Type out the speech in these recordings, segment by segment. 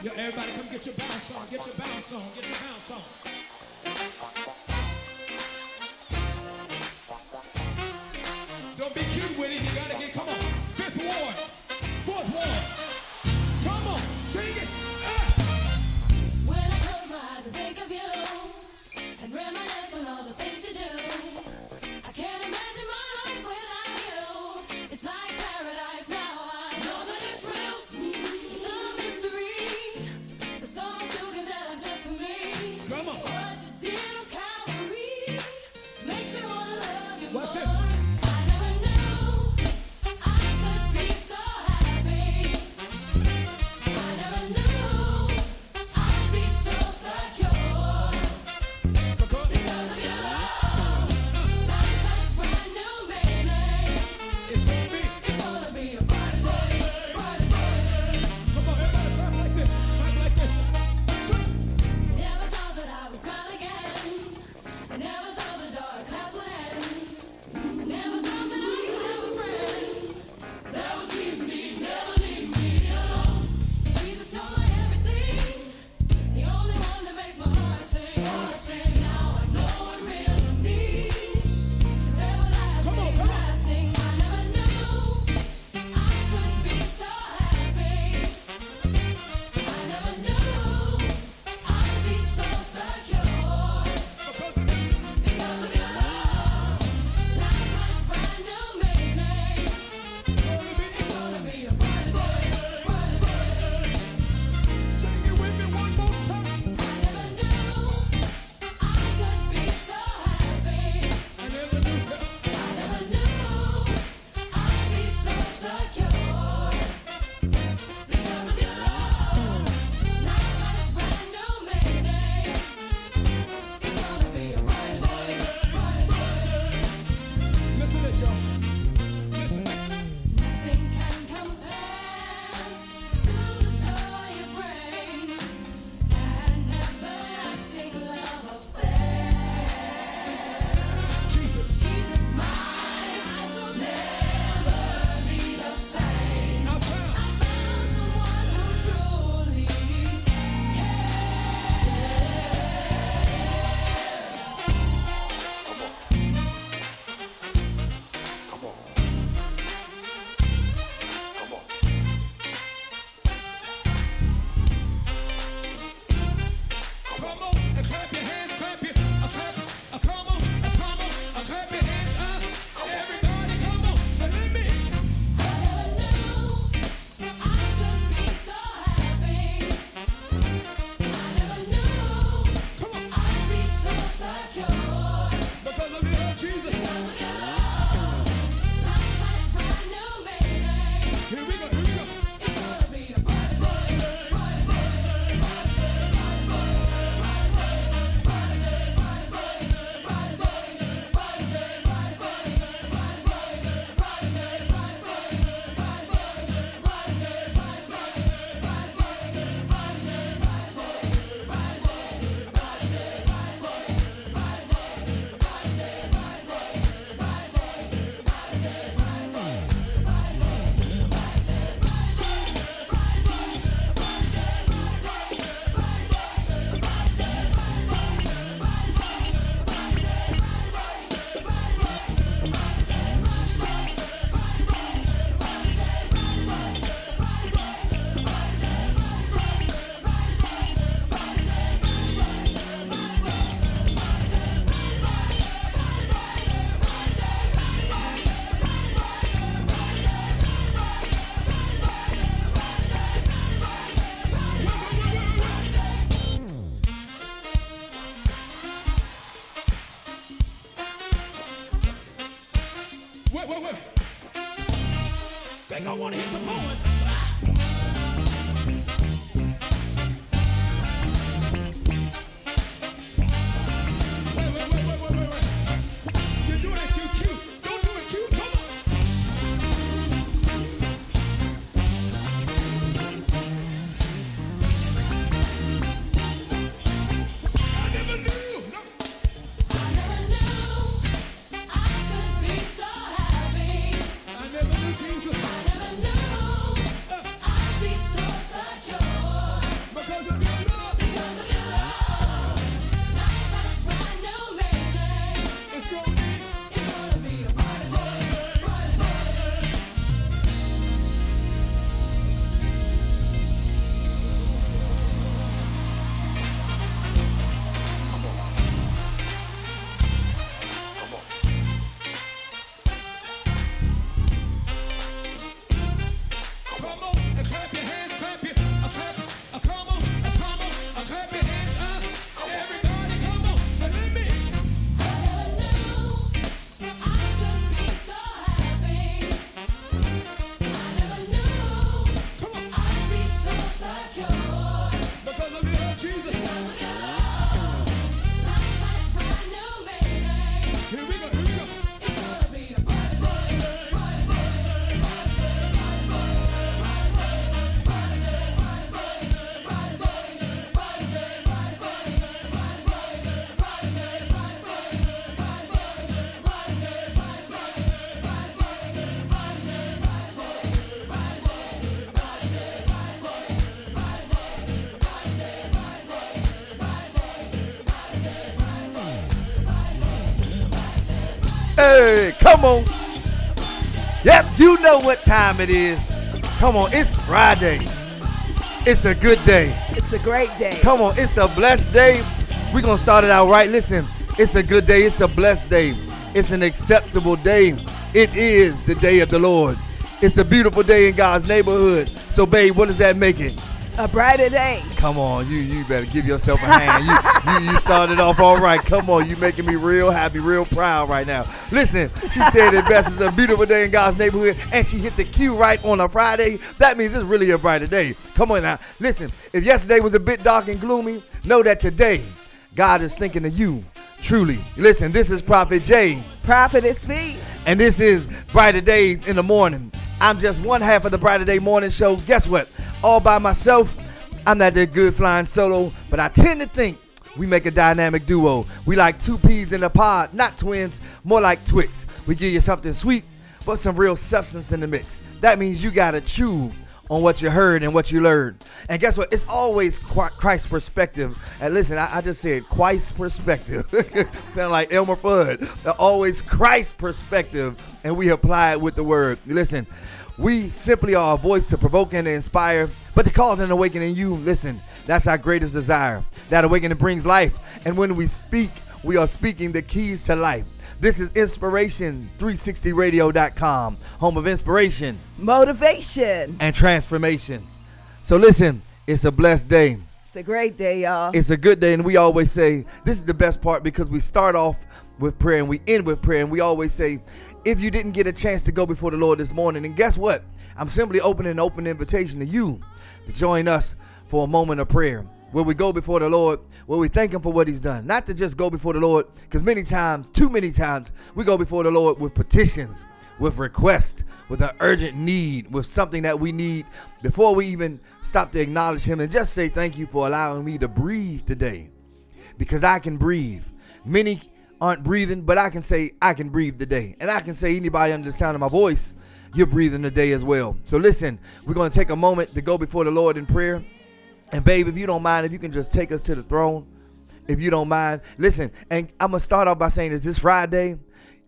Yo, everybody come get your bounce on, get your bounce on, get your bounce on. Come on. Yep, you know what time it is. Come on, it's Friday. It's a good day. It's a great day. Come on, it's a blessed day. We're going to start it out right. Listen, it's a good day. It's a blessed day. It's an acceptable day. It is the day of the Lord. It's a beautiful day in God's neighborhood. So, babe, what does that make it? A brighter day. Come on, you you better give yourself a hand. You, you you started off all right. Come on, you making me real happy, real proud right now. Listen, she said it best. It's a beautiful day in God's neighborhood, and she hit the cue right on a Friday. That means it's really a brighter day. Come on now. Listen, if yesterday was a bit dark and gloomy, know that today God is thinking of you. Truly. Listen, this is Prophet Jay. Prophet is Phee. And this is Brighter Days in the Morning. I'm just one half of the Brighter Day Morning Show. Guess what? All by myself. I'm not that good flying solo, but I tend to think we make a dynamic duo. We like two peas in a pod, not twins, more like Twix. We give you something sweet, but some real substance in the mix. That means you gotta chew on what you heard and what you learned. And guess what? It's always Christ's perspective. And listen, I, I just said Christ's perspective. Sound like Elmer Fudd. They're always Christ's perspective, and we apply it with the word. Listen, we simply are a voice to provoke and to inspire, but to cause an awakening in you. Listen, that's our greatest desire. That awakening brings life. And when we speak, we are speaking the keys to life. This is Inspiration360radio.com, home of inspiration Motivation. and transformation. So listen, it's a blessed day. It's a great day, y'all. It's a good day, and we always say this is the best part because we start off with prayer and we end with prayer, and we always say, if you didn't get a chance to go before the Lord this morning, and guess what? I'm simply opening an open invitation to you to join us for a moment of prayer where we go before the Lord, where we thank Him for what He's done. Not to just go before the Lord, because many times, too many times, we go before the Lord with petitions, with requests, with an urgent need, with something that we need before we even stop to acknowledge Him and just say thank you for allowing me to breathe today. Because I can breathe. Many aren't breathing, but I can say I can breathe today. And I can say anybody under the sound of my voice, you're breathing today as well. So listen, we're going to take a moment to go before the Lord in prayer. And babe, if you don't mind, if you can just take us to the throne, if you don't mind, listen. And I'm gonna start off by saying, is this Friday?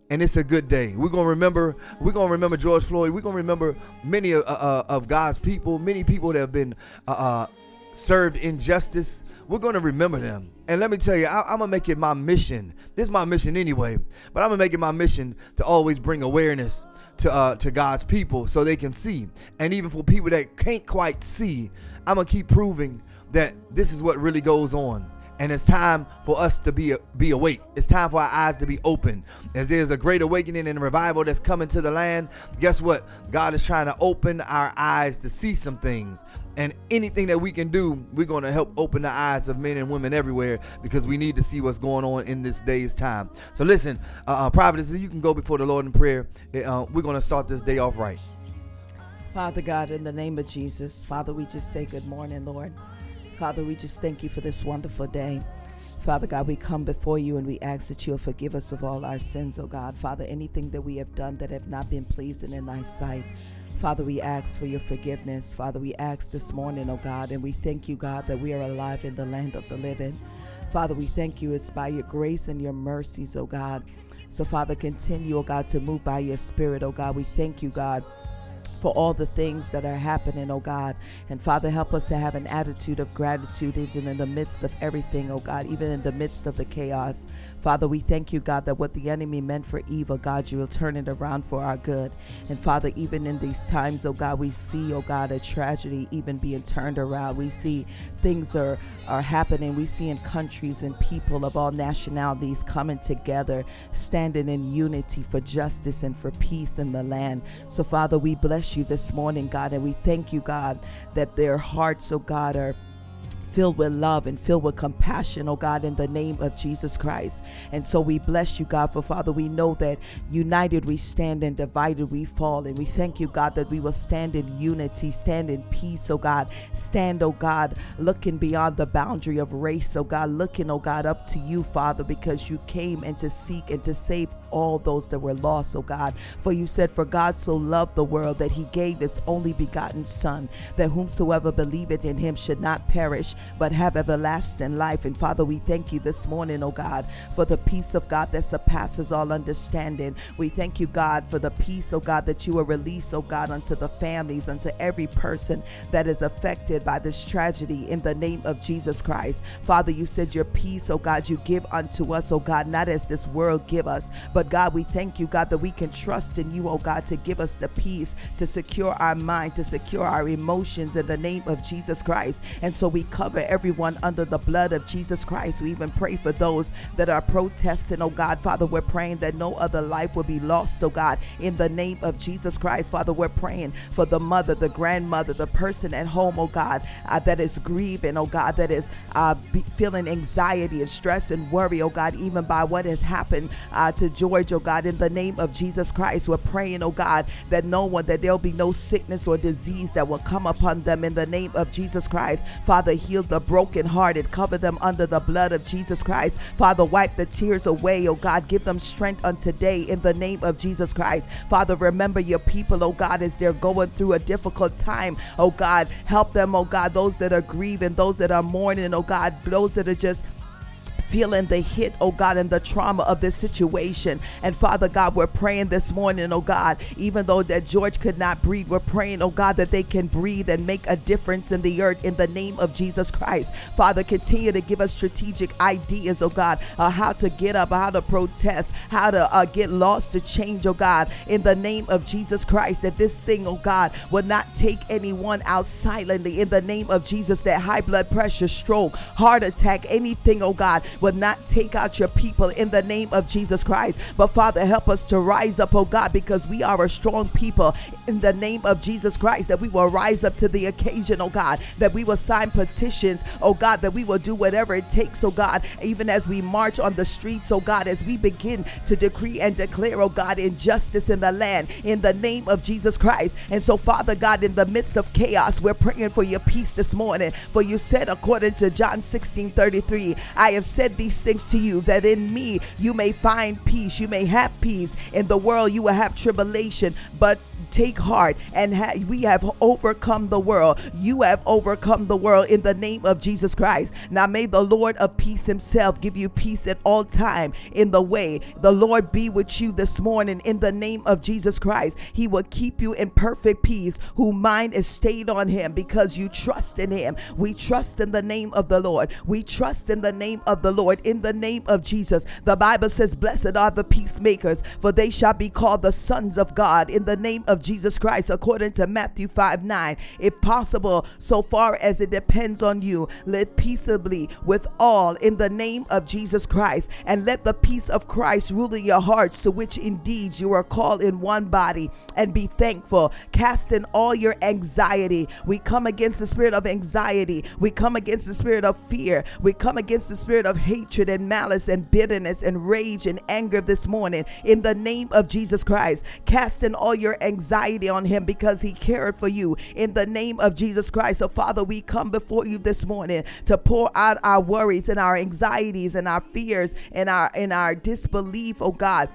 And it's a good day. We're gonna remember. We're gonna remember George Floyd. We're gonna remember many uh, uh, of God's people, many people that have been uh, uh, served injustice. We're gonna remember them. And let me tell you, I, I'm gonna make it my mission. This is my mission anyway. But I'm gonna make it my mission to always bring awareness to uh, to God's people so they can see. And even for people that can't quite see, I'm gonna keep proving that this is what really goes on. And it's time for us to be be awake. It's time for our eyes to be open. As there's a great awakening and revival that's coming to the land, guess what? God is trying to open our eyes to see some things. And anything that we can do, we're going to help open the eyes of men and women everywhere because we need to see what's going on in this day's time. So listen, uh, uh, Providence, you can go before the Lord in prayer. Uh, we're going to start this day off right. Father God, in the name of Jesus, Father, we just say good morning, Lord. Father, we just thank you for this wonderful day. Father God, we come before you and we ask that you'll forgive us of all our sins, oh God. Father, anything that we have done that have not been pleasing in thy sight. Father, we ask for your forgiveness. Father, we ask this morning, oh God, and we thank you, God, that we are alive in the land of the living. Father, we thank you. It's by your grace and your mercies, oh God. So, Father, continue, oh God, to move by your spirit, oh God. We thank you, God for all the things that are happening, oh God. And Father, help us to have an attitude of gratitude even in the midst of everything, oh God, even in the midst of the chaos. Father, we thank you, God, that what the enemy meant for evil, God, you will turn it around for our good. And Father, even in these times, oh God, we see, oh God, a tragedy even being turned around. We see things are are happening. We see in countries and people of all nationalities coming together, standing in unity for justice and for peace in the land. So, Father, we bless you this morning, God, and we thank you, God, that their hearts, oh God, are filled with love and filled with compassion, oh God, in the name of Jesus Christ. And so we bless you, God, for Father, we know that united we stand and divided we fall. And we thank you, God, that we will stand in unity, stand in peace, oh God. Stand, oh God, looking beyond the boundary of race, oh God, looking, oh God, up to you, Father, because you came and to seek and to save all those that were lost, oh God. For you said, For God so loved the world that he gave his only begotten Son, that whomsoever believeth in him should not perish, but have everlasting life. And Father, we thank you this morning, oh God, for the peace of God that surpasses all understanding. We thank you, God, for the peace, oh God, that you will release, oh God, unto the families, unto every person that is affected by this tragedy in the name of Jesus Christ. Father, you said your peace, oh God, you give unto us, oh God, not as this world give us, but God, we thank you, God, that we can trust in you, oh God, to give us the peace, to secure our mind, to secure our emotions in the name of Jesus Christ. And so we cover everyone under the blood of Jesus Christ. We even pray for those that are protesting, oh God. Father, we're praying that no other life will be lost, oh God, in the name of Jesus Christ. Father, we're praying for the mother, the grandmother, the person at home, oh God, uh, that is grieving, oh God, that is uh, feeling anxiety and stress and worry, oh God, even by what has happened uh, to George, oh God, in the name of Jesus Christ. We're praying, oh God, that no one, that there'll be no sickness or disease that will come upon them in the name of Jesus Christ. Father, heal the brokenhearted, cover them under the blood of Jesus Christ. Father, wipe the tears away, oh God, give them strength on today in the name of Jesus Christ. Father, remember your people, oh God, as they're going through a difficult time, oh God, help them, oh God, those that are grieving, those that are mourning, oh God, those that are just feeling the hit, oh God, and the trauma of this situation. And Father God, we're praying this morning, oh God, even though that George could not breathe, we're praying, oh God, that they can breathe and make a difference in the earth in the name of Jesus Christ. Father, continue to give us strategic ideas, oh God, uh, how to get up, how to protest, how to uh, get lost to change, oh God, in the name of Jesus Christ, that this thing, oh God, will not take anyone out silently in the name of Jesus, that high blood pressure, stroke, heart attack, anything, oh God, will not take out your people in the name of Jesus Christ. But Father, help us to rise up, oh God, because we are a strong people in the name of Jesus Christ, that we will rise up to the occasion, oh God, that we will sign petitions, oh God, that we will do whatever it takes, oh God, even as we march on the streets, oh God, as we begin to decree and declare, oh God, injustice in the land in the name of Jesus Christ. And so, Father God, in the midst of chaos, we're praying for your peace this morning. For you said, according to John 16 33, I have said these things to you that in me you may find peace, you may have peace. In the world you will have tribulation, but take heart and ha- we have overcome the world. You have overcome the world in the name of jesus christ. Now may the lord of peace himself give you peace at all time in the way. The lord be with you this morning in the name of jesus christ. He will keep you in perfect peace whose mind is stayed on him because you trust in him. We trust in the name of the lord. We trust in the name of the lord in the name of jesus. The bible says blessed are the peacemakers for they shall be called the sons of god in the name of Jesus Christ, according to Matthew 5 9. If possible, so far as it depends on you, live peaceably with all in the name of Jesus Christ, and let the peace of Christ rule in your hearts, to which indeed you are called in one body, and be thankful, casting all your anxiety. We come against the spirit of anxiety, we come against the spirit of fear, we come against the spirit of hatred and malice and bitterness and rage and anger this morning in the name of Jesus Christ, casting all your anxiety anxiety on him because he cared for you in the name of Jesus Christ. So, Father, we come before you this morning to pour out our worries and our anxieties and our fears and our and our disbelief, oh God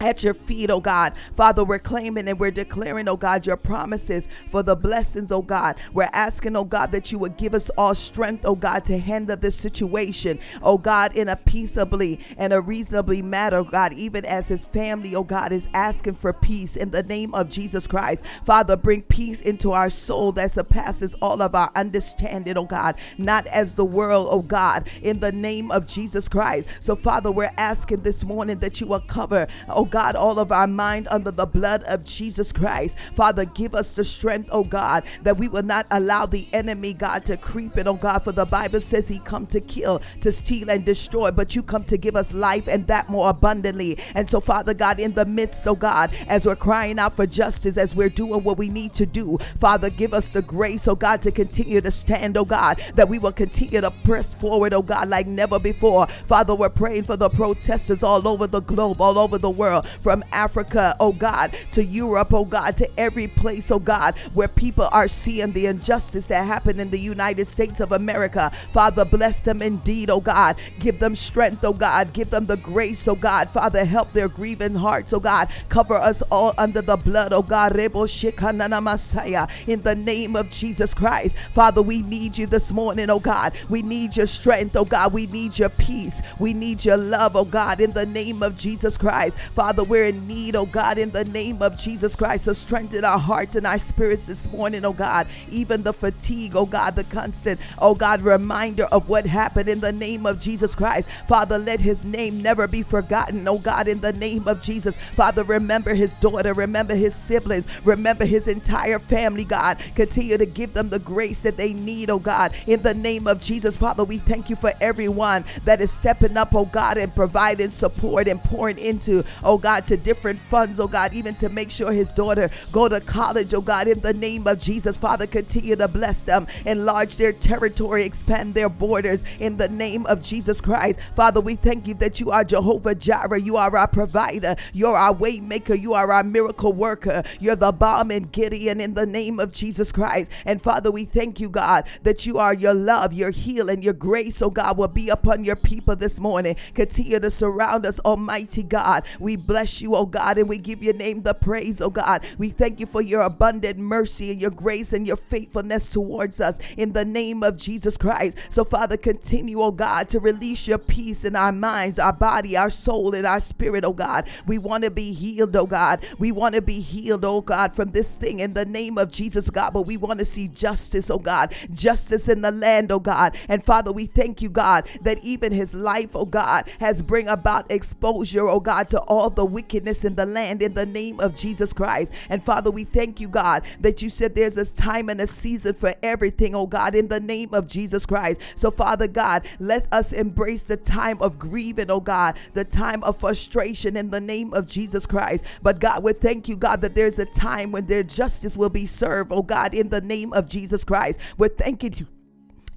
at your feet, oh God. Father, we're claiming and we're declaring, oh God, your promises for the blessings, oh God. We're asking, oh God, that you would give us all strength, oh God, to handle this situation, oh God, in a peaceably and a reasonably manner, oh God, even as his family, oh God, is asking for peace in the name of Jesus Christ. Father, bring peace into our soul that surpasses all of our understanding, oh God, not as the world, oh God, in the name of Jesus Christ. So, Father, we're asking this morning that you will cover, oh God, all of our mind under the blood of Jesus Christ. Father, give us the strength, oh God, that we will not allow the enemy, God, to creep in, oh God, for the Bible says he come to kill, to steal, and destroy, but you come to give us life and that more abundantly. And so, Father God, in the midst, oh God, as we're crying out for justice, as we're doing what we need to do, Father, give us the grace, oh God, to continue to stand, oh God, that we will continue to press forward, oh God, like never before. Father, we're praying for the protesters all over the globe, all over the world. From Africa, oh God, to Europe, oh God, to every place, oh God, where people are seeing the injustice that happened in the United States of America. Father, bless them indeed, oh God. Give them strength, oh God. Give them the grace, oh God. Father, help their grieving hearts, oh God. Cover us all under the blood, oh God. In the name of Jesus Christ. Father, we need you this morning, oh God. We need your strength, oh God. We need your peace. We need your love, oh God, in the name of Jesus Christ. Father, we're in need, oh God, in the name of Jesus Christ. So strengthen our hearts and our spirits this morning, oh God. Even the fatigue, oh God, the constant, oh God, reminder of what happened in the name of Jesus Christ. Father, let his name never be forgotten, oh God, in the name of Jesus. Father, remember his daughter, remember his siblings, remember his entire family, God. Continue to give them the grace that they need, oh God, in the name of Jesus. Father, we thank you for everyone that is stepping up, oh God, and providing support and pouring into, oh God, to different funds, oh God, even to make sure his daughter go to college, oh God, in the name of Jesus. Father, continue to bless them, enlarge their territory, expand their borders in the name of Jesus Christ. Father, we thank you that you are Jehovah Jireh. You are our provider. You're our way maker. You are our miracle worker. You're the balm in Gilead in the name of Jesus Christ. And Father, we thank you, God, that you are your love, your healing, your grace, oh God, will be upon your people this morning. Continue to surround us, Almighty God. We bless you, oh God, and we give your name the praise, oh God. We thank you for your abundant mercy and your grace and your faithfulness towards us in the name of Jesus Christ. So, Father, continue, oh God, to release your peace in our minds, our body, our soul, and our spirit, oh God. We want to be healed, oh God. We want to be healed, oh God, from this thing in the name of Jesus, God. But we want to see justice, oh God, justice in the land, oh God. And Father, we thank you, God, that even his life, oh God, has bring about exposure, oh God, to all the wickedness in the land in the name of Jesus Christ. And Father, we thank you, God, that you said there's a time and a season for everything, oh God, in the name of Jesus Christ. So, Father God, let us embrace the time of grieving, oh God, the time of frustration in the name of Jesus Christ. But God, we thank you, God, that there's a time when their justice will be served, oh God, in the name of Jesus Christ. We're thanking you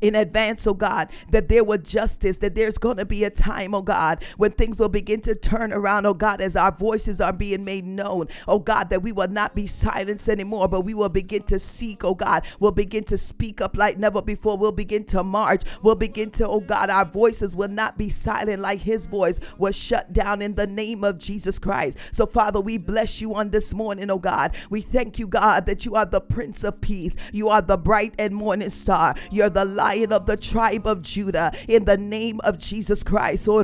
in advance, oh God, that there will justice, that there's going to be a time, oh God, when things will begin to turn around, oh God, as our voices are being made known, oh God, that we will not be silenced anymore, but we will begin to seek, oh God, we'll begin to speak up like never before, we'll begin to march, we'll begin to, oh God, our voices will not be silent like his voice was shut down in the name of Jesus Christ. So, Father, we bless you on this morning, oh God. We thank you, God, that you are the Prince of Peace, you are the bright and morning star, you're the light lion of the tribe of Judah in the name of Jesus Christ. Oh.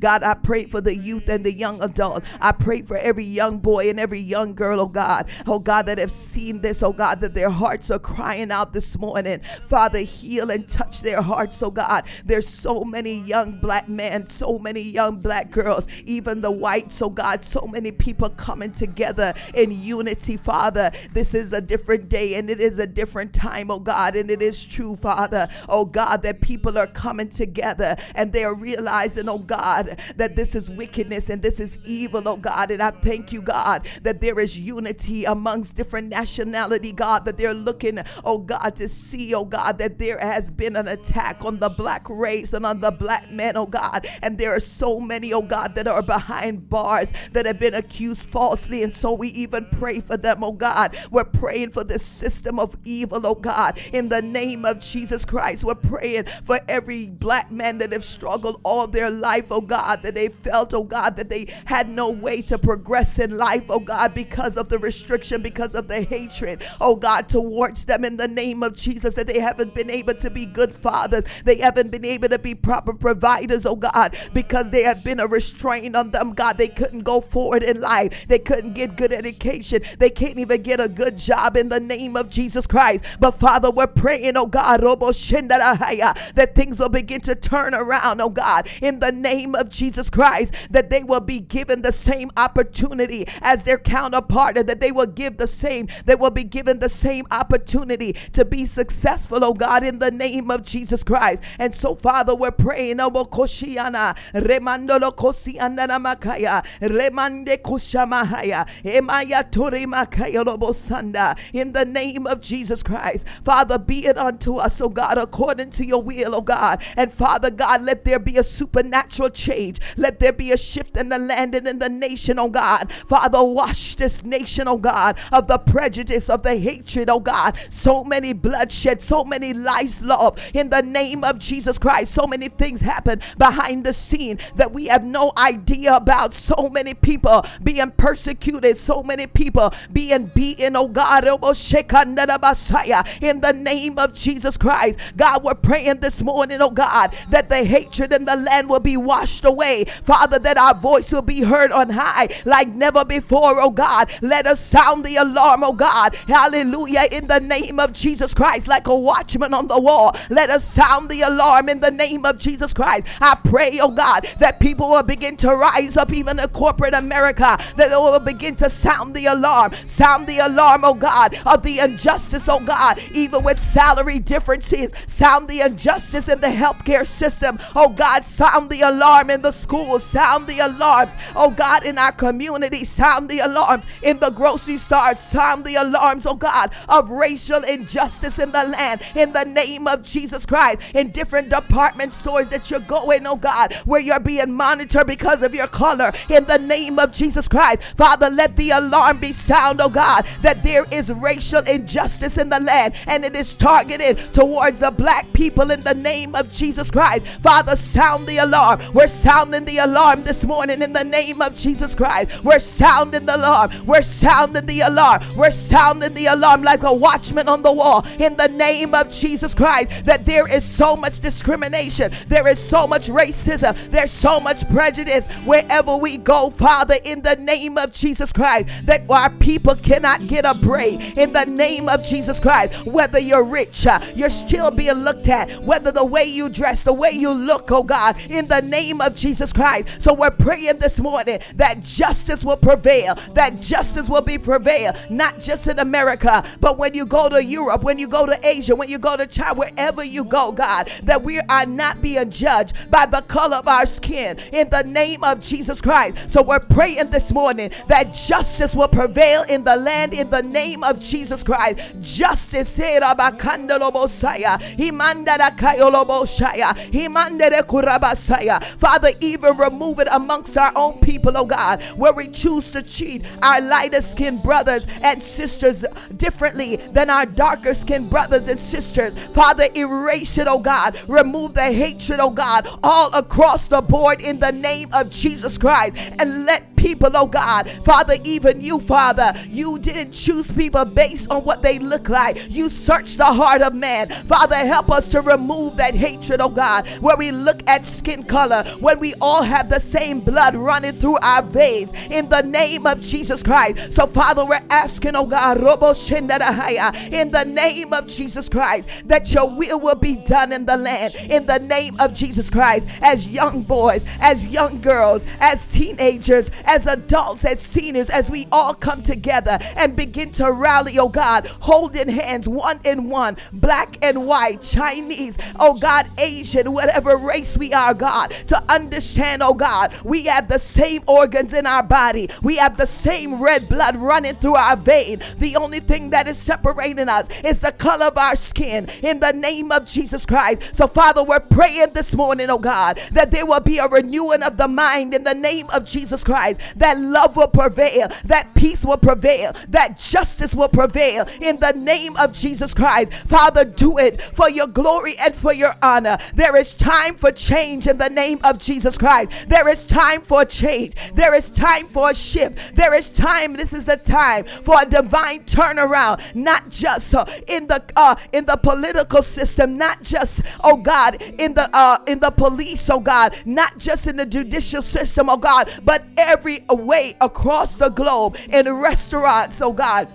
God, I pray for the youth and the young adult. I pray for every young boy and every young girl, oh God. Oh God, that have seen this, oh God, that their hearts are crying out this morning. Father, heal and touch their hearts, oh God. There's so many young black men, so many young black girls, even the whites, oh God, so many people coming together in unity, Father. This is a different day and it is a different time, oh God, and it is true, Father, oh God, that people are coming together and they are realizing, oh God, that this is wickedness and this is evil, oh God. And I thank you, God, that there is unity amongst different nationality, God, that they're looking, oh God, to see, oh God, that there has been an attack on the black race and on the black men, oh God. And there are so many, oh God, that are behind bars that have been accused falsely. And so we even pray for them, oh God. We're praying for this system of evil, oh God, in the name of Jesus Christ. We're praying for every black man that have struggled all their life, oh God, that they felt, oh God, that they had no way to progress in life, oh God, because of the restriction, because of the hatred, oh God, towards them in the name of Jesus, that they haven't been able to be good fathers, they haven't been able to be proper providers, oh God, because they have been a restraint on them, God. They couldn't go forward in life, they couldn't get good education, they can't even get a good job in the name of Jesus Christ. But Father, we're praying, oh God, that things will begin to turn around, oh God, in the name of Jesus Christ, that they will be given the same opportunity as their counterpart, and that they will give the same, they will be given the same opportunity to be successful, oh God, in the name of Jesus Christ. And so, Father, we're praying, oh Koshiana, Remandolo Kosiana Makaya, Remande Kushamahaya, Emaya Tori Makaya Robosanda, in the name of Jesus Christ. Father, be it unto us, oh God, according to your will, oh God. And Father God, let there be a supernatural change. Let there be a shift in the land and in the nation, oh God. Father, wash this nation, oh God, of the prejudice, of the hatred, oh God. So many bloodshed, so many lives lost in the name of Jesus Christ. So many things happen behind the scene that we have no idea about. So many people being persecuted, so many people being beaten, oh God. In the name of Jesus Christ, God, we're praying this morning, oh God, that the hatred in the land will be washed away. Father, that our voice will be heard on high like never before, oh God. Let us sound the alarm, oh God. Hallelujah. In the name of Jesus Christ, like a watchman on the wall, let us sound the alarm in the name of Jesus Christ. I pray, oh God, that people will begin to rise up, even in corporate America, that they will begin to sound the alarm, sound the alarm, oh God, of the injustice, oh God, even with salary differences, sound the injustice in the healthcare system, oh God, sound the alarm in the schools, sound the alarms, oh God, in our community, sound the alarms in the grocery stores, sound the alarms, oh God, of racial injustice in the land, in the name of Jesus Christ, in different department stores that you're going, oh God, where you're being monitored because of your color, in the name of Jesus Christ. Father, let the alarm be sound, oh God, that there is racial injustice in the land and it is targeted towards the black people in the name of Jesus Christ. Father, sound the alarm. We're sounding the alarm this morning in the name of Jesus Christ. We're sounding the alarm. We're sounding the alarm. We're sounding the alarm like a watchman on the wall in the name of Jesus Christ that there is so much discrimination. There is so much racism. There's so much prejudice wherever we go, Father, in the name of Jesus Christ, that our people cannot get a break in the name of Jesus Christ. Whether you're rich, uh, you're still being looked at. Whether the way you dress, the way you look, oh God, in the name of Jesus Christ. So we're praying this morning that justice will prevail, that justice will be prevailed, not just in America, but when you go to Europe, when you go to Asia, when you go to China, wherever you go, God, that we are not being judged by the color of our skin in the name of Jesus Christ. So we're praying this morning that justice will prevail in the land in the name of Jesus Christ. Justice. eh, imandarekurabasaya. Father, even remove it amongst our own people, oh God, where we choose to treat our lighter skinned brothers and sisters differently than our darker skinned brothers and sisters. Father, erase it, oh God. Remove the hatred, oh God, all across the board in the name of Jesus Christ. And let people, oh God, Father, even you, Father, you didn't choose people based on what they look like. You search the heart of man. Father, help us to remove that hatred, oh God, where we look at skin color, when we all have the same blood running through our veins in the name of Jesus Christ. So, Father, we're asking, oh God, in the name of Jesus Christ, that your will will be done in the land in the name of Jesus Christ. As young boys, as young girls, as teenagers, as adults, as seniors, as we all come together and begin to rally, oh God, holding hands, one in one, black and white, Chinese, oh God, Asian, whatever race we are, God, to understand, oh God, we have the same organs in our body, we have the same red blood running through our vein. The only thing that is separating us is the color of our skin in the name of Jesus Christ. So, Father, we're praying this morning, oh God, that there will be a renewing of the mind in the name of Jesus Christ, that love will prevail, that peace will prevail, that justice will prevail in the name of Jesus Christ. Father, do it for your glory and for your honor. There is time for change in the name of Jesus Christ. There is time for change. There is time for a shift. There is time. This is the time for a divine turnaround, not just uh, in the uh, in the political system, not just oh God in the uh, in the police, oh God, not just in the judicial system, oh God, but every way across the globe in restaurants, oh God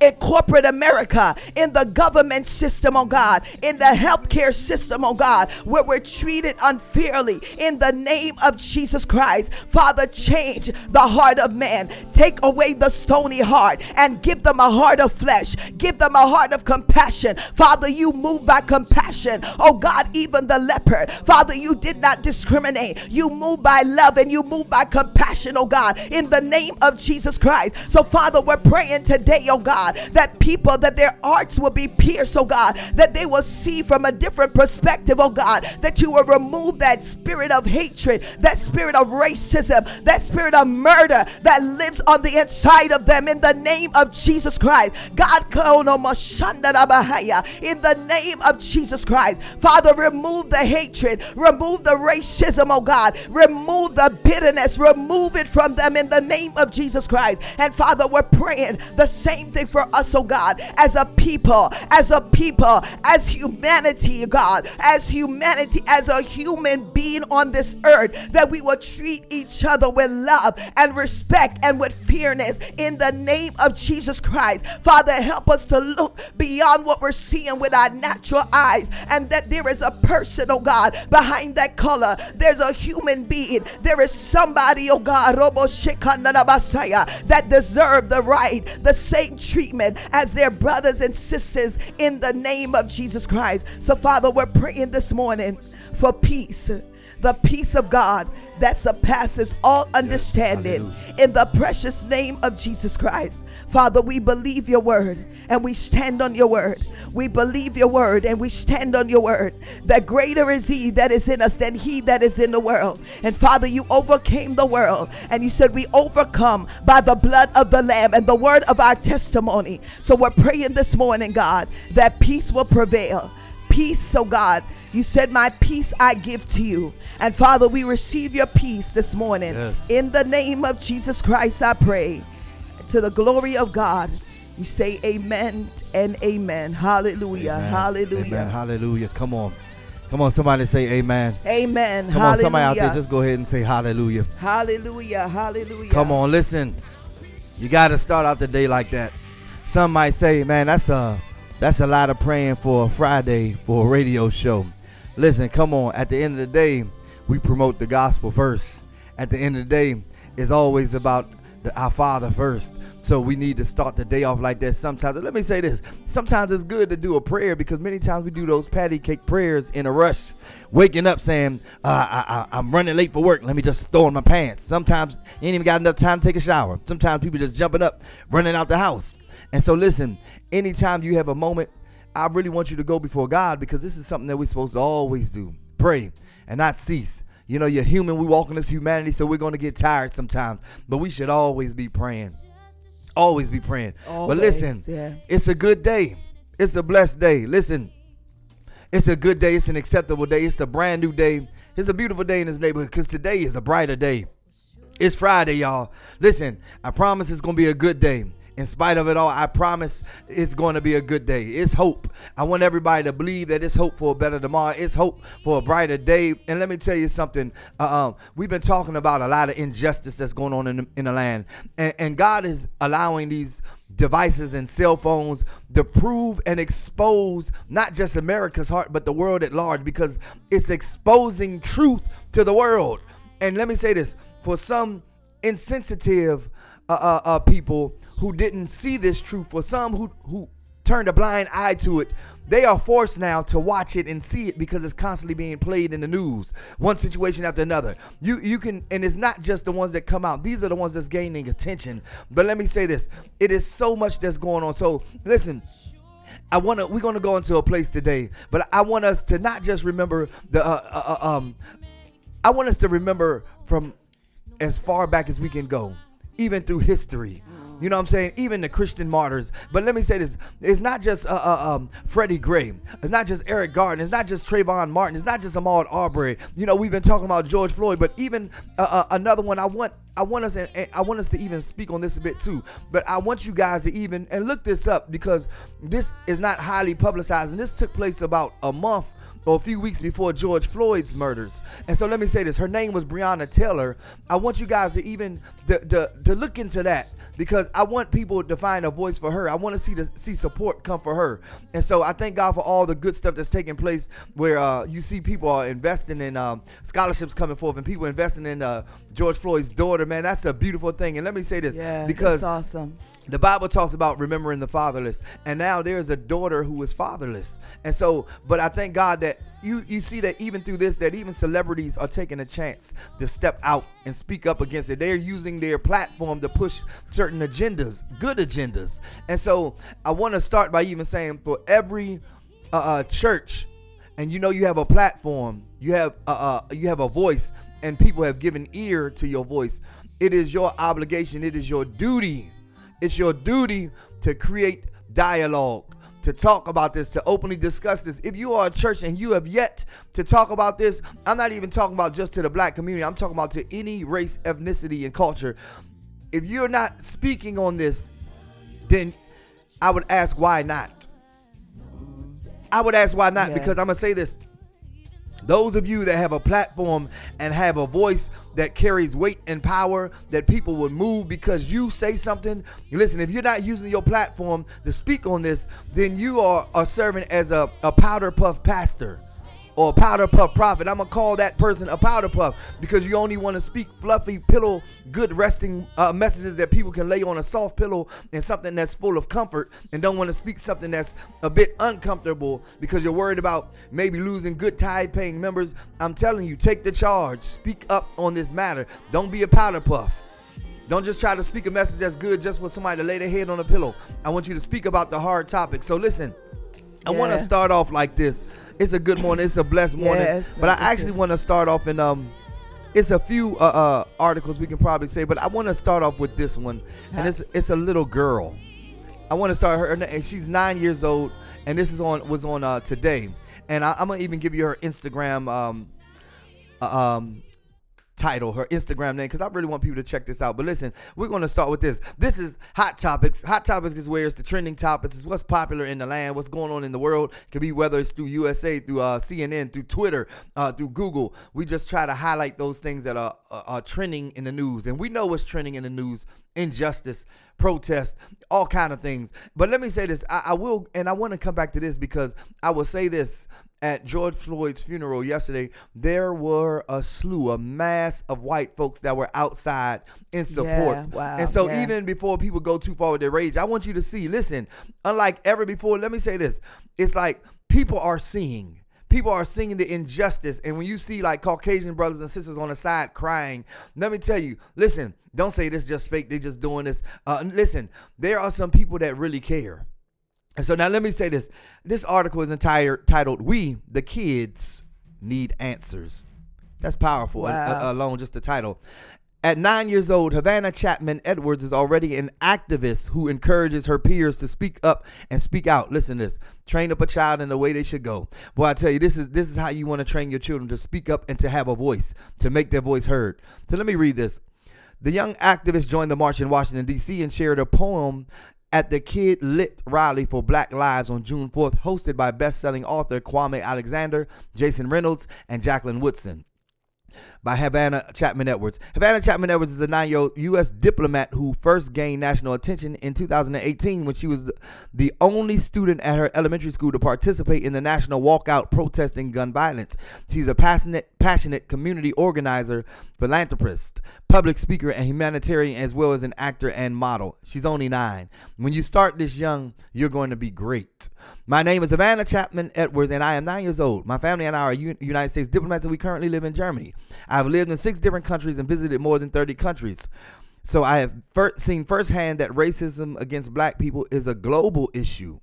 in corporate America, in the government system, oh God, in the healthcare system, oh God, where we're treated unfairly in the name of Jesus Christ. Father, change the heart of man. Take away the stony heart and give them a heart of flesh. Give them a heart of compassion. Father, you move by compassion. Oh God, even the leper. Father, you did not discriminate. You move by love and you move by compassion, oh God, in the name of Jesus Christ. So, Father, we're praying today, oh God, God, that people, that their hearts will be pierced, oh God, that they will see from a different perspective, oh God, that you will remove that spirit of hatred, that spirit of racism, that spirit of murder that lives on the inside of them in the name of Jesus Christ. God, in the name of Jesus Christ. Father, remove the hatred, remove the racism, oh God, remove the bitterness, remove it from them in the name of Jesus Christ. And Father, we're praying the same thing for us, oh God, as a people, as a people, as humanity, God, as humanity, as a human being on this earth, that we will treat each other with love and respect and with fairness in the name of Jesus Christ. Father, help us to look beyond what we're seeing with our natural eyes and that there is a person, oh God, behind that color. There's a human being. There is somebody, oh God, that deserve the right, the same treatment as their brothers and sisters in the name of Jesus Christ. So, Father, we're praying this morning for peace. The peace of God that surpasses all understanding in the precious name of Jesus Christ. Father, we believe your word and we stand on your word. We believe your word and we stand on your word. That greater is he that is in us than he that is in the world. And Father, you overcame the world and you said we overcome by the blood of the Lamb and the word of our testimony. So we're praying this morning, God, that peace will prevail. Peace, oh God. You said, My peace I give to you. And Father, we receive your peace this morning. Yes. In the name of Jesus Christ, I pray. To the glory of God. You say amen and amen. Hallelujah. Amen. Hallelujah. Amen. Hallelujah. Come on. Come on, somebody say amen. Amen. Come hallelujah. on, somebody out there, just go ahead and say hallelujah. hallelujah. Hallelujah. Come on, listen. You got to start out the day like that. Some might say, man, that's a that's a lot of praying for a Friday for a radio show. Listen, come on. At the end of the day, we promote the gospel first. At the end of the day, it's always about the, our Father first. So we need to start the day off like that sometimes. Let me say this. Sometimes it's good to do a prayer because many times we do those patty cake prayers in a rush. Waking up saying, uh, I, I, I'm running late for work. Let me just throw in my pants. Sometimes you ain't even got enough time to take a shower. Sometimes people just jumping up, running out the house. And so listen, anytime you have a moment, I really want you to go before God because this is something that we're supposed to always do. Pray and not cease. You know, you're human. We walk in this humanity, so we're going to get tired sometimes. But we should always be praying. Always be praying. but listen, yeah. it's a good day. It's a blessed day. Listen, it's a good day. It's an acceptable day. It's a brand new day. It's a beautiful day in this neighborhood because today is a brighter day. It's Friday, y'all. Listen, I promise it's going to be a good day. In spite of it all, I promise it's going to be a good day. It's hope. I want everybody to believe that it's hope for a better tomorrow. It's hope for a brighter day. And let me tell you something. Uh, um, we've been talking about a lot of injustice that's going on in the, in the land, and, and God is allowing these devices and cell phones to prove and expose not just America's heart, but the world at large because it's exposing truth to the world. And let me say this for some insensitive uh, uh, uh, people who didn't see this truth, for some who, who turned a blind eye to it, they are forced now to watch it and see it because it's constantly being played in the news, one situation after another. You you can, and it's not just the ones that come out; these are the ones that's gaining attention. But let me say this: it is so much that's going on. So listen. I want to. We're going to go into a place today, but I want us to not just remember the. Uh, uh, uh, um, I want us to remember from as far back as we can go, even through history. You know what I'm saying? Even the Christian martyrs. But let me say this: it's not just uh, uh, um, Freddie Gray. It's not just Eric Garner. It's not just Trayvon Martin. It's not just Ahmaud Arbery. You know, we've been talking about George Floyd, but even uh, uh, another one. I want. I want us and I want us to even speak on this a bit too. But I want you guys to even and look this up because this is not highly publicized and this took place about a month or a few weeks before George Floyd's murders. And so let me say this: her name was Breonna Taylor. I want you guys to even to, to, to look into that because I want people to find a voice for her. I want to see the see support come for her. And so I thank God for all the good stuff that's taking place where uh, you see people are investing in um, scholarships coming forth and people investing in uh, George Floyd's daughter. Man, that's a beautiful thing. And let me say this Yeah, because that's awesome. the Bible talks about remembering the fatherless, and now there's a daughter who is fatherless. And so, but I thank God that you you see that even through this, that even celebrities are taking a chance to step out and speak up against it. They're using their platform to push certain agendas, good agendas. And so, I want to start by even saying for every uh, uh, church, and you know you have a platform, you have uh, uh, you have a voice, and people have given ear to your voice. It is your obligation. It is your duty it's your duty to create dialogue, to talk about this, to openly discuss this. If you are a church and you have yet to talk about this, I'm not even talking about just to the black community, I'm talking about to any race, ethnicity, and culture. If you're not speaking on this, then I would ask why not. I would ask why not Yeah. because I'm going to say this. Those of you that have a platform and have a voice that carries weight and power, that people will move because you say something. Listen, if you're not using your platform to speak on this, then you are, are serving as a, a powder puff pastor or a powder puff prophet. I'm gonna call that person a powder puff because you only want to speak fluffy pillow, good resting uh, messages that people can lay on a soft pillow and something that's full of comfort, and don't want to speak something that's a bit uncomfortable because you're worried about maybe losing good tithe-paying members. I'm telling you, take the charge. Speak up on this matter. Don't be a powder puff. Don't just try to speak a message that's good just for somebody to lay their head on a pillow. I want you to speak about the hard topic. So listen, I want to start off like this. It's a good morning. It's a blessed morning. Yes, but I actually want to start off in um. It's a few uh, uh articles we can probably say, but I want to start off with this one, and it's it's a little girl. I want to start her, and she's nine years old, and this is on was on uh today, and I, I'm gonna even give you her Instagram um uh, um title, her Instagram name, because I really want people to check this out. But listen, we're going to start with this. This is Hot Topics. Hot Topics is where it's the trending topics. It's what's popular in the land, what's going on in the world. It could be whether it's through USA, through uh, CNN, through Twitter, uh, through Google. We just try to highlight those things that are, are, are trending in the news. And we know what's trending in the news. Injustice, protest, all kind of things. But let me say this. I, I will, and I want to come back to this because I will say this at George Floyd's funeral yesterday, there were a slew, a mass of white folks that were outside in support. Yeah, wow, and so yeah. even before people go too far with their rage, I want you to see, listen, unlike ever before, let me say this. It's like people are seeing. People are seeing the injustice. And when you see like Caucasian brothers and sisters on the side crying, let me tell you, listen, don't say this is just fake. They're just doing this. Uh, listen, there are some people that really care. And so now let me say this. This article is entire titled "We the Kids Need Answers." That's powerful uh, Wow. uh, alone just the title. At nine years old, Havana Chapman Edwards is already an activist who encourages her peers to speak up and speak out. Listen to this. Train up a child in the way they should go. Boy, I tell you, this is this is how you want to train your children to speak up and to have a voice, to make their voice heard. So let me read this. The young activist joined the march in Washington, D.C. and shared a poem at the Kid Lit rally for Black Lives on June 4th, hosted by best-selling author Kwame Alexander, Jason Reynolds, and Jacqueline Woodson by Havana Chapman Edwards. Havana Chapman Edwards is a nine year old U.S. diplomat who first gained national attention in 2018 when she was the- only student at her elementary school to participate in the national walkout protesting gun violence. She's a passionate, passionate community organizer, philanthropist, public speaker, and humanitarian, as well as an actor and model. She's only nine. When you start this young, you're going to be great. My name is Havana Chapman Edwards, and I am nine years old. My family and I are U- United States diplomats, and we currently live in Germany. I've lived in six different countries and visited more than 30 countries. So I have fir- seen firsthand that racism against black people is a global issue.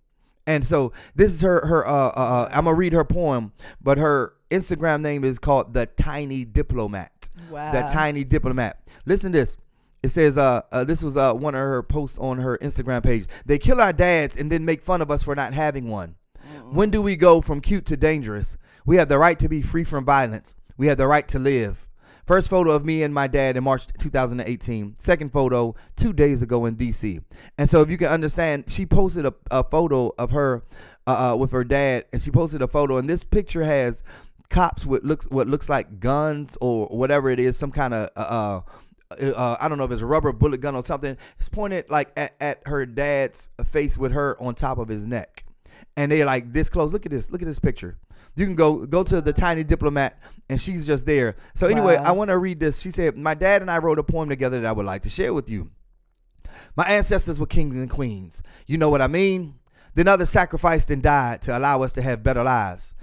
And so this is her her uh, uh uh, I'm gonna read her poem, but her Instagram name is called the Tiny Diplomat. Wow. The Tiny Diplomat. Listen to this. It says uh, uh this was uh one of her posts on her Instagram page. They kill our dads and then make fun of us for not having one. When do we go from cute to dangerous? We have the right to be free from violence. We have the right to live. First photo of me and my dad in March 2018. Second photo two days ago in DC. And so, if you can understand, she posted a, a photo of her uh, uh, with her dad, and she posted a photo, and this picture has cops with looks what looks like guns or whatever it is, some kind of uh, uh, uh, I don't know if it's a rubber bullet gun or something. It's pointed like at, at her dad's face with her on top of his neck, and they're like this close. Look at this. Look at this picture. You can go go to the tiny diplomat, and she's just there. So anyway, Wow. I want to read this. She said, "My dad and I wrote a poem together that I would like to share with you." My ancestors were kings and queens. You know what I mean? Then others sacrificed and died to allow us to have better lives.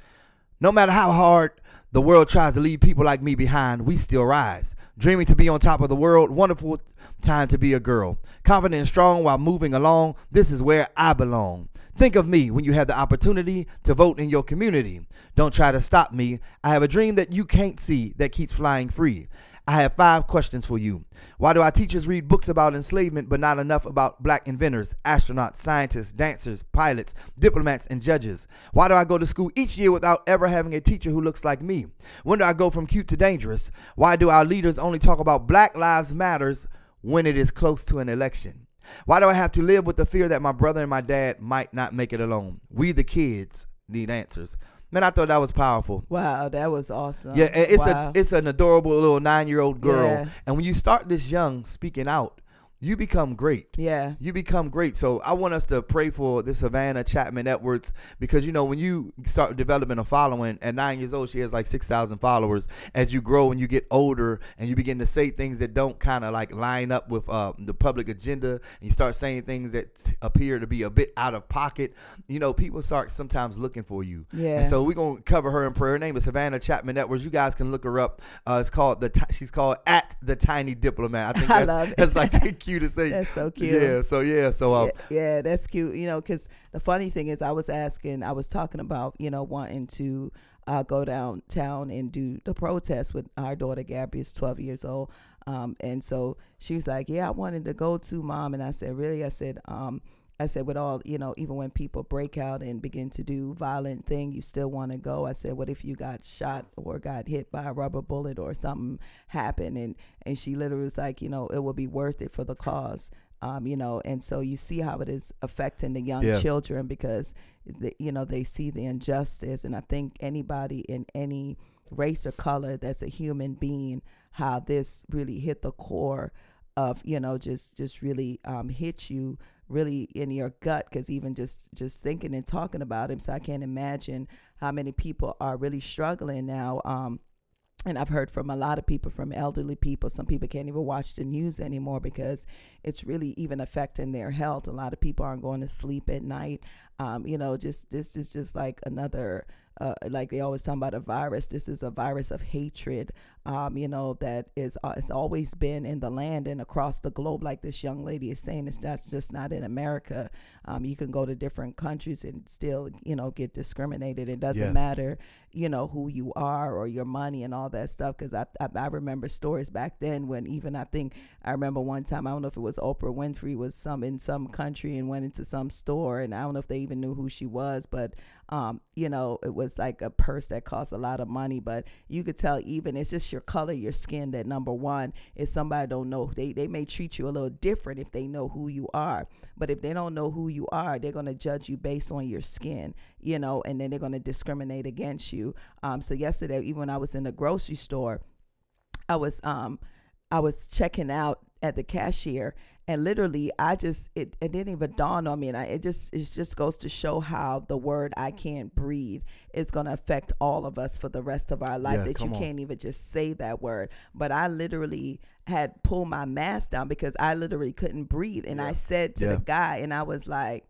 No matter how hard the world tries to leave people like me behind, we still rise. Dreaming to be on top of the world, wonderful time to be a girl. Confident and strong while moving along, this is where I belong. Think of me when you have the opportunity to vote in your community. Don't try to stop me. I have a dream that you can't see that keeps flying free. I have five questions for you. Why do our teachers read books about enslavement but not enough about black inventors, astronauts, scientists, dancers, pilots, diplomats, and judges? Why do I go to school each year without ever having a teacher who looks like me? When do I go from cute to dangerous? Why do our leaders only talk about Black Lives Matters when it is close to an election? Why do I have to live with the fear that my brother and my dad might not make it alone? We, the kids, need answers. Man, I thought that was powerful. Wow, that was awesome. Yeah, it's Wow. a it's an adorable little nine year old girl, Yeah. and when you start this young speaking out, you become great. yeah. You become great. So I want us to pray for this Savannah Chapman Edwards because you know when you start developing a following at nine years old, she has like six thousand followers. As you grow and you get older and you begin to say things that don't kind of like line up with uh, the public agenda, and you start saying things that appear to be a bit out of pocket. You know, people start sometimes looking for you. Yeah. And so we're gonna cover her in prayer. Her name is Savannah Chapman Edwards. You guys can look her up. Uh, it's called the. Ti- She's called at the Tiny Diplomat. I think I that's, love it. that's like the cutest thing. That's so cute. Yeah. So yeah. So um, yeah, yeah, that's cute. You know, because the funny thing is, I was asking, I was talking about, you know, wanting to uh, go downtown and do the protest with our daughter Gabby is 12 years old, um, and so she was like, "Yeah, I wanted to go to mom," and I said, "Really?" I said, um, I said, with all, you know, even when people break out and begin to do violent thing, you still want to go. I said, what if you got shot or got hit by a rubber bullet or something happened? And, and she literally was like, you know, it will be worth it for the cause. Um, you know, and so you see how it is affecting the young Yeah. children because, the, you know, they see the injustice. And I think anybody in any race or color that's a human being, how this really hit the core of, you know, just, just really um, hit you really in your gut because even just just thinking and talking about him so i can't imagine how many people are really struggling now um and I've heard from a lot of people, from elderly people. Some people can't even watch the news anymore because it's really even affecting their health. A lot of people aren't going to sleep at night. Um, you know, just this is just like another, uh, like they always talk about a virus. This is a virus of hatred. Um, you know that is uh, it's always been in the land and across the globe. Like this young lady is saying, it's that's just not in America. Um, you can go to different countries and still, you know, get discriminated. It doesn't Yes. matter you know who you are or your money and all that stuff because I, I i remember stories back then when even i think i remember one time i don't know if it was oprah winfrey was some in some country and went into some store and i don't know if they even knew who she was but um you know it was like a purse that cost a lot of money but you could tell even it's just your color your skin that number one if somebody don't know they they may treat you a little different if they know who you are. But if they don't know who you are they're to judge you based on your skin you know and then they're to discriminate against you. Um so yesterday even when i was in the grocery store I was um I was checking out at the cashier and literally I just it, it didn't even dawn on me and I it just it just goes to show how the word I can't breathe is going to affect all of us for the rest of our life Yeah, that you on. can't even just say that word but I literally had pulled my mask down because I literally couldn't breathe and I said to Yeah. the guy and I was like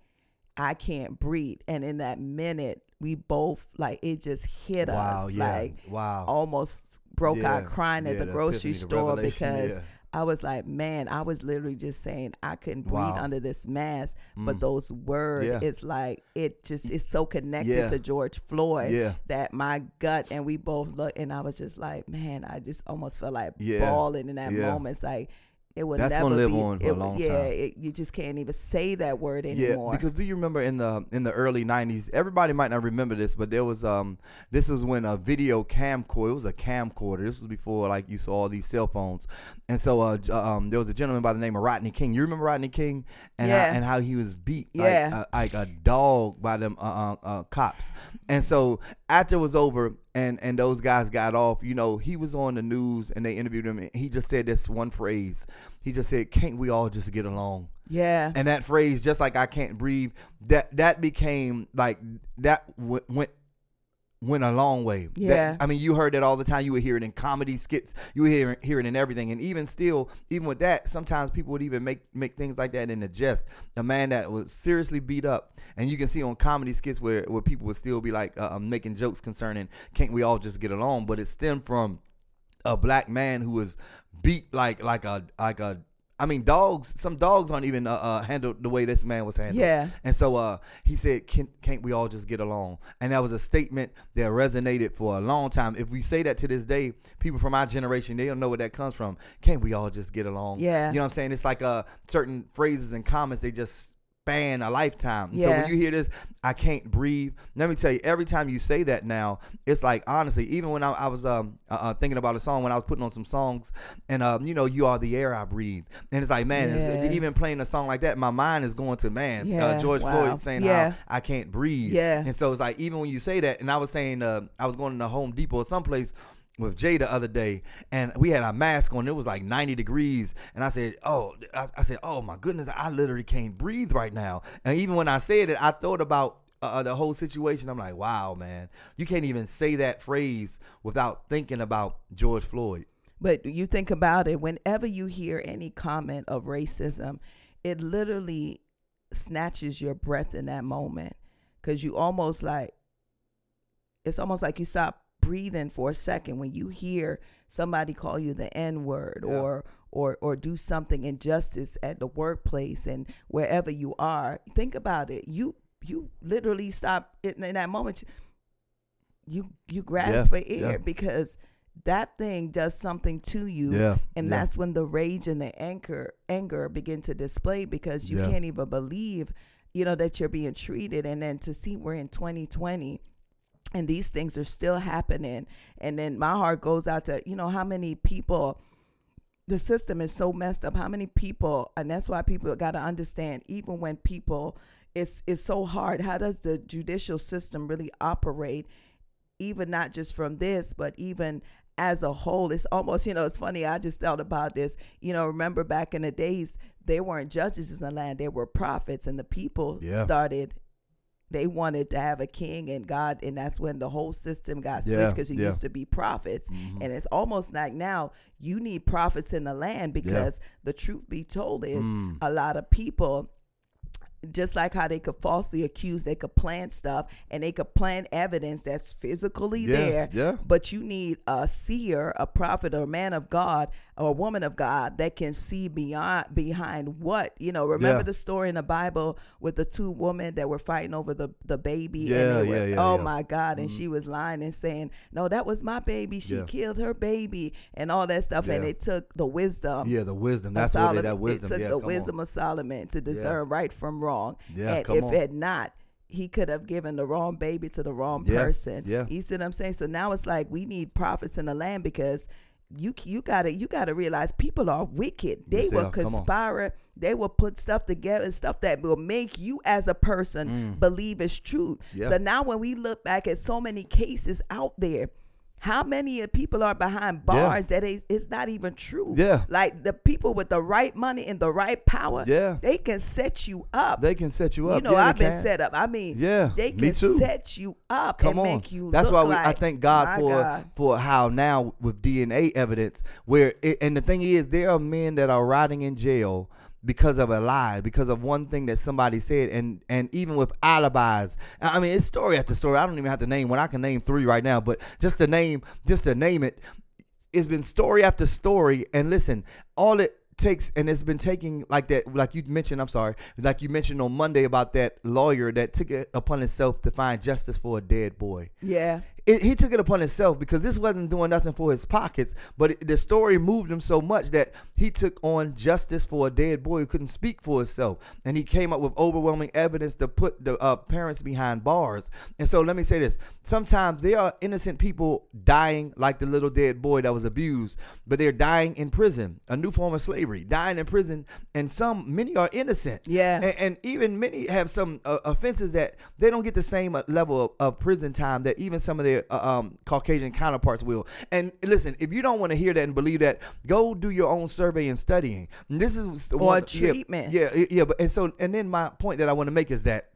I can't breathe and in that minute we both like it just hit Wow, us yeah. like Wow. almost broke Yeah, out crying at yeah, the the grocery the store because yeah. I was like, man, I was literally just saying I couldn't breathe Wow. under this mask, but Mm. those words, Yeah. it's like it just it's so connected Yeah. to George Floyd Yeah. that my gut and we both look and I was just like, man, I just almost felt like bawling in that moment. It's like it would That's never gonna live be, on for a it- long yeah, time. It, you just can't even say that word anymore. Yeah, because do you remember in the in the early '90s? Everybody might not remember this, but there was um this was when a video camcorder. It was a camcorder. This was before like you saw all these cell phones, and so uh um there was a gentleman by the name of Rodney King. You remember Rodney King and Yeah. how, and how he was beat Yeah. like, uh, like a dog by them uh, uh, uh, cops. And so after it was over and and those guys got off, you know, he was on the news and they interviewed him. And he just said this one phrase. He just said, "Can't we all just get along?" yeah, and that phrase just like i can't breathe that that became like that w- went went a long way. That- Yeah. I mean, you heard that all the time. You would hear it in comedy skits. You would hear, hear it in everything. And even still, even with that, sometimes people would even make make things like that in a jest. A man that was seriously beat up, and you can see on comedy skits where where people would still be like uh, making jokes concerning, can't we all just get along? But it stemmed from a black man who was beat like like a like a I mean dogs some dogs aren't even uh, uh handled the way this man was handled. Yeah. And so uh he said Can, can't we all just get along? And that was a statement that resonated for a long time. If we say that to this day, people from our generation they don't know where that comes from. Can't we all just get along? Yeah. You know what I'm saying? It's like uh certain phrases and comments they just span a lifetime. So when you hear this, I can't breathe. Let me tell you, every time you say that now, it's like honestly, even when I, I was um uh, uh, thinking about a song when I was putting on some songs, and um you know you are the air I breathe, and it's like man, it's, even playing a song like that, my mind is going to man, Yeah, uh, George wow. Floyd saying Yeah. how I can't breathe, Yeah. and so it's like even when you say that, and I was saying uh, I was going to Home Depot or someplace with Jay the other day, and we had our mask on. It was like 90 degrees, and I said, "Oh," I, I said, "Oh my goodness, I literally can't breathe right now." And even when I said it, I thought about uh, the whole situation. I'm like, "Wow, man, you can't even say that phrase without thinking about George Floyd." But you think about it, whenever you hear any comment of racism, it literally snatches your breath in that moment because you almost like, it's almost like you stop breathing for a second when you hear somebody call you the N word Yeah. or or or do something injustice at the workplace and wherever you are. Think about it. You you literally stop in, in that moment. You you grasp for yeah. air because that thing does something to you Yeah, and yeah. that's when the rage and the anger anger begin to display because you Yeah. can't even believe you know that you're being treated and then to see we're in 2020 and these things are still happening. And then my heart goes out to you know how many people the system is so messed up how many people and that's why people got to understand even when people it's it's so hard. How does the judicial system really operate even not just from this but even as a whole? It's almost you know it's funny i just thought about this. You know remember back in the days they weren't judges in the land they were prophets and the people Yeah. started they wanted to have a king and God, and that's when the whole system got switched because it yeah. used to be prophets, and it's almost like now you need prophets in the land because the truth be told is Mm. a lot of people. Just like how they could falsely accuse, they could plant stuff and they could plant evidence that's physically Yeah, there. yeah. But you need a seer, a prophet, or a man of God, or a woman of God that can see beyond behind what you know. Remember Yeah. the story in the Bible with the two women that were fighting over the the baby. Yeah, and they yeah, were, yeah, Oh yeah. my God! And mm-hmm. she was lying and saying, "No, that was my baby. She killed her baby," and all that stuff. And it took the wisdom. Yeah, the wisdom. That's what Solomon. it, that wisdom. It took the come on. wisdom of Solomon to discern right from wrong. Yeah, and come if on. it had not, he could have given the wrong baby to the wrong Yeah, person. yeah. You see what I'm saying? So now it's like we need prophets in the land because you you gotta you gotta realize people are wicked. They Yes, will on. conspire. They will put stuff together, stuff that will make you as a person believe it's true. Mm. Yeah. So now when we look back at so many cases out there. How many people are behind bars that is it's not even true? Yeah. Like the people with the right money and the right power, Yeah. they can set you up. They can set you up. You know, Yeah, I've been can. set up. I mean, Yeah, they can set you up Come and on. make you. That's why we, I thank God for God. for how now with DNA evidence, where it, and the thing is, there are men that are rotting in jail because of a lie, because of one thing that somebody said, and and even with alibis. I mean, it's story after story. I don't even have to name one. I can name three right now, but just to name, just to name it, it's been story after story. And listen, all it takes, and it's been taking like that, like you mentioned. I'm sorry, like you mentioned on Monday about that lawyer that took it upon himself to find justice for a dead boy Yeah, it, he took it upon himself because this wasn't doing nothing for his pockets, but it, the story moved him so much that he took on justice for a dead boy who couldn't speak for himself, and he came up with overwhelming evidence to put the uh, parents behind bars. And so, let me say this: sometimes there are innocent people dying, like the little dead boy that was abused, but they're dying in prison, a new form of slavery, dying in prison, and some many are innocent. Yeah. And, and even many have some uh, offenses that they don't get the same uh, level of, of prison time that even some of their uh, um, Caucasian counterparts will. And listen, if you don't want to hear that and believe that, go do your own survey and studying. And this is Or one- treatment. Yeah, yeah, yeah. But and so and then my point that I want to make is that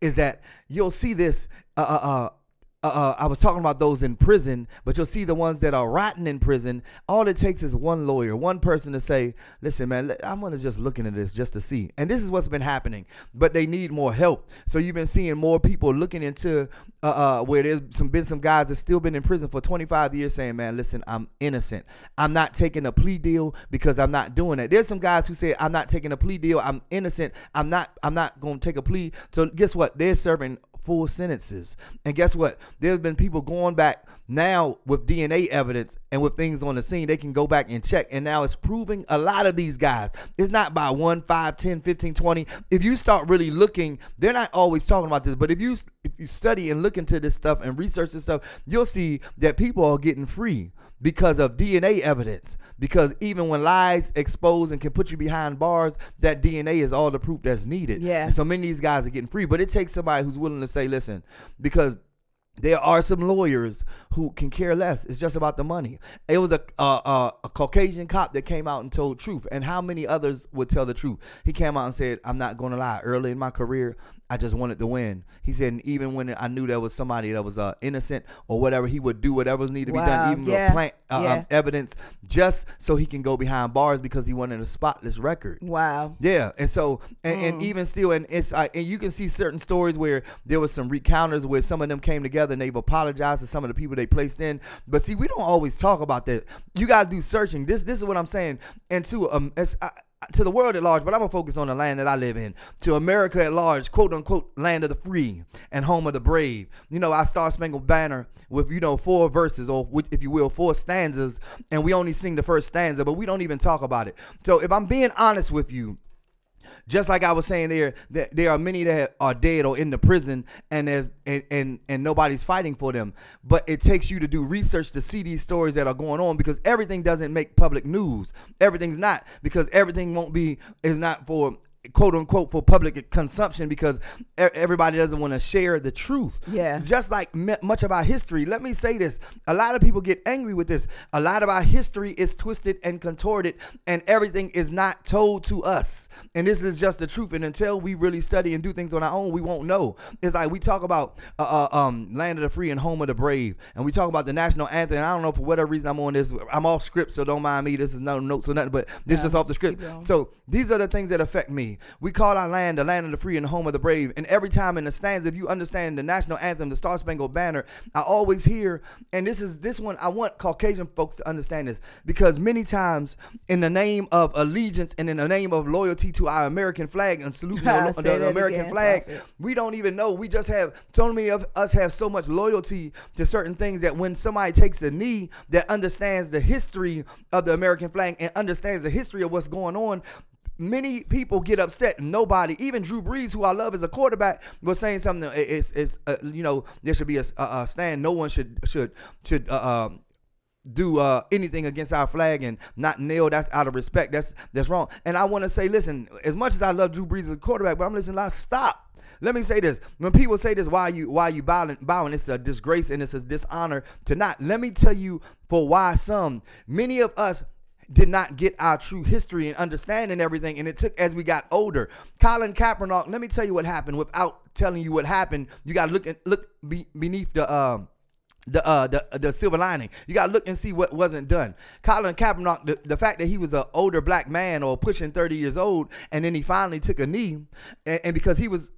is that you'll see this uh, uh, uh, uh, I was talking about those in prison, but you'll see the ones that are rotten in prison. All it takes is one lawyer, one person to say, "Listen, man, I'm gonna just look into this just to see." And this is what's been happening. But they need more help. So you've been seeing more people looking into uh, uh, where there's some been some guys that still been in prison for 25 years, saying, "Man, listen, I'm innocent. I'm not taking a plea deal because I'm not doing it." There's some guys who say, "I'm not taking a plea deal. I'm innocent. I'm not. I'm not gonna take a plea." So guess what? They're serving full sentences. And guess what? There's been people going back now with DNA evidence and with things on the scene. They can go back and check. And now it's proving a lot of these guys. It's not by 1, 5, 10, 15, 20. If you start really looking, they're not always talking about this, but if you if you study and look into this stuff and research this stuff, you'll see that people are getting free because of DNA evidence. Because even when lies expose and can put you behind bars, that DNA is all the proof that's needed. Yeah. And so many of these guys are getting free, but it takes somebody who's willing to say, listen, because there are some lawyers who can care less. It's just about the money. It was a, a, a, Caucasian cop that came out and told truth, and how many others would tell the truth? He came out and said, "I'm not going to lie. Early in my career, I just wanted to win." He said, and even when I knew there was somebody that was uh, innocent or whatever, he would do whatever was needed to be done, even yeah, with plant uh, yeah. um, evidence, just so he can go behind bars because he wanted a spotless record. Wow. Yeah, and so and, and even still, and it's uh, and you can see certain stories where there was some recounters where some of them came together and they've apologized to some of the people they placed in. But see, we don't always talk about that. You got to do searching. This this is what I'm saying. And to um, as, uh, to the world at large, but I'm gonna focus on the land that I live in. To America at large, quote unquote, land of the free and home of the brave. You know, our Star Spangled Banner with you know four verses or if you will four stanzas, and we only sing the first stanza, but we don't even talk about it. So if I'm being honest with you, just like I was saying there, that there are many that are dead or in the prison, and there's and, and and nobody's fighting for them. But it takes you to do research to see these stories that are going on because everything doesn't make public news. Everything's not because everything won't be is not for quote unquote for public consumption because everybody doesn't want to share the truth. Yeah. Just like much of our history. Let me say this. A lot of people get angry with this. A lot of our history is twisted and contorted and everything is not told to us. And this is just the truth. And until we really study and do things on our own, we won't know. It's like we talk about uh, uh, um, land of the free and home of the brave. And we talk about the national anthem. And I don't know for whatever reason I'm on this. I'm off script, so don't mind me. This is no notes or nothing, but this is Yeah, just off the script. So these are the things that affect me. We call our land the land of the free and the home of the brave. And every time in the stands, if you understand the national anthem, the Star Spangled Banner, I always hear, and this is this one, I want Caucasian folks to understand this because many times in the name of allegiance and in the name of loyalty to our American flag and saluting the, the American again, flag, we don't even know. We just have so many of us have so much loyalty to certain things that when somebody takes a knee that understands the history of the American flag and understands the history of what's going on. Many people get upset. Nobody, even Drew Brees, who I love as a quarterback, was saying something. It's, it's uh, you know, there should be a, a, stand. No one should should should uh, um, do uh, anything against our flag and not nail. That's out of respect. That's that's wrong. And I want to say, listen, as much as I love Drew Brees as a quarterback, but I'm listening. Like, stop. Let me say this: when people say this, why you why you bowing, bowing, it's a disgrace and it's a dishonor to not. Let me tell you for why some, many of us did not get our true history and understanding everything, and it took as we got older. Colin Kaepernick, let me tell you what happened. Without telling you what happened, you got to look look be, beneath the. Um, the uh the the silver lining. You gotta look and see what wasn't done. Colin Kaepernick, the, the fact that he was an older black man or pushing 30 years old, and then he finally took a knee, and, and because he was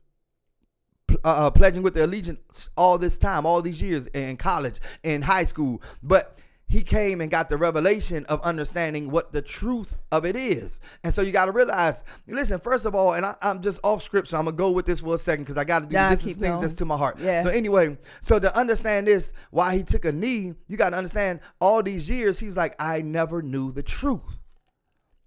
uh, uh, pledging with the allegiance all this time, all these years in college, in high school, but he came and got the revelation of understanding what the truth of it is. And so you got to realize, listen, first of all, and I, I'm just off script, so I'm going to go with this for a second because I got to do Nah, this. is things that's to my heart. Yeah. So anyway, so to understand this, why he took a knee, you got to understand all these years, he's like, I never knew the truth.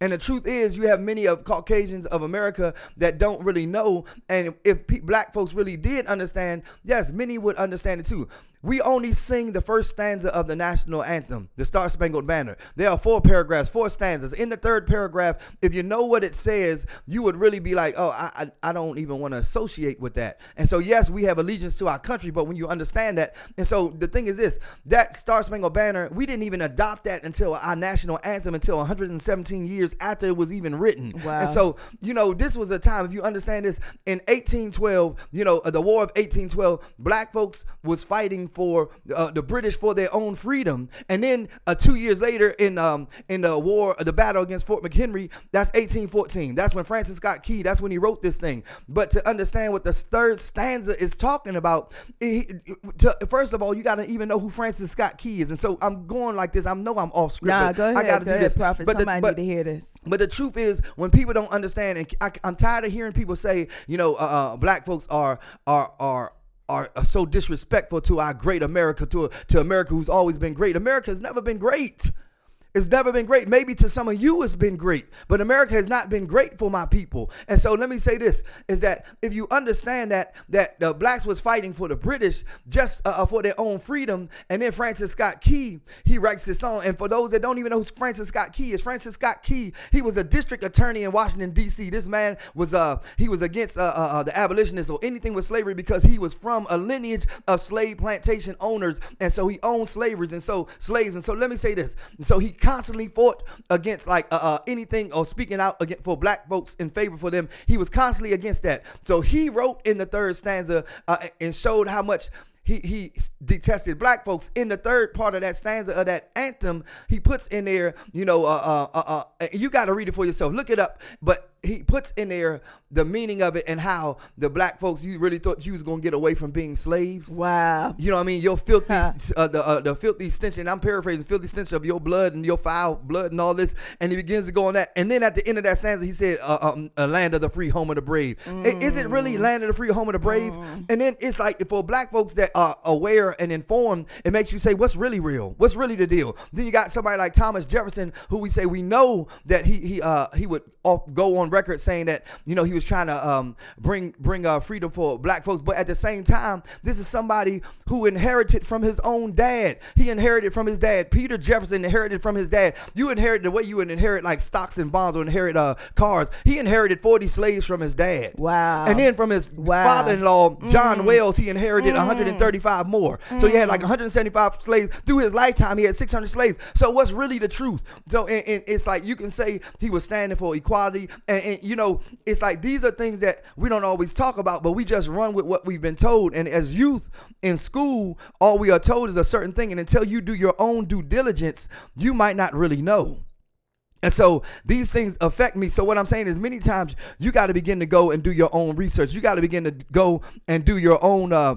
And the truth is, you have many of Caucasians of America that don't really know. And if pe- black folks really did understand, yes, many would understand it too. We only sing the first stanza of the national anthem, the Star Spangled Banner. There are four paragraphs, four stanzas. In the third paragraph, if you know what it says, you would really be like, oh, I, I, I don't even want to associate with that. And so, yes, we have allegiance to our country, but when you understand that, and so the thing is this that Star Spangled Banner, we didn't even adopt that until our national anthem until 117 years after it was even written. Wow. And so, you know, this was a time, if you understand this, in 1812, you know, the War of 1812, black folks was fighting for uh, the British for their own freedom. And then uh, two years later, in um, in the war, the battle against Fort McHenry, that's 1814. That's when Francis Scott Key. That's when he wrote this thing. But to understand what the third stanza is talking about, it, to, first of all, you got to even know who Francis Scott Key is. And so I'm going like this. I know I'm off script. Nah, go ahead. I got to do ahead, this. prophet. But the- Somebody but- need to hear this. but the truth is, when people don't understand, and I, am tired of hearing people say, you know, uh, uh, black folks are are are. Are so disrespectful to our great America, to to America who's always been great. America has never been great. It's never been great. Maybe to some of you it's been great, but America has not been great for my people. And so let me say this: is that if you understand that that the blacks was fighting for the British just uh, uh, for their own freedom, and then Francis Scott Key he writes this song. And for those that don't even know who Francis Scott Key is, Francis Scott Key he was a district attorney in Washington D.C. This man was uh he was against uh, uh, uh, the abolitionists or anything with slavery because he was from a lineage of slave plantation owners, and so he owned slavers and so slaves. And so let me say this: so he constantly fought against like uh, uh, anything or speaking out against for black folks in favor for them. He was constantly against that. So he wrote in the third stanza uh, and showed how much he he detested black folks. In the third part of that stanza of that anthem, he puts in there, you know, uh, uh, uh, uh you got to read it for yourself. Look it up, but he puts in there the meaning of it and how the black folks you really thought you was gonna get away from being slaves. Wow. You know what I mean? Your filthy, uh, the uh, the filthy stench, and I'm paraphrasing, filthy stench of your blood and your foul blood and all this. And he begins to go on that. And then at the end of that stanza, he said, uh, um, "A land of the free, home of the brave." I- Is it really land of the free, home of the brave? And then it's like for black folks that are aware and informed, it makes you say, "What's really real? What's really the deal?" Then you got somebody like Thomas Jefferson, who we say we know that he he uh he would off, go on record saying that you know he was trying to um bring bring uh freedom for black folks, but at the same time, this is somebody who inherited from his own dad. He inherited from his dad. Peter Jefferson inherited from his dad. You inherit the way you would inherit like stocks and bonds or inherit uh cars. He inherited 40 slaves from his dad. Wow. And then from his Wow. father-in-law, John Wayles, he inherited 135 more. So he had like 175 slaves through his lifetime. He had 600 slaves. So what's really the truth? So and, and it's like you can say he was standing for equality, and, and you know it's like these are things that we don't always talk about, but we just run with what we've been told. And as youth in school, all we are told is a certain thing, and until you do your own due diligence, you might not really know. And so these things affect me. So what I'm saying is many times you got to begin to go and do your own research. You got to begin to go and do your own uh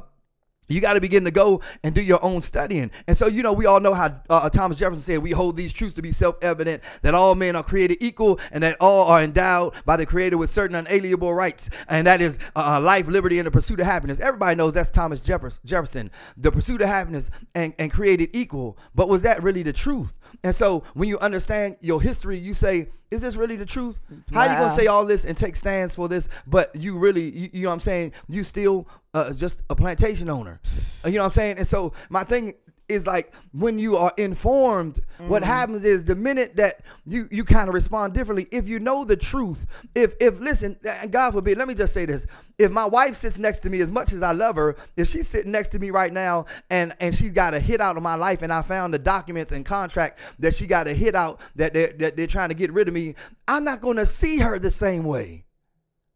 you got to begin to go and do your own studying. And so, you know, we all know how uh, Thomas Jefferson said, we hold these truths to be self evident that all men are created equal and that all are endowed by the Creator with certain unalienable rights. And that is uh, life, liberty, and the pursuit of happiness. Everybody knows that's Thomas Jefferson, the pursuit of happiness and, and created equal. But was that really the truth? And so, when you understand your history, you say, is this really the truth? How you gonna say all this and take stands for this, but you really, you, you know what I'm saying? You still uh, just a plantation owner. You know what I'm saying? And so my thing is like when you are informed, what mm-hmm. happens is the minute that you you kind of respond differently. If you know the truth, if if listen, and God forbid, let me just say this: if my wife sits next to me, as much as I love her, if she's sitting next to me right now and and she's got a hit out of my life, and I found the documents and contract that she got a hit out that they're, that they're trying to get rid of me, I'm not going to see her the same way.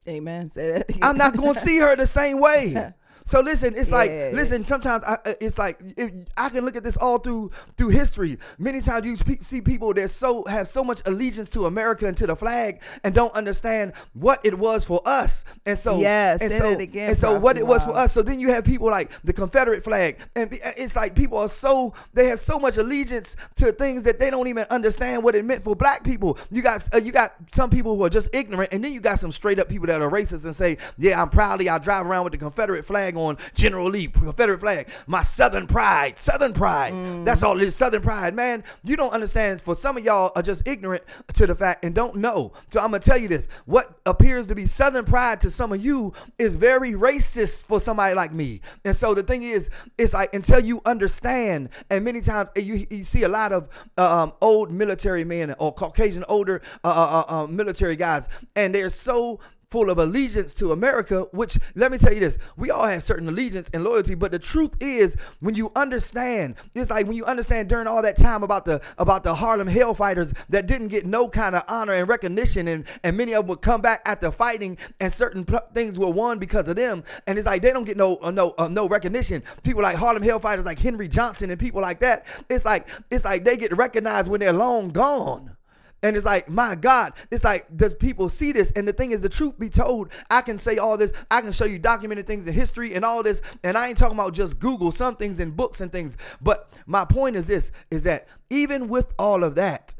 Amen. Say that. I'm not going to see her the same way. So listen, it's Yeah. like listen. Sometimes I, uh, it's like it, I can look at this all through through history. Many times you pe- see people that so have so much allegiance to America and to the flag, and don't understand what it was for us. And so Yes, and so it again, and so what it was for us. So then you have people like the Confederate flag, and it's like people are so they have so much allegiance to things that they don't even understand what it meant for black people. You got uh, you got some people who are just ignorant, and then you got some straight up people that are racist and say, "Yeah, I'm proudly I drive around with the Confederate flag on General Lee, Confederate flag, my Southern pride, Southern pride. Mm. That's all it is, Southern pride, man. You don't understand. For some of y'all are just ignorant to the fact and don't know. So I'm gonna tell you this: what appears to be Southern pride to some of you is very racist for somebody like me. And so the thing is, it's like until you understand, and many times you you see a lot of uh, um, old military men or Caucasian older uh, uh, uh, uh, military guys, and they're so full of allegiance to America, which let me tell you this, we all have certain allegiance and loyalty, but the truth is when you understand, it's like when you understand during all that time about the about the Harlem Hellfighters that didn't get no kind of honor and recognition and and many of them would come back after fighting and certain pl- things were won because of them and it's like they don't get no uh, no uh, no recognition. People like Harlem Hellfighters like Henry Johnson and people like that, it's like it's like they get recognized when they're long gone. And it's like, my God, it's like, does people see this? And the thing is, the truth be told, I can say all this. I can show you documented things in history and all this. And I ain't talking about just Google, some things in books and things. But my point is this, is that even with all of that,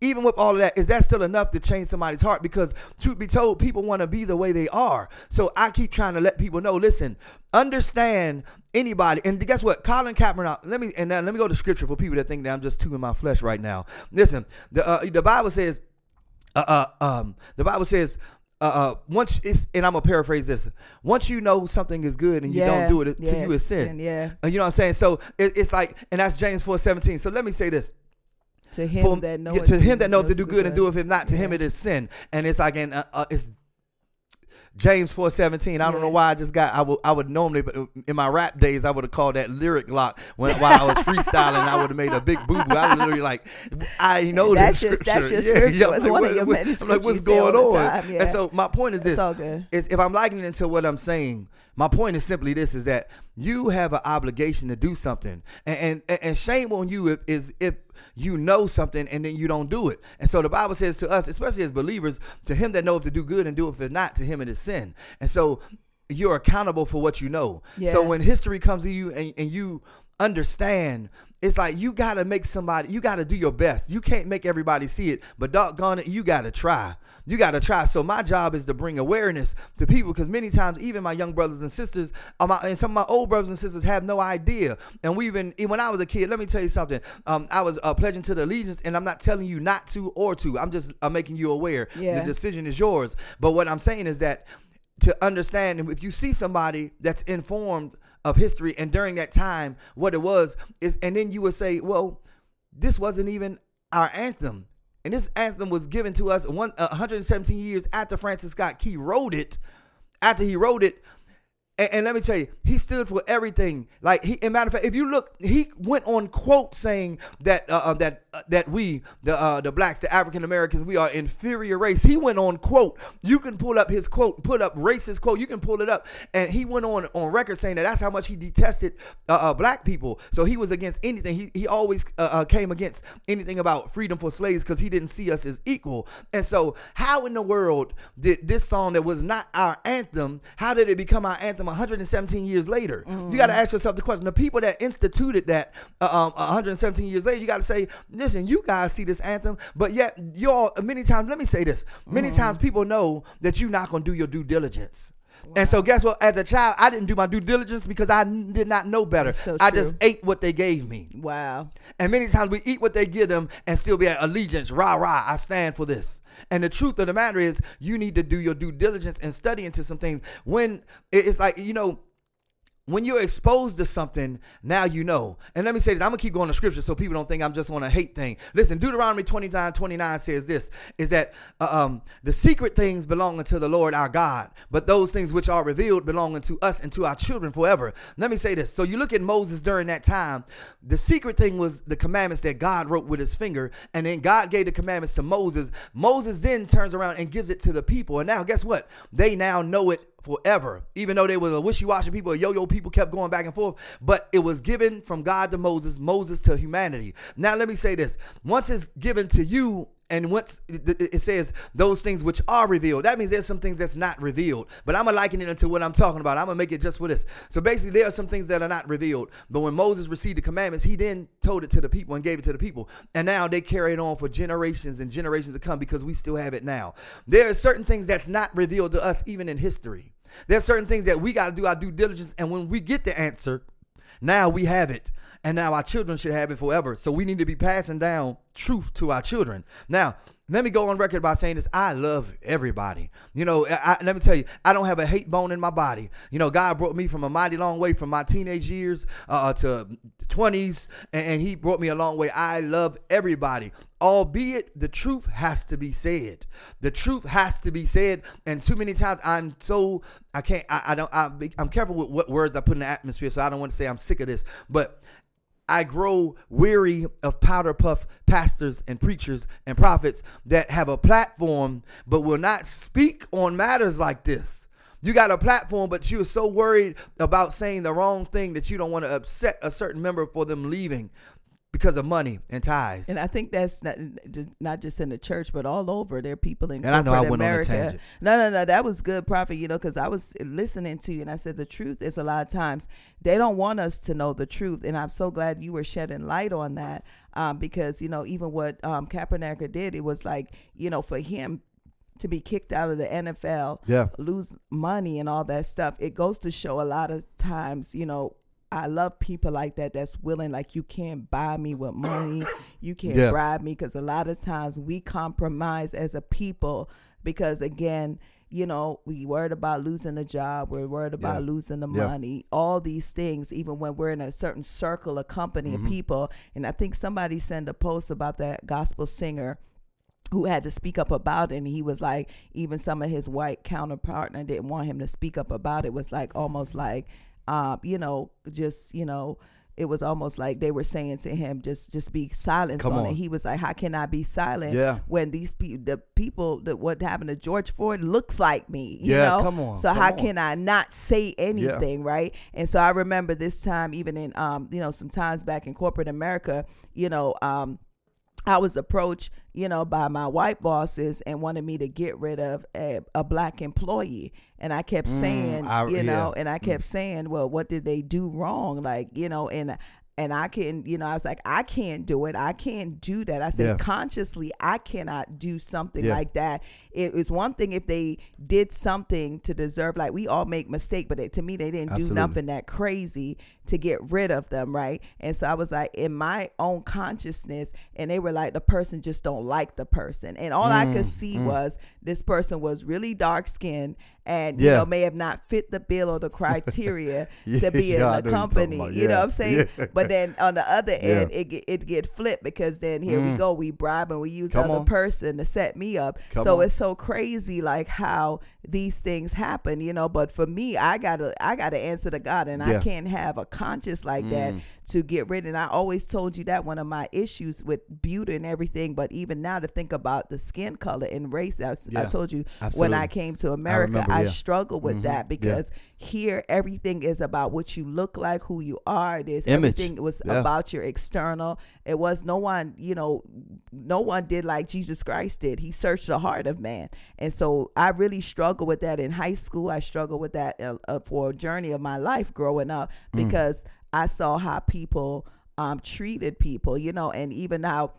even with all of that, is that still enough to change somebody's heart? Because truth be told, people want to be the way they are. So I keep trying to let people know, listen, understand anybody. And guess what? Colin Kaepernick. Let me and uh, let me go to scripture for people that think that I'm just too in my flesh right now. Listen, the uh, the Bible says, uh, uh um, the Bible says. Uh, uh, once it's and I'm gonna paraphrase this. Once you know something is good and you Yeah, don't do it, to yeah, you is sin. sin, yeah. Uh, you know what I'm saying? So it, it's like, and that's James 4:17. So let me say this: To him for- that yeah, to him that knows to do good and do it. if not to him it is sin and it's like in uh, uh, it's James 4:17 I don't know why I just got I would I would normally but in my rap days I would have called that lyric lock when while I was freestyling I would have made a big boo boo I was literally like I know That's this your- that's scripture. your scripture. I'm like, one of your what- I'm like what's scriptures you say all going on time, yeah. and so my point is this is if I'm likening it to what I'm saying, my point is simply this: is that you have an obligation to do something, and and, and shame on you if, is if you know something and then you don't do it. And so the Bible says to us, especially as believers, to him that knoweth to do good and do it not, to him it is sin. And so you're accountable for what you know. So when history comes to you and, and you understand. It's like you gotta make somebody you gotta do your best. You can't make everybody see it but doggone it you gotta try. You gotta try. So my job is to bring awareness to people because many times even my young brothers and sisters um, and some of my old brothers and sisters have no idea. And we've been when i was a kid let me tell you something. Um, i was uh, pledging to the allegiance and i'm not telling you not to or to. I'm just uh, making you aware. Yeah. the decision is yours. But what i'm saying is that to understand and if you see somebody that's informed of history and during that time what it was is and then you would say well this wasn't even our anthem. And this anthem was given to us one uh, 117 years after francis scott. Key wrote it after he wrote it. And, and let me tell you, he stood for everything. Like he, in matter of fact, if you look, he went on quote saying that uh, uh, that that we, the uh, the blacks, the African Americans, we are inferior race. He went on quote. You can pull up his quote, put up racist quote. You can pull it up, and he went on on record saying that that's how much he detested uh, uh, black people. So he was against anything. He he always uh, uh, came against anything about freedom for slaves because he didn't see us as equal. And so, how in the world did this song that was not our anthem? How did it become our anthem 117 years later? You got to ask yourself the question. The people that instituted that uh, um, 117 years later, you got to say, listen, you guys see this anthem, but yet y'all many times. Let me say this: many mm. times people know that you're not going to do your due diligence. And so, guess what? As a child, I didn't do my due diligence because I n- did not know better. So I just ate what they gave me. Wow. And many times we eat what they give them and still be at allegiance. Rah, rah, I stand for this. And the truth of the matter is, you need to do your due diligence and study into some things. When it's like, you know, when you're exposed to something, now you know. And let me say this, I'm gonna keep going to scripture so people don't think I'm just on a hate thing. Listen, Deuteronomy 29, 29 says this is that uh, um, the secret things belong unto the Lord our God, but those things which are revealed belong unto us and to our children forever. Let me say this. So you look at Moses during that time, the secret thing was the commandments that God wrote with his finger, and then God gave the commandments to Moses. Moses then turns around and gives it to the people. And now guess what? They now know it forever. Even though they were a wishy-washy people, a yo-yo people kept going back and forth, but it was given from God to Moses, Moses to humanity. Now let me say this: once it's given to you. And once it it says those things which are revealed, that means there's some things that's not revealed. But I'm gonna liken it into what I'm talking about. I'm gonna make it just for this. So basically, there are some things that are not revealed. But when Moses received the commandments, he then told it to the people and gave it to the people. And now they carry it on for generations and generations to come because we still have it now. There are certain things that's not revealed to us, even in history. There's certain things that we got to do our due diligence, and when we get the answer, now we have it, and now our children should have it forever. So we need to be passing down truth to our children. Now, let me go on record by saying this. I love everybody. You know, I, let me tell you, I don't have a hate bone in my body. You know, God brought me from a mighty long way from my teenage years uh, to 20s, and, He brought me a long way. I love everybody. Albeit the truth has to be said. The truth has to be said. And too many times I'm so I can't I, I don't I, I'm careful with what words I put in the atmosphere, so I don't want to say I'm sick of this. But I grow weary of powder puff pastors and preachers and prophets that have a platform but will not speak on matters like this. You got a platform, but you're so worried about saying the wrong thing that you don't want to upset a certain member for them leaving because of money and ties. And I think that's not, not just in the church, but all over. There are people in And I know I went on a America. tangent. No, no, no. That was good, prophet. You know, because I was listening to you, and I said the truth is a lot of times they don't want us to know the truth, and I'm so glad you were shedding light on that. Um, because you know, even what um, Kaepernick did, it was like you know, for him to be kicked out of the NFL, Yeah. lose money and all that stuff. It goes to show a lot of times, you know, I love people like that that's willing, like, you can't buy me with money, you can't Yeah. bribe me, because a lot of times we compromise as a people because, again, you know, we worried about losing a job, we're worried about Yeah. losing the Yeah. money, all these things, even when we're in a certain circle, a company Mm-hmm. of people. And I think somebody sent a post about that gospel singer who had to speak up about it and he was like even some of his white counterpartner didn't want him to speak up about it, it was like almost like um you know just you know it was almost like they were saying to him just just be silent Come on, on. it he was like how can i be silent Yeah. when these people the people that what happened to george floyd looks like me you Yeah, know come on, so come how on. can i not say anything right and so i remember this time even in um you know some times back in corporate america you know um I was approached, you know, by my white bosses and wanted me to get rid of a, a black employee. And I kept saying, Mm, I- you know, yeah. and I kept saying, well, what did they do wrong? Like, you know, and and I can, you know, I was like, I can't do it. I can't do that. I said Yeah. consciously, I cannot do something Yeah. like that. It was one thing if they did something to deserve, like we all make mistake, but it, to me, they didn't Absolutely. do nothing that crazy to get rid of them, right? And so I was like, in my own consciousness, and they were like, the person just don't like the person, and all I Mm, could see was this person was really dark skinned and you know may have not fit the bill or the criteria Yeah, to be in yeah, the company. about. You know what I'm saying? yeah. But then on the other end, Yeah. it get, it get flipped because then here we Mm. go, we bribe and we use Come other on. person to set me up. Come so on. it's so crazy, like how these things happen, you know. But for me, I gotta I gotta answer to God, and I can't have a conscience like that Mm. to get rid. And I always told you that one of my issues with beauty and everything. But even now to think about the skin color and race, i, Yeah. told you when I came to America, I, remember, yeah. struggle with Mhm. that Yeah. because here everything is about what you look like, who you are. It is Image. everything was Yeah. about your external. It was no one, you know, no one did like Jesus Christ did. He searched the heart of man, and so I really struggled with that in high school. I struggled with that uh, uh, for a journey of my life growing up Mm. because I saw how people um, treated people, you know, and even how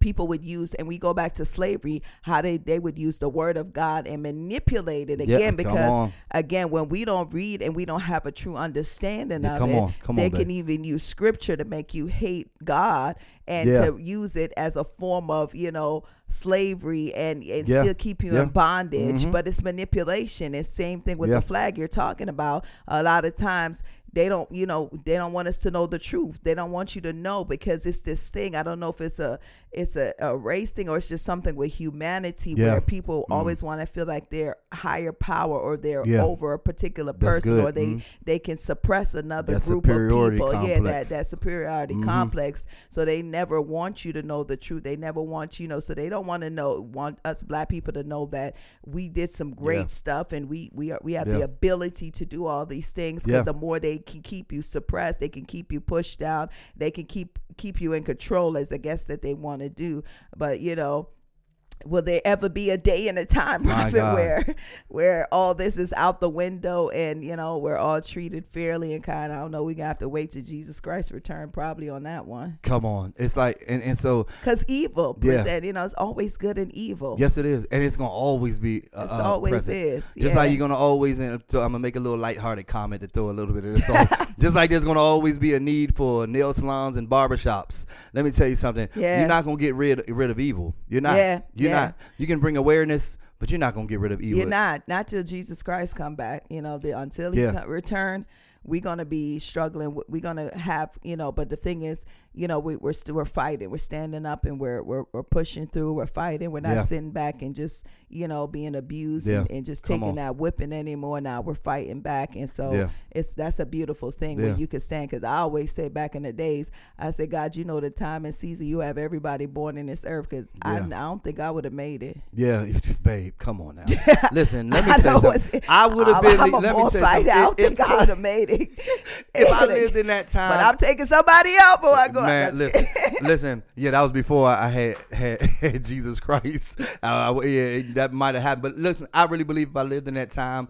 people would use and we go back to slavery how they they would use the word of god and manipulate it again come because again when we don't read and we don't have a true understanding Yeah, of it on, they on, can babe. even use scripture to make you hate god and Yeah. to use it as a form of you know slavery and, and Yeah, still keep you yeah. in bondage Mhm. but it's manipulation. It's the same thing with the flag you're talking about. A lot of times they don't you know they don't want us to know the truth. They don't want you to know because it's this thing. I don't know if it's a it's a, a race thing or it's just something with humanity where people always want to feel like they're higher power or they're over a particular person or they Mhm. they can suppress another That group of people. yeah that that superiority Mhm. complex. So they never want you to know the truth they never want you know so they don't want to know want us black people to know that we did some great Yeah. stuff and we we are we have Yeah. the ability to do all these things Yeah. because the more they can keep you suppressed they can keep you pushed down they can keep keep you in control as i guess that they want to do but you know will there ever be a day and a time prophet where where all this is out the window and you know we're all treated fairly and kind i don't know we gonna have to wait till jesus christ return probably on that one Come on. It's like and, and so because evil Yeah. present you know it's always good and evil yes it is. And it's gonna always be uh, It's uh, always present. is, Just like you're gonna always and so I'm gonna make a little lighthearted comment to throw a little bit of this on. Just like there's gonna always be a need for nail salons and barbershops. Let me tell you something. Yeah. You're not gonna get rid rid of evil. You're not. Yeah, You're You're Yeah. not. You can bring awareness, but you're not gonna get rid of evil. You're not not till Jesus Christ come back. You know, the until he Yeah. return, we're gonna be struggling. We're gonna have you know. But the thing is, you know, we, we're still we're fighting. We're standing up and we're we're, we're pushing through. We're fighting. We're not Yeah. sitting back and just you know being abused Yeah. and, and just Come taking on. that whipping anymore. Now we're fighting back, and so Yeah. it's that's a beautiful thing when you can stand. Because I always say back in the days, I say, God, you know the time and season you have everybody born in this earth. Because I, I don't think I would have made it. Yeah, babe, come on now. Listen, let me I tell you something. I would have been. I'm a let me tell you something. I don't If- think I would have made it. if I lived in that time, but I'm taking somebody out before I go. Man, listen, listen. Yeah, that was before I had had, had Jesus Christ. Uh, yeah, that might have happened. But listen, I really believe if I lived in that time,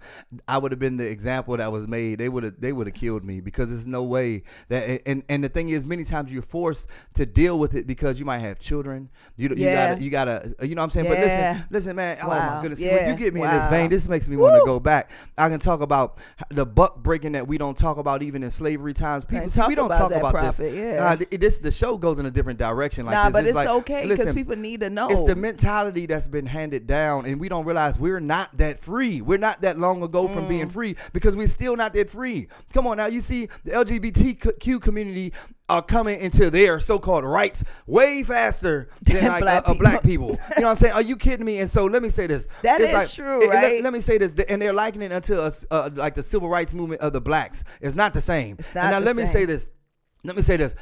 I would have been the example that was made. They would have they would have killed me because there's no way that. And and the thing is, many times you're forced to deal with it because you might have children. You you Yeah. gotta you gotta you know what I'm saying. But listen, listen, man. Oh my goodness, when Yeah. you get me in this vein, this makes me want to go back. I can talk about the buck breaking that we don't talk about even in slavery times. People, see, we don't about talk that, about Prophet, this. yeah. God, it- this the show goes in a different direction. Like nah, this. but it's like, okay because people need to know. It's the mentality that's been handed down, and we don't realize we're not that free. We're not that long ago from Mm. being free because we're still not that free. Come on now, you see the LGBTQ community are coming into their so-called rights way faster than like black uh, uh, black people. people. You know what I'm saying? Are you kidding me? And so let me say this. That It's is like- true, it- let- right? Let, me say this, and they're likening it unto us, uh, like the civil rights movement of the blacks. It's not the same. It's and now let me say this. Let me say this.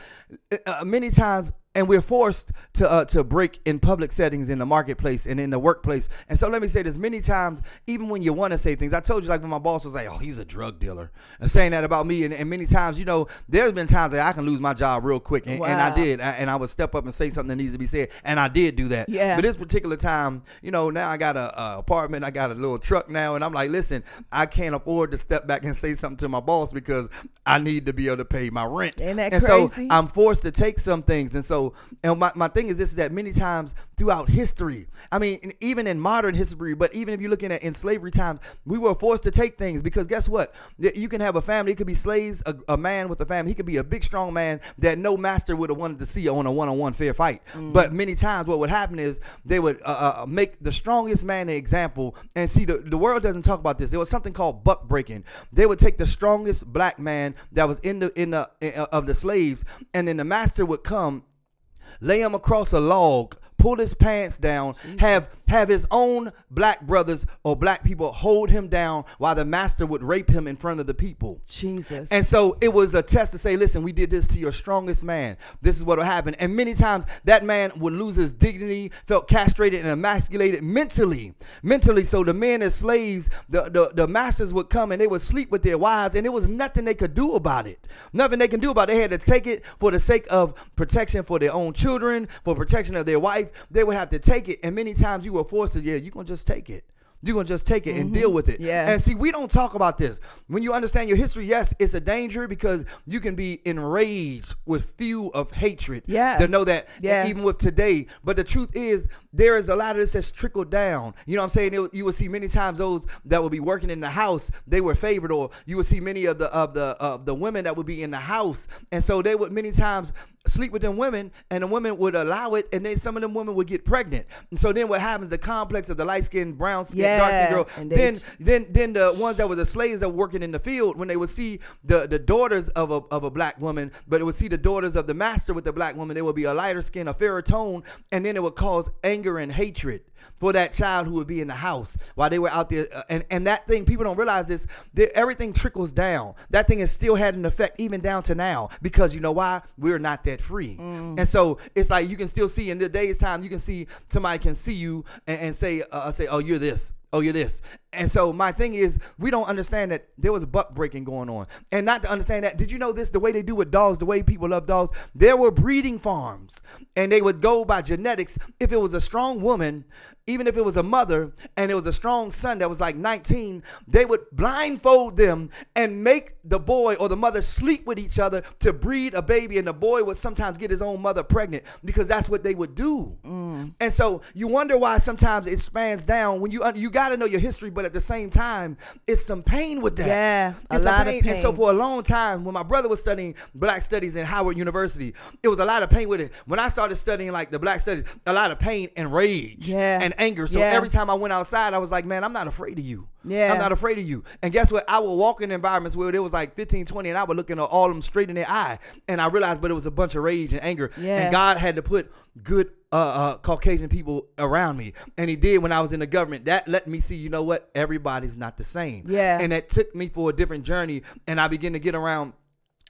Uh, many times, and we're forced to uh, to break in public settings, in the marketplace, and in the workplace. And so, let me say this: many times, even when you want to say things, I told you, like when my boss was like, "Oh, he's a drug dealer," and saying that about me, and, and many times, you know, there's been times that I can lose my job real quick, and, and I Wow. did, and I would step up and say something that needs to be said, and I did do that. Yeah. But this particular time, you know, now I got a, a apartment, I got a little truck now, and I'm like, listen, I can't afford to step back and say something to my boss because I need to be able to pay my rent. Ain't that and crazy? so I'm forced to take some things, and so and my, my thing is this: is that many times throughout history, I mean, even in modern history, but even if you're looking at in slavery times, we were forced to take things because guess what? You can have a family. It could be slaves, a, a man with a family. He could be a big, strong man that no master would have wanted to see on a one-on-one fair fight. Mm. But many times, what would happen is they would uh, uh, make the strongest man an example. And see, the, the world doesn't talk about this. There was something called buck breaking. They would take the strongest black man that was in the in the in, uh, of the slaves, and then the master would come lay him across a log, pull his pants down, have have his own black brothers or black people hold him down while the master would rape him in front of the people. Jesus. And so it was a test to say, listen, we did this to your strongest man. This is what will happen. And many times that man would lose his dignity, felt castrated and emasculated mentally. Mentally. So the men as slaves, the, the, the masters would come and they would sleep with their wives, and there was nothing they could do about it. Nothing they can do about it. They had to take it for the sake of protection for their own children, for protection of their wife. They would have to take it. And many times you were forced to, yeah, you're going to just take it. You're gonna just take it and deal mm-hmm. with it. Yeah. And see, we don't talk about this. When you understand your history, yes, it's a danger because you can be enraged with few of hatred. Yeah. To know that Yeah. even with today. But the truth is, there is a lot of this that's trickled down. You know what I'm saying? It- you will see many times those that will be working in the house, they were favored, or you will see many of the of the of the women that would be in the house. And so they would many times sleep with them women, and the women would allow it, and then some of them women would get pregnant. And so then what happens? The complex of the light skinned, brown skinned, dark skinned girl. and Then ch- then then the ones that were the slaves that were working in the field, when they would see the, the daughters of a, of a black woman, but it would see the daughters of the master with the black woman, they would be a lighter skin, a fairer tone, and then it would cause anger and hatred for that child who would be in the house while they were out there. Uh, And, and that thing, people don't realize this, that everything trickles down. That thing has still had an effect even down to now because you know why? We're not that free. And so it's like you can still see in the day's time, you can see somebody can see you and, and say, uh, say, oh, you're this oh you're this and so my thing is we don't understand that there was buck breaking going on. And not to understand that did you know this? The way they do with dogs the way people love dogs there were breeding farms. And they would go by genetics. If it was a strong woman even if it was a mother and it was a strong son that was like 19 they would blindfold them and make the boy or the mother sleep with each other to breed a baby. And the boy would sometimes get his own mother pregnant because that's what they would do. Mm. And so you wonder why sometimes it spans down. When you you got got to know your history, but at the same time, it's some pain with that. Yeah, a It's lot of pain. And so for a long time, when my brother was studying black studies in Howard University, it was a lot of pain with it. When I started studying like the black studies, a lot of pain and rage Yeah. and anger. So Yeah. every time I went outside, I was like, man, I'm not afraid of you. Yeah. I'm not afraid of you. And guess what? I would walk in environments where there was like 15, 20, and I would look in all of them straight in their eye. And I realized, but it was a bunch of rage and anger. Yeah. And God had to put good uh, uh, Caucasian people around me. And he did when I was in the government. That let me see, you know what? Everybody's not the same. Yeah. And that took me for a different journey. And I began to get around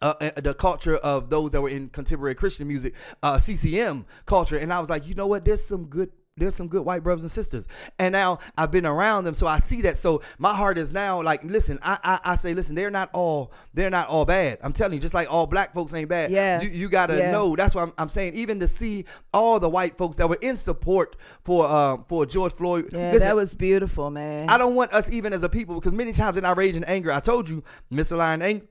uh, uh, the culture of those that were in contemporary Christian music, uh, CCM culture, and I was like, you know what? There's some good. There's some good white brothers and sisters, and now I've been around them, so I see that. So my heart is now like, listen, I I, I say, listen, they're not all they're not all bad. I'm telling you, just like all black folks ain't bad. Yeah. you, you gotta Yeah. know. That's what I'm, I'm saying. Even to see all the white folks that were in support for um for George Floyd. Yeah, listen, that was beautiful, man. I don't want us even as a people because many times in our rage and anger, I told you, misaligned anger,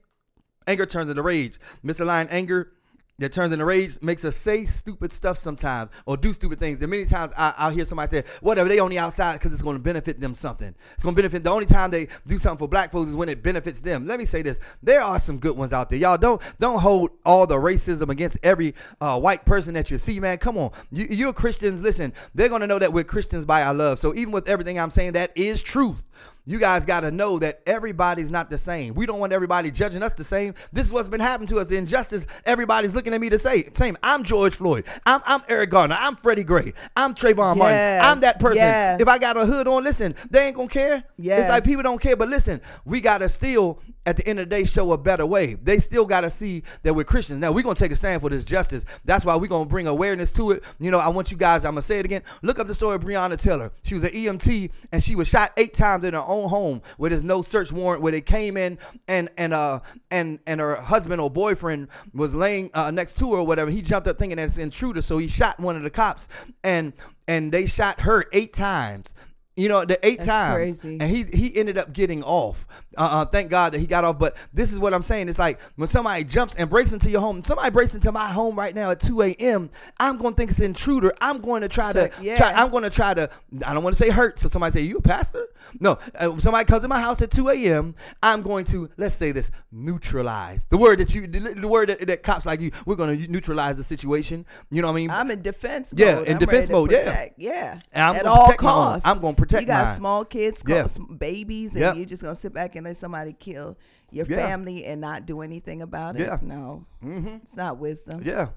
anger turns into rage. Misaligned anger that turns into rage makes us say stupid stuff sometimes or do stupid things. And many times I, I'll hear somebody say, whatever, they on the outside because it's going to benefit them something. It's going to benefit. The only time they do something for black folks is when it benefits them. Let me say this: there are some good ones out there. Y'all don't don't hold all the racism against every uh, white person that you see, man. Come on, you, you're Christians. Listen, they're going to know that we're Christians by our love. So even with everything I'm saying, that is truth. You guys got to know that everybody's not the same. We don't want everybody judging us the same. This is what's been happening to us. The injustice, everybody's looking at me to say, same. I'm George Floyd. I'm, I'm Eric Garner. I'm Freddie Gray. I'm Trayvon Martin. I'm that person. yes. If I got a hood on, listen, they ain't going to care. It's like people don't care. But listen, we got to still, at the end of the day, show a better way. They still got to see that we're Christians. Now, we're going to take a stand for this justice. That's why we're going to bring awareness to it. You know, I want you guys, I'm going to say it again. Look up the story of Breonna Taylor. She was an EMT and she was shot eight times in her own home where there's no search warrant, where they came in and, and, uh, and, and her husband or boyfriend was laying uh, next to her or whatever. He jumped up thinking that it's an intruder. So he shot one of the cops and, and they shot her eight times. You know, the eight That's times. crazy. And he he ended up getting off. Uh, uh, thank God that he got off. But this is what I'm saying. It's like when somebody jumps and breaks into your home. Somebody breaks into my home right now at 2 a.m. I'm going to think it's an intruder. I'm going to try Check, to. yeah. Try, I'm going to try to. I don't want to say hurt. So somebody say you a pastor? No. Uh, somebody comes to my house at 2 a.m. I'm going to let's say this neutralize the word that you the, the word that, that cops like you. We're going to neutralize the situation. You know what I mean? I'm in defense Yeah, mode. in I'm defense to mode, yeah. protect. Yeah. And I'm At all protect my own. costs. I'm gonna protect You got mine. small kids, Yeah. yeah. babies, and Yep. you're just gonna sit back and let somebody kill your Yeah. family and not do anything about it. Yeah. No, mm-hmm. it's not wisdom. Yeah.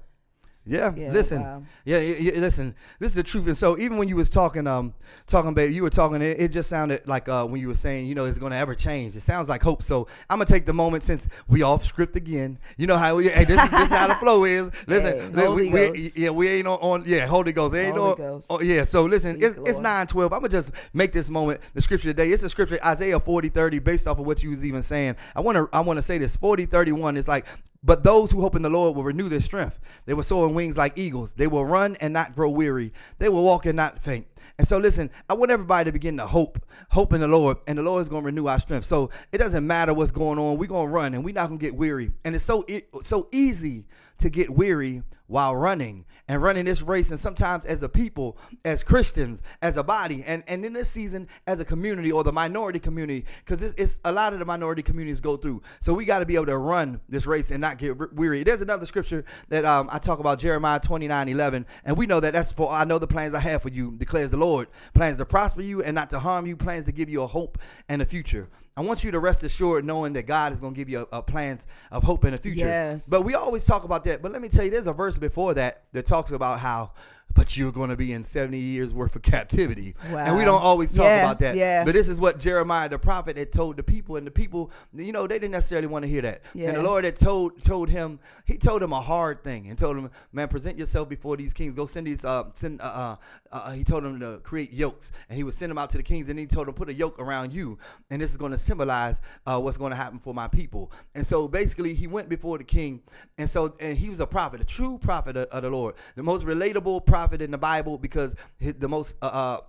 Yeah, Yeah, listen. wow. Yeah, yeah, listen. This is the truth. And so even when you was talking, um, talking, babe, you were talking. It, it just sounded like uh, when you were saying, you know, it's going to ever change. It sounds like hope. So I'm gonna take the moment since we off script again. You know how we? Hey, this, is, this is how the flow is. Listen, Hey, we, yeah, we ain't on, on. Yeah, Holy Ghost. It ain't Holy on- Ghost. Oh, yeah. So listen, it's, nine twelve. I'm gonna just make this moment the scripture today. It's a scripture Isaiah 40 30 based off of what you was even saying. I want to I want to say this 40 31 is like. But those who hope in the Lord will renew their strength. They will soar on wings like eagles. They will run and not grow weary. They will walk and not faint. And so, listen, I want everybody to begin to hope, hope in the Lord, and the Lord is going to renew our strength. So it doesn't matter what's going on. We're going to run, and we're not going to get weary. And it's so so easy to get weary while running and running this race. And sometimes, as a people, as Christians, as a body, and and in this season, as a community or the minority community, because it's, it's a lot of the minority communities go through. So we got to be able to run this race and not get weary. There's another scripture that um, I talk about, Jeremiah 29, 11, and we know that that's for I know the plans I have for you, declares the Lord, plans to prosper you and not to harm you, plans to give you a hope and a future. I want you to rest assured knowing that God is going to give you a, a plans of hope in the future. Yes. But we always talk about that. But let me tell you, there's a verse before that that talks about how, but you're going to be in 70 years worth of captivity. And we don't always talk Yeah, about that. yeah. But this is what Jeremiah the prophet had told the people, and the people, you know, they didn't necessarily want to hear that. Yeah. And the Lord had told told him, he told him a hard thing, and told him, man, present yourself before these kings. Go send these, uh, send, uh, uh, uh, he told him to create yokes, and he would send them out to the kings, and he told them put a yoke around you, and this is going to symbolize uh, what's going to happen for my people. And so basically, he went before the king, and so and he was a prophet, a true prophet of, of the Lord, the most relatable prophet in the Bible because the most. Uh, uh,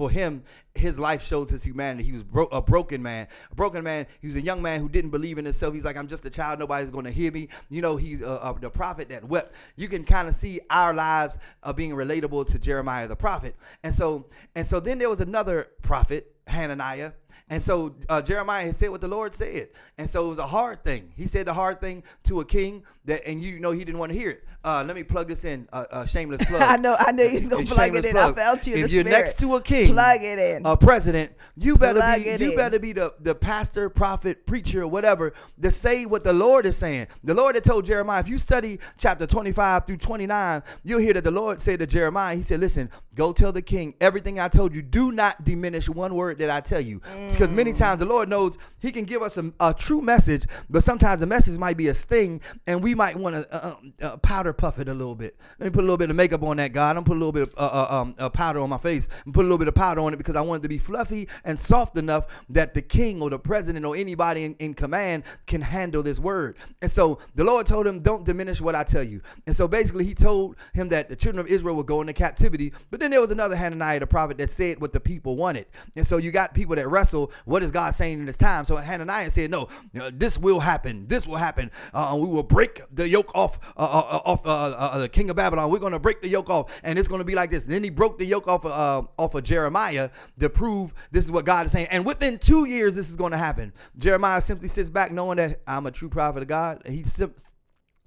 for him, his life shows his humanity. He was bro- a broken man. A broken man. He was a young man who didn't believe in himself. He's like, I'm just a child. Nobody's going to hear me. You know, he's uh, uh, the prophet that wept. You can kind of see our lives uh, being relatable to Jeremiah the prophet. And so, and so then there was another prophet Hananiah. And so uh, Jeremiah had said what the Lord said, and so it was a hard thing. He said the hard thing to a king that, and you know he didn't want to hear it. Uh, let me plug this in, uh, shameless plug. I know, I know he's gonna It's plug it in. plug. I felt you. If you're spirit. next to a king, plug it in. a president, you better Plug be you in. better be the, the pastor, prophet, preacher, whatever, to say what the Lord is saying. The Lord had told Jeremiah, if you study chapter 25 through 29, you'll hear that the Lord said to Jeremiah, He said, Listen, go tell the king everything I told you. Do not diminish one word that I tell you. Because many times the Lord knows He can give us a, a true message, but sometimes the message might be a sting, and we might want to uh, uh, uh, powder puff it a little bit. Let me put a little bit of makeup on that, God. I'm put a little bit of uh, uh, um, uh, powder on my face. I'm put a little bit of powder on it because I want it to be fluffy and soft enough that the king or the president or anybody in, in command can handle this word. And so the Lord told him, Don't diminish what I tell you. And so basically, he told him that the children of Israel would go into captivity. But then there was another Hananiah, the prophet, that said what the people wanted. And so you got people that wrestle, What is God saying in this time? So Hananiah said, No, this will happen. This will happen. Uh, we will break the yoke off uh, uh, off uh, uh, the king of Babylon. We're going to break the yoke off, and it's going to be like this. And then he broke the yoke off of, uh, off of Jeremiah to prove this is what God is saying. And within two years, this is going to happen. Jeremiah simply sits back knowing that I'm a true prophet of God. He sim-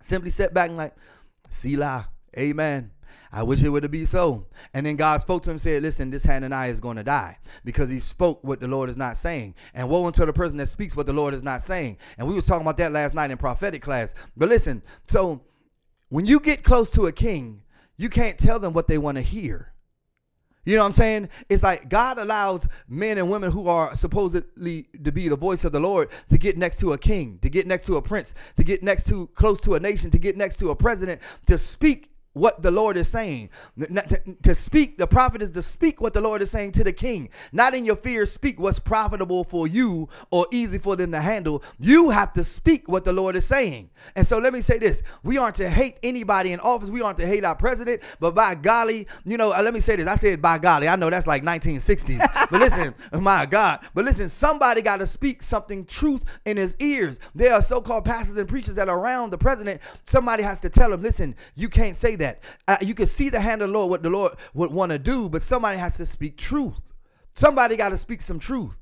simply sat back and like, Selah, amen. I wish it would have been so. And then God spoke to him and said, Listen, this Hananiah is going to die because he spoke what the Lord is not saying. And woe unto the person that speaks what the Lord is not saying. And we was talking about that last night in prophetic class. But listen, so when you get close to a king, you can't tell them what they want to hear. You know what I'm saying? It's like God allows men and women who are supposedly to be the voice of the Lord to get next to a king, to get next to a prince, to get next to close to a nation, to get next to a president, to speak what the Lord is saying. To, to speak, the prophet is to speak what the Lord is saying to the king. Not in your fear, speak what's profitable for you or easy for them to handle. You have to speak what the Lord is saying. And so let me say this we aren't to hate anybody in office, we aren't to hate our president, but by golly, you know, uh, let me say this. I said by golly, I know that's like 1960s, but listen, my God, but listen, somebody got to speak something truth in his ears. There are so called pastors and preachers that are around the president. Somebody has to tell him, listen, you can't say that. Uh, you can see the hand of the Lord, what the Lord would want to do, but somebody has to speak truth. Somebody got to speak some truth.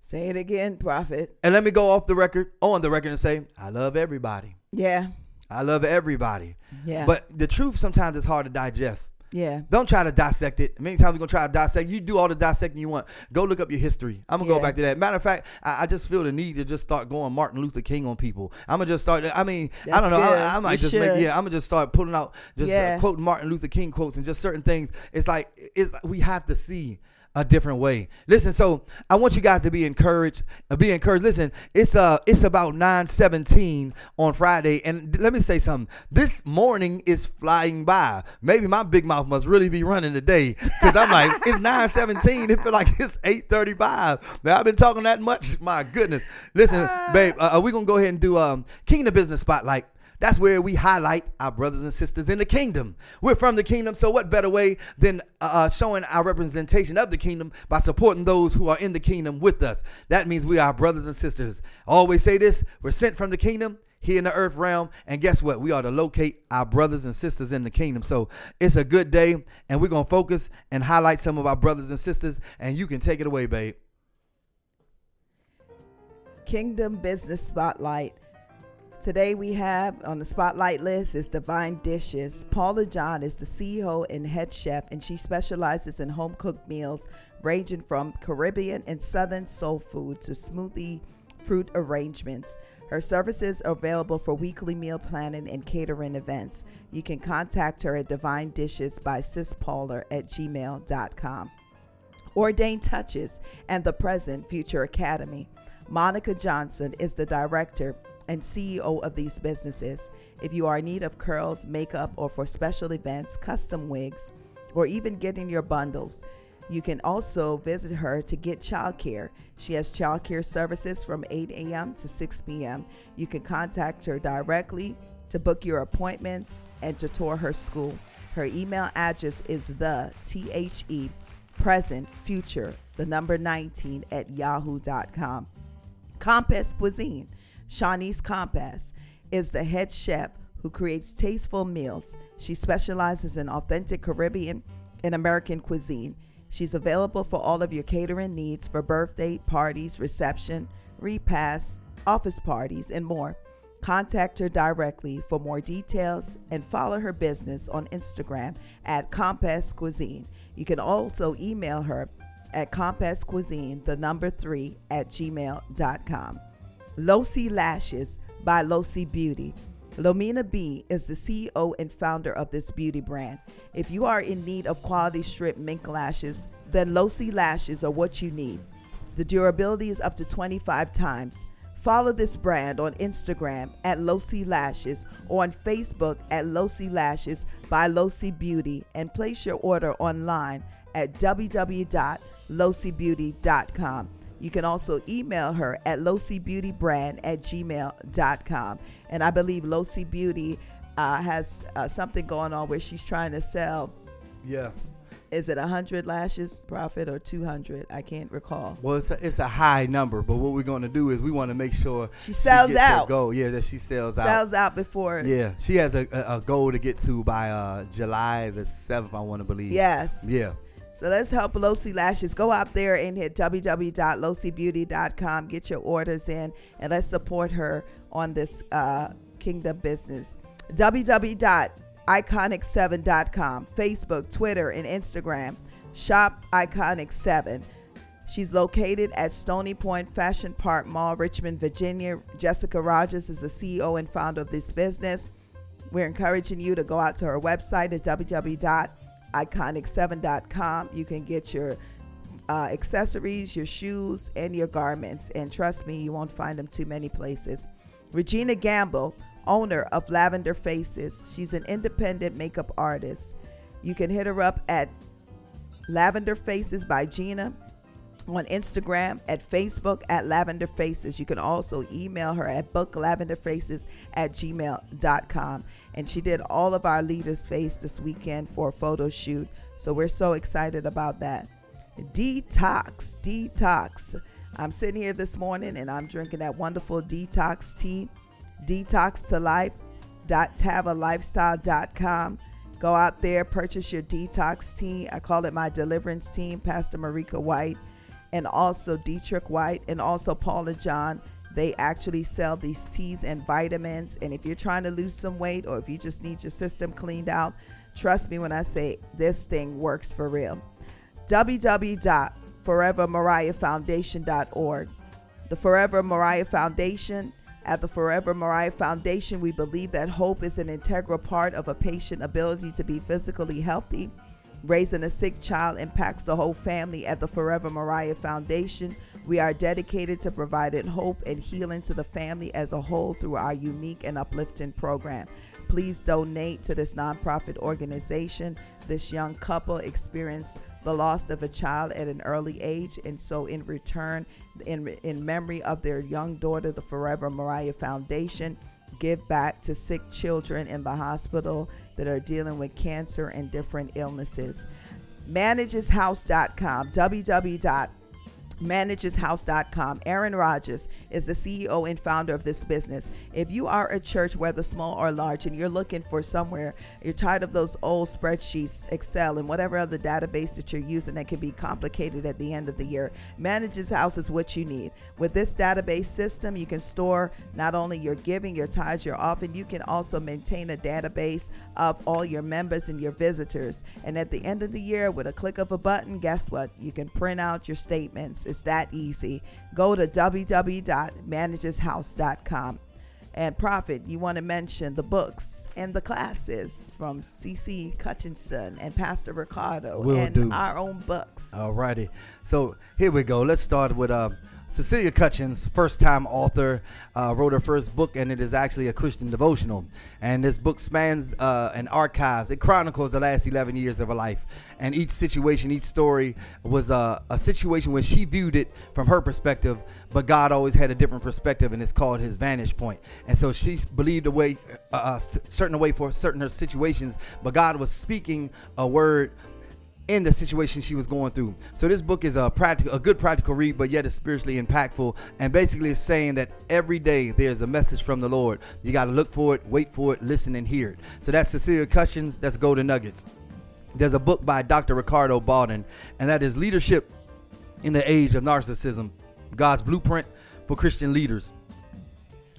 Say it again, prophet. And let me go off the record, on the record, and say, I love everybody. Yeah, I love everybody. Yeah. But the truth sometimes is hard to digest. Yeah. Don't try to dissect it. Many times we're gonna try to dissect. You do all the dissecting you want. Go look up your history. I'm gonna Yeah. go back to that. Matter of fact, I, I just feel the need to just start going Martin Luther King on people. I'm gonna just start. I mean, I don't know. I, I might You just make. Yeah, I'm gonna just start pulling out just uh, quoting Martin Luther King quotes and just certain things. It's like it's we have to see a different way. Listen, so I want you guys to be encouraged. uh, Be encouraged. Listen, it's uh it's about 9:17 on Friday, and let me say something. This morning is flying by. Maybe my big mouth must really be running today because I'm like it's 9:17. It feel like it's 8:35. Now I've been talking that much. My goodness. Listen, babe, uh, we're gonna go ahead and do um Kingdom Business Spotlight. That's where we highlight our brothers and sisters in the kingdom. We're from the kingdom, so what better way than uh, uh, showing our representation of the kingdom by supporting those who are in the kingdom with us? That means we are brothers and sisters. Always say this we're sent from the kingdom here in the earth realm, and guess what? We are to locate our brothers and sisters in the kingdom. So it's a good day, and we're going to focus and highlight some of our brothers and sisters, and you can take it away, babe. Kingdom Business Spotlight. Today we have on the spotlight list is Divine Dishes. Paula John is the CEO and head chef, and she specializes in home cooked meals ranging from Caribbean and Southern soul food to smoothie fruit arrangements. Her services are available for weekly meal planning and catering events. You can contact her at Divine Dishes by sispaula at gmail.com. Ordained Touches and the Present Future Academy. Monica Johnson is the director and CEO of these businesses. If you are in need of curls, makeup, or for special events, custom wigs, or even getting your bundles, you can also visit her to get childcare. She has childcare services from 8 a.m. to 6 p.m. You can contact her directly to book your appointments and to tour her school. Her email address is the T H E present future the number 19 at yahoo.com. Compass Cuisine. Shawnee's Compass is the head chef who creates tasteful meals. She specializes in authentic Caribbean and American cuisine. She's available for all of your catering needs for birthday, parties, reception, repasts, office parties, and more. Contact her directly for more details and follow her business on Instagram at Compass Cuisine. You can also email her at Compass Cuisine, the number three, at gmail.com. Losi Lashes by Losi Beauty. Lomina B is the CEO and founder of this beauty brand. If you are in need of quality strip mink lashes, then Losi Lashes are what you need. The durability is up to 25 times. Follow this brand on Instagram at Losi Lashes or on Facebook at Losi Lashes by Losi Beauty and place your order online at www.losibeauty.com. You can also email her at losibeautybrand at gmail.com. And I believe Losi Beauty uh, has uh, something going on where she's trying to sell, Yeah. is it 100 lashes profit or 200? I can't recall. Well, it's a, it's a high number, but what we're going to do is we want to make sure She sells gets out. Goal. Yeah, that she sells out. Sells out before. Yeah, she has a, a, a goal to get to by uh, July the seventh. I want to believe. Yes. Yeah. So let's help Losi Lashes. Go out there and hit www.losibeauty.com. Get your orders in and let's support her on this uh, kingdom business. www.iconic7.com, Facebook, Twitter, and Instagram. Shop Iconic7. She's located at Stony Point Fashion Park Mall, Richmond, Virginia. Jessica Rogers is the CEO and founder of this business. We're encouraging you to go out to her website at www.iconic7.com. You can get your uh, accessories, your shoes, and your garments. And trust me, you won't find them too many places. Regina Gamble, owner of Lavender Faces, she's an independent makeup artist. You can hit her up at Lavender Faces by Gina on Instagram, at Facebook at Lavender Faces. You can also email her at booklavenderfaces at gmail.com. And she did all of our leaders' face this weekend for a photo shoot. So we're so excited about that. Detox, detox. I'm sitting here this morning and I'm drinking that wonderful detox tea. Detox to life. Lifestyle.com. Go out there, purchase your detox tea. I call it my deliverance team, Pastor Marika White, and also Dietrich White, and also Paula John. They actually sell these teas and vitamins. And if you're trying to lose some weight or if you just need your system cleaned out, trust me when I say this thing works for real. www.forevermariahfoundation.org. The Forever Mariah Foundation. At the Forever Mariah Foundation, we believe that hope is an integral part of a patient's ability to be physically healthy. Raising a sick child impacts the whole family. At the Forever Mariah Foundation, we are dedicated to providing hope and healing to the family as a whole through our unique and uplifting program. Please donate to this nonprofit organization. This young couple experienced the loss of a child at an early age, and so in return, in, in memory of their young daughter, the Forever Mariah Foundation give back to sick children in the hospital that are dealing with cancer and different illnesses. Manageshouse.com, www manageshouse.com. Aaron Rodgers is the CEO and founder of this business. If you are a church, whether small or large, and you're looking for somewhere, you're tired of those old spreadsheets, Excel, and whatever other database that you're using that can be complicated at the end of the year, Manages House is what you need. With this database system, you can store not only your giving, your tithes, your offering, you can also maintain a database of all your members and your visitors. And at the end of the year, with a click of a button, guess what? You can print out your statements. It's that easy. Go to www.manageshouse.com. And Prophet, you want to mention the books and the classes from CC Cutchinson and Pastor Ricardo Will and do. our own books. Alrighty. So here we go. Let's start with uh, Cecilia Cutchins, first time author, uh, wrote her first book, and it is actually a Christian devotional. And this book spans uh, an archives. It chronicles the last 11 years of her life. And each situation, each story was uh, a situation where she viewed it from her perspective, but God always had a different perspective, and it's called his vantage point. And so she believed a way, a certain way for certain her situations, but God was speaking a word in the situation she was going through. So this book is a practical, a good practical read, but yet it's spiritually impactful. And basically, it's saying that every day there's a message from the Lord. You got to look for it, wait for it, listen, and hear it. So that's Cecilia Cutchins. That's Golden Nuggets. There's a book by Dr. Ricardo Baldwin, and that is Leadership in the Age of Narcissism God's Blueprint for Christian Leaders.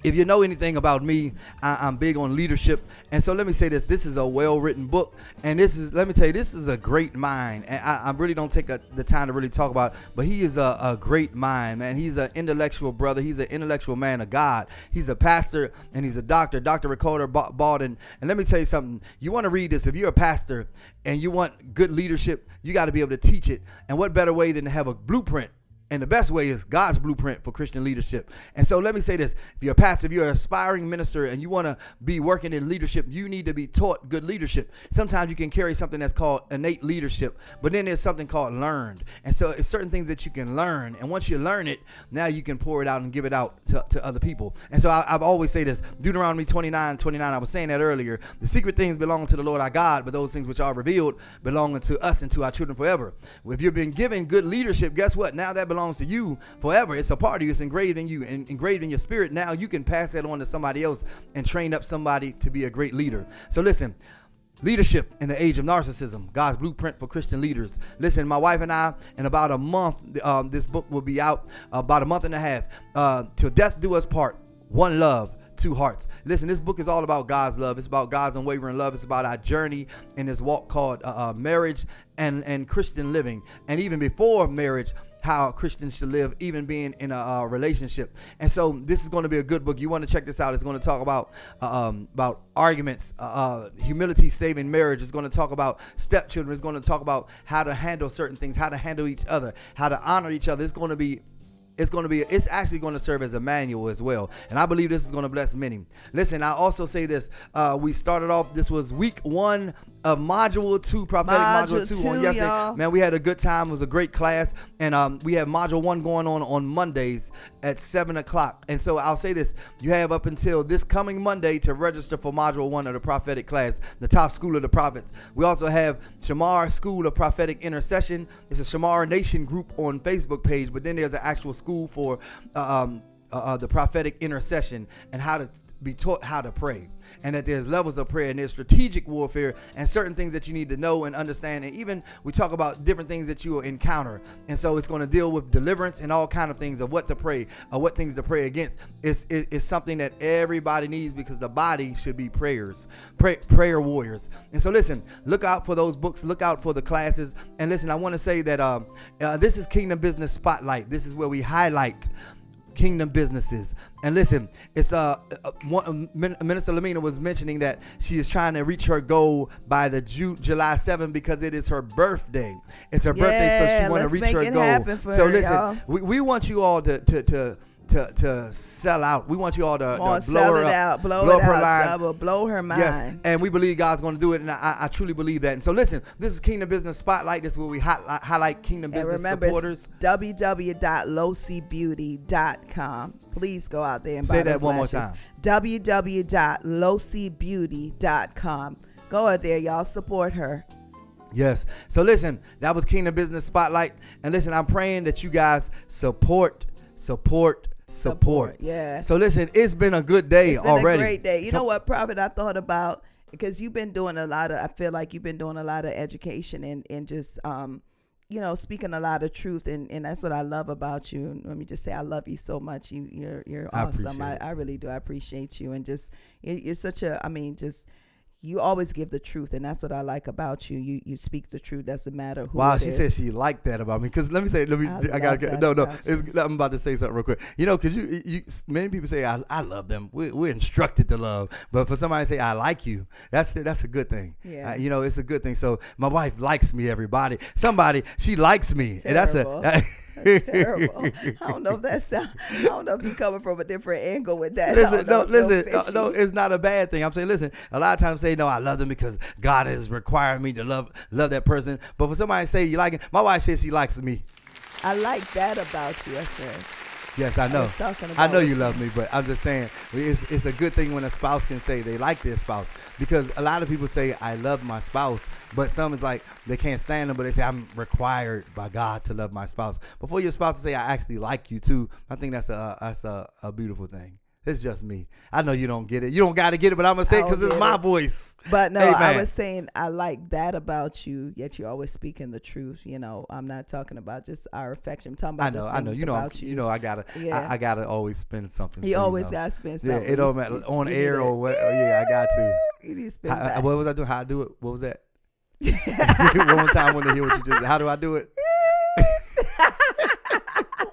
If you know anything about me, I, I'm big on leadership. And so let me say this this is a well written book. And this is, let me tell you, this is a great mind. And I, I really don't take a, the time to really talk about it, but he is a, a great mind, man. He's an intellectual brother. He's an intellectual man of God. He's a pastor and he's a doctor, Dr. Ricardo Ba- Baldwin. And let me tell you something. You want to read this. If you're a pastor and you want good leadership, you got to be able to teach it. And what better way than to have a blueprint? And the best way is God's blueprint for Christian leadership. And so let me say this if you're a pastor, if you're an aspiring minister and you want to be working in leadership, you need to be taught good leadership. Sometimes you can carry something that's called innate leadership, but then there's something called learned. And so it's certain things that you can learn. And once you learn it, now you can pour it out and give it out to, to other people. And so I, I've always say this Deuteronomy 29 29, I was saying that earlier. The secret things belong to the Lord our God, but those things which are revealed belong unto us and to our children forever. If you've been given good leadership, guess what? Now that belongs to you forever. It's a part of you. It's engraved in you and engraved in your spirit. Now you can pass that on to somebody else and train up somebody to be a great leader. So listen. Leadership in the age of narcissism, God's blueprint for Christian leaders. Listen, my wife and I, in about a month, um, this book will be out, about a month and a half. Uh, Till death do us part, one love, two hearts. Listen, this book is all about God's love. It's about God's unwavering love. It's about our journey in this walk called uh, uh, marriage and, and Christian living. And even before marriage, how Christians should live, even being in a uh, relationship. And so this is going to be a good book. You want to check this out. It's going to talk about uh, um, about arguments, uh, uh, humility saving marriage. It's going to talk about stepchildren. It's going to talk about how to handle certain things, how to handle each other, how to honor each other. It's going to be it's going to be it's actually going to serve as a manual as well and i believe this is going to bless many listen i also say this uh, we started off this was week one of module two prophetic module, Module two, on yesterday. y'all. man we had a good time. It was a great class. And um, we have module one going on on mondays at seven o'clock. And so i'll say this. You have up until this coming monday to register for module one of the prophetic class the top school of the prophets. We also have shamar school of prophetic intercession. It's a shamar nation group on facebook page but then there's an actual school for uh, um, uh, uh, the prophetic intercession and how to be taught how to pray and that there's levels of prayer and there's strategic warfare and certain things that you need to know and understand and even we talk about different things that you will encounter. And so it's going to deal with deliverance and all kind of things of what to pray or what things to pray against. It's, it- it's something that everybody needs because the body should be prayers pray, prayer warriors. And so listen look out for those books look out for the classes. And listen i want to say that um, uh, this is kingdom business spotlight. This is where we highlight kingdom businesses. And listen, it's uh, uh one, Min- Minister Lamina was mentioning that she is trying to reach her goal by the Ju- July 7th because it is her birthday. It's her birthday, so she want to reach her goal. so her, listen, y'all. we, we want you all to to to. To, to sell out. We want you all to, to blow sell her it up, out, blow, blow it up her out, line. double, blow her mind. Yes, and we believe God's going to do it, and I, I truly believe that. And so, listen, this is Kingdom Business Spotlight. This is where we highlight, highlight Kingdom And Business remember, supporters. it's www.losibeauty.com. Please go out there and. Say buy that one more lashes. time. www.losibeauty.com. Go out there, y'all. Support her. Yes. So listen, that was Kingdom Business Spotlight. And listen, I'm praying that you guys support, support, support. Yeah. So listen, it's been a good day It's been already. a great day. You know what, Prophet? I thought about because you've been doing a lot of. I feel like you've been doing a lot of education and and just um, you know, speaking a lot of truth, and and that's what I love about you. Let me just say, I love you so much. You you're you're awesome. appreciate I. I really do. I appreciate you, and just you're, you're such a. I mean, just. You always give the truth, and that's what I like about you. You you speak the truth. Doesn't matter who. Wow, she is. said she liked that about me. Cause let me say, let me. I I, gotta get no, no. It's. I'm about to say something real quick. You know, cause you, you, many people say I, I love them. We, we're instructed to love, but for somebody to say I like you, that's that's a good thing. Yeah. Uh, you know, it's a good thing. So my wife likes me. Everybody, somebody, she likes me, and that's Terrible. a. That's terrible. I don't know if that's. I don't know if you're coming from a different angle with that. Listen, no, listen, fit no, it's not a bad thing. I'm saying, listen, a lot of times say, no, I love them because God has required me to love love that person. But for somebody to say you like it, my wife says she likes me. I like that about you. I said. Yes, I know. talking I know you you- love me, but I'm just saying it's it's a good thing when a spouse can say they like their spouse because a lot of people say I love my spouse, but some is like they can't stand them, but they say I'm required by God to love my spouse. Before your spouse to say I actually like you too, I think that's a that's a, a beautiful thing. It's just me. I know you don't get it. You don't got to get it, but I'm gonna say it because it's my it. voice. But no, I was saying I like that about you. Yet you're always speaking the truth. You know, I'm not talking about just our affection. I'm talking about I know, I know. You know, you. you. know. I gotta, Yeah. I, I gotta always spend something. you always know. gotta spend something. Yeah, it don't matter on air or what. Oh, yeah, I got to. You need to spend How, what was I doing? How I do it? What was that? One more time. I want to hear what you just. How do I do it?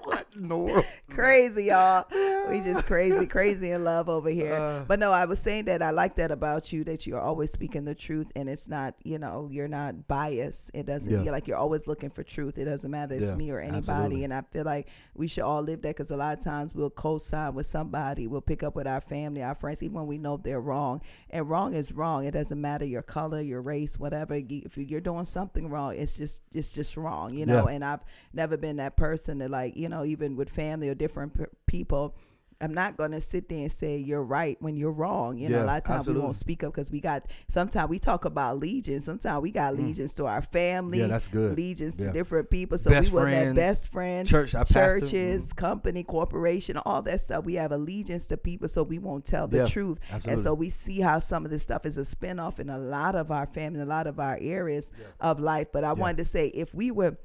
what in the world? crazy, y'all. We just crazy, crazy in love over here. Uh. but no, I was saying that I like that about you that you're always speaking the truth and it's not, you know, you're not biased. It doesn't. Yeah. You're like you're always looking for truth. It doesn't matter if it's me or anybody. absolutely. And I feel like we should all live that because a lot of times we'll co-sign with somebody. We'll pick up with our family, our friends, even when we know they're wrong. And wrong is wrong. It doesn't matter your color, your race, whatever. If you're doing something wrong, it's just it's just wrong, you know. Yeah. And I've never been that person that like you know even with family or different p- people. I'm not gonna sit there and say you're right when you're wrong. You know, a lot of times absolutely. we won't speak up because we got. Sometimes we talk about allegiance. Sometimes we got allegiance to our family. Mm. Yeah, that's good. Allegiance Yeah. to different people. So Best we will that best friend, church, churches, company, corporation, all that stuff. We have allegiance to people, so we won't tell the Yeah, truth. And so we see how some of this stuff is a spinoff in a lot of our family, a lot of our areas of life. But I wanted to say, if we were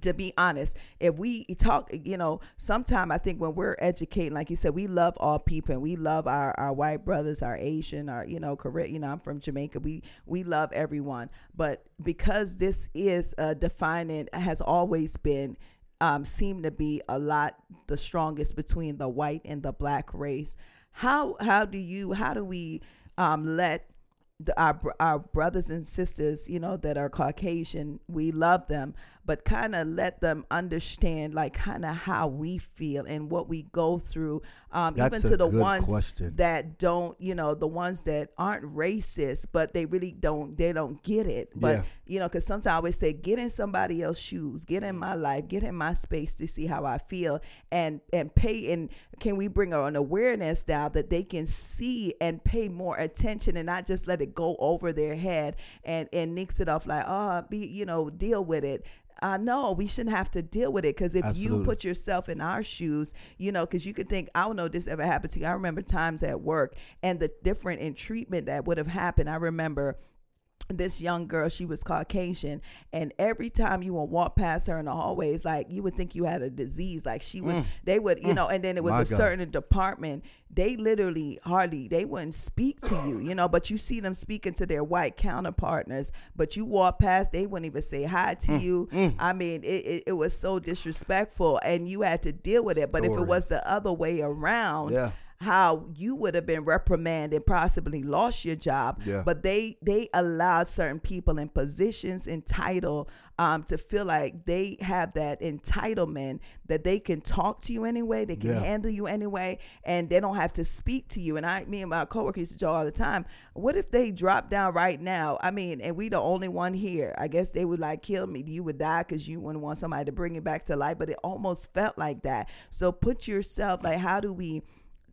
to be honest, if we talk, you know, sometime I think when we're educating, like you said, we love all people and we love our, our white brothers, our Asian, our, you know, Korean, you know, I'm from Jamaica. We, we love everyone. But because this is defining, has always been, um, seem to be a lot the strongest between the white and the black race. How, how do you, how do we um, let the, our our brothers and sisters, you know, that are Caucasian, we love them, but kind of let them understand, like, kind of how we feel and what we go through. Um, even to the ones question. that don't, you know, the ones that aren't racist, but they really don't, they don't get it. But Yeah. you know, because sometimes I always say, get in somebody else's shoes, get in my life, get in my space to see how I feel, and and pay. And can we bring an awareness now that they can see and pay more attention and not just let it go over their head and and nix it off like, oh, be you know, deal with it. Uh, no, we shouldn't have to deal with it because if you put yourself in our shoes, you know, because you could think, I don't know if this ever happened to you. I remember times at work and the different in treatment that would have happened. I remember this young girl, she was Caucasian, and every time you would walk past her in the hallways, like you would think you had a disease. Like she would, they would, you know, and then it was Mm. My a God. certain department. They literally hardly they wouldn't speak to you, you know, but you see them speaking to their white counterpartners. But you walk past, they wouldn't even say hi Mm. to you. I mean, it, it, it was so disrespectful, and you had to deal with it. But if it was the other way around, Yeah. How you would have been reprimanded, possibly lost your job. Yeah. But they they allowed certain people in positions in title um, to feel like they have that entitlement that they can talk to you anyway, they can Yeah. handle you anyway, and they don't have to speak to you. And I, me and my coworkers used to joke all the time. What if they drop down right now? I mean, and we the only one here. I guess they would like kill me. You would die because you wouldn't want somebody to bring you back to life. But it almost felt like that. So put yourself like, how do we?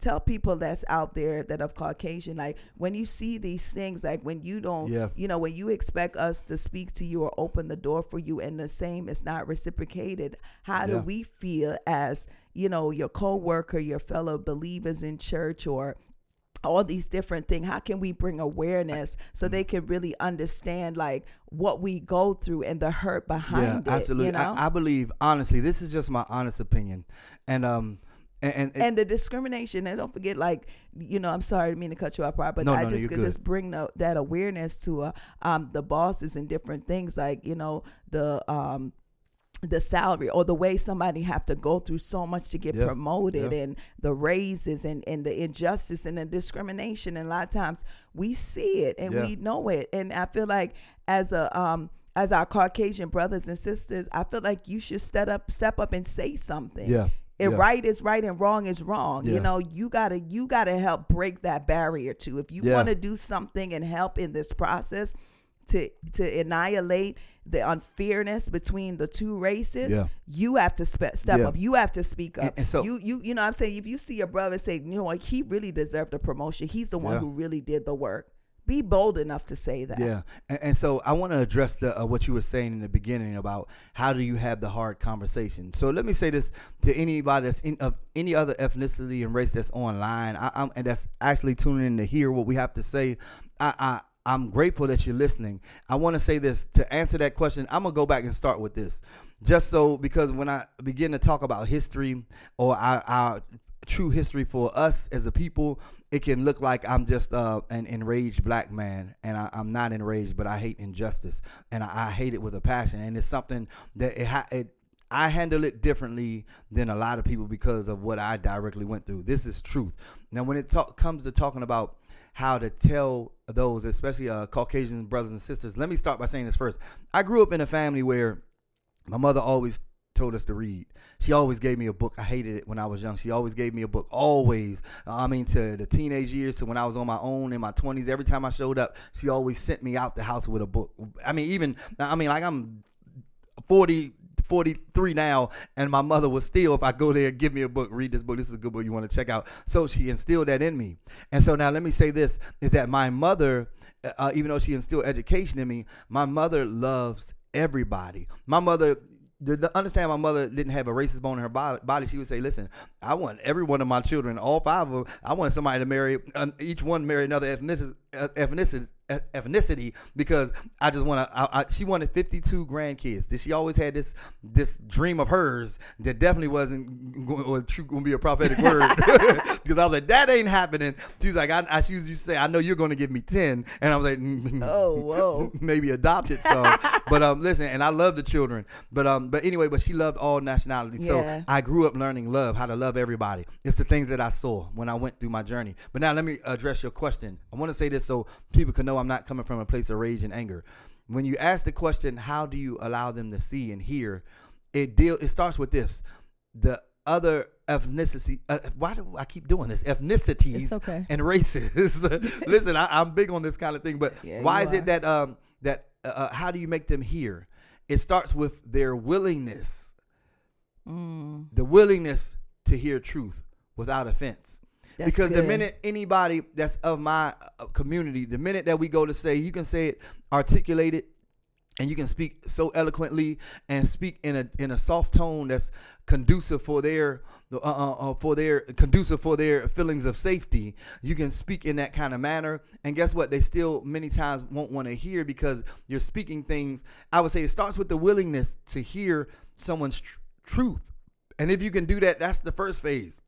Tell people that's out there that of Caucasian, like when you see these things, like when you don't, Yeah. you know, when you expect us to speak to you or open the door for you, and the same is not reciprocated, how do we feel as you know your coworker, your fellow believers in church, or all these different things how can we bring awareness so they can really understand like what we go through and the hurt behind yeah, it absolutely. you know I, I believe honestly, this is just my honest opinion, and um, and and, and the discrimination and don't forget like you know i'm sorry i mean to cut you off but No, i no, no, just you're could good. just bring the, that awareness to uh, um, the bosses and different things like you know the um, the salary or the way somebody have to go through so much to get Yeah, promoted yeah. and the raises and, and the injustice and the discrimination and a lot of times we see it and Yeah. we know it and i feel like as a um as our caucasian brothers and sisters i feel like you should step up step up and say something Yeah, if yeah. right is right and wrong is wrong you know you gotta you gotta help break that barrier too if you Yeah. want to do something and help in this process to to annihilate the unfairness between the two races Yeah. you have to spe- step Yeah. up you have to speak up And- and so- you you you know what i'm saying if you see your brother say you know what he really deserved a promotion he's the one Yeah. who really did the work be bold enough to say that. Yeah, and, and so I want to address the uh, what you were saying in the beginning about how do you have the hard conversation. So let me say this to anybody that's in of any other ethnicity and race that's online, I, I'm and that's actually tuning in to hear what we have to say. I. I I'm grateful that you're listening. I want to say this to answer that question. I'm gonna go back and start with this, just so because when I begin to talk about history or I, our true history for us as a people, it can look like I'm just uh, an enraged black man, and I, I'm not enraged, but I hate injustice, and I, I hate it with a passion, and it's something that it, it I handle it differently than a lot of people because of what I directly went through. This is truth. Now, when it talk, comes to talking about how to tell those, especially uh, Caucasian brothers and sisters, let me start by saying this first. I grew up in a family where my mother always told us to read. She always gave me a book. I hated it when I was young. She always gave me a book. Always. I mean, to the teenage years, to when I was on my own in my 20s, every time I showed up, she always sent me out the house with a book. I mean, even, I mean, like I'm 40, 43 now, and my mother was still, if I go there, give me a book, read this book. This is a good book you want to check out. So she instilled that in me. And so now let me say this is that my mother, uh, even though she instilled education in me, my mother loves everybody. My mother, to to understand my mother didn't have a racist bone in her body, she would say, "Listen, I want every one of my children, all five of them, I want somebody to marry, each one marry another ethnicity, ethnicity, uh, ethnicity because I just want to. I, I, she wanted 52 grandkids. Did she always had this this dream of hers that definitely wasn't going, or true, going to be a prophetic word because I was like, that ain't happening. She was like, I, I she used to say, I know you're going to give me 10, and I was like, mm, Oh, whoa. maybe adopted some. but um, listen, and I love the children, but um, but anyway, but she loved all nationalities. Yeah. So I grew up learning love, how to love everybody. It's the things that I saw when I went through my journey. But now let me address your question. I want to say this so people can know I'm not coming from a place of rage and anger. When you ask the question, how do you allow them to see and hear? It deal. It starts with this: the other ethnicity. Uh, why do I keep doing this? Ethnicities okay. and races. Listen, I, I'm big on this kind of thing, but Yeah, why is are. it that um that uh, uh, how do you make them hear? It starts with their willingness, Mm, the willingness to hear truth without offense. That's because the minute anybody that's of my uh, community, the minute that we go to say, you can say it, articulate it, and you can speak so eloquently and speak in a in a soft tone that's conducive for their uh, uh, uh, for their conducive for their feelings of safety. You can speak in that kind of manner, and guess what? They still many times won't want to hear because you're speaking things. I would say it starts with the willingness to hear someone's tr- truth, and if you can do that, that's the first phase.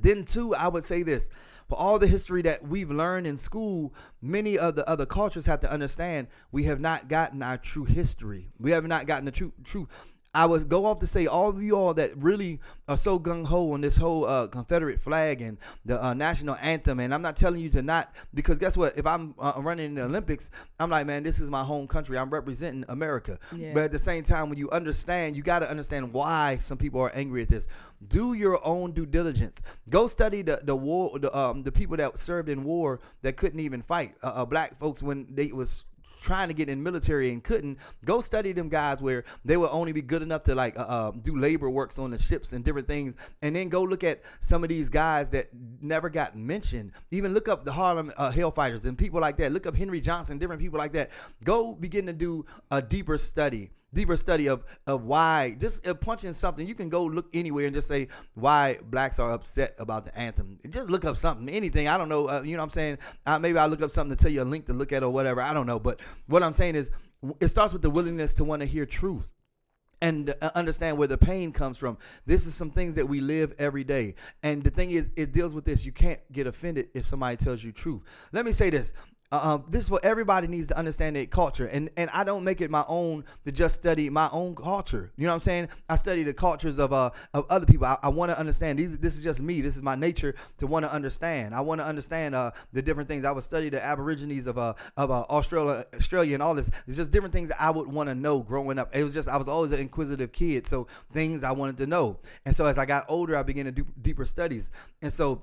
Then, too, I would say this for all the history that we've learned in school, many of the other cultures have to understand we have not gotten our true history. We have not gotten the true truth. I would go off to say all of you all that really are so gung ho on this whole uh, Confederate flag and the uh, national anthem, and I'm not telling you to not because guess what? If I'm uh, running in the Olympics, I'm like, man, this is my home country. I'm representing America. Yeah. But at the same time, when you understand, you got to understand why some people are angry at this. Do your own due diligence. Go study the the war, the um the people that served in war that couldn't even fight. Uh, uh, black folks when they was trying to get in military and couldn't go study them guys where they would only be good enough to like uh, uh, do labor works on the ships and different things and then go look at some of these guys that never got mentioned. Even look up the harlem uh, hellfighters and people like that. Look up henry johnson different people like that. Go begin to do a deeper study deeper study of of why just uh, punching something you can go look anywhere and just say why blacks are upset about the anthem just look up something anything i don't know uh, you know what i'm saying uh, maybe i'll look up something to tell you a link to look at or whatever i don't know but what i'm saying is it starts with the willingness to want to hear truth and uh, understand where the pain comes from. This is some things that we live every day. And the thing is, it deals with this. You can't get offended if somebody tells you truth. Let me say this. Uh, this is what everybody needs to understand their culture, and and I don't make it my own to just study my own culture. You know what I'm saying? I study the cultures of uh of other people. I, I want to understand these. This is just me. This is my nature to want to understand. I want to understand uh the different things. I would study the Aborigines of uh of uh, Australia, Australia, and all this. It's just different things that I would want to know growing up. It was just I was always an inquisitive kid, so things I wanted to know. And so as I got older, I began to do deeper studies. And so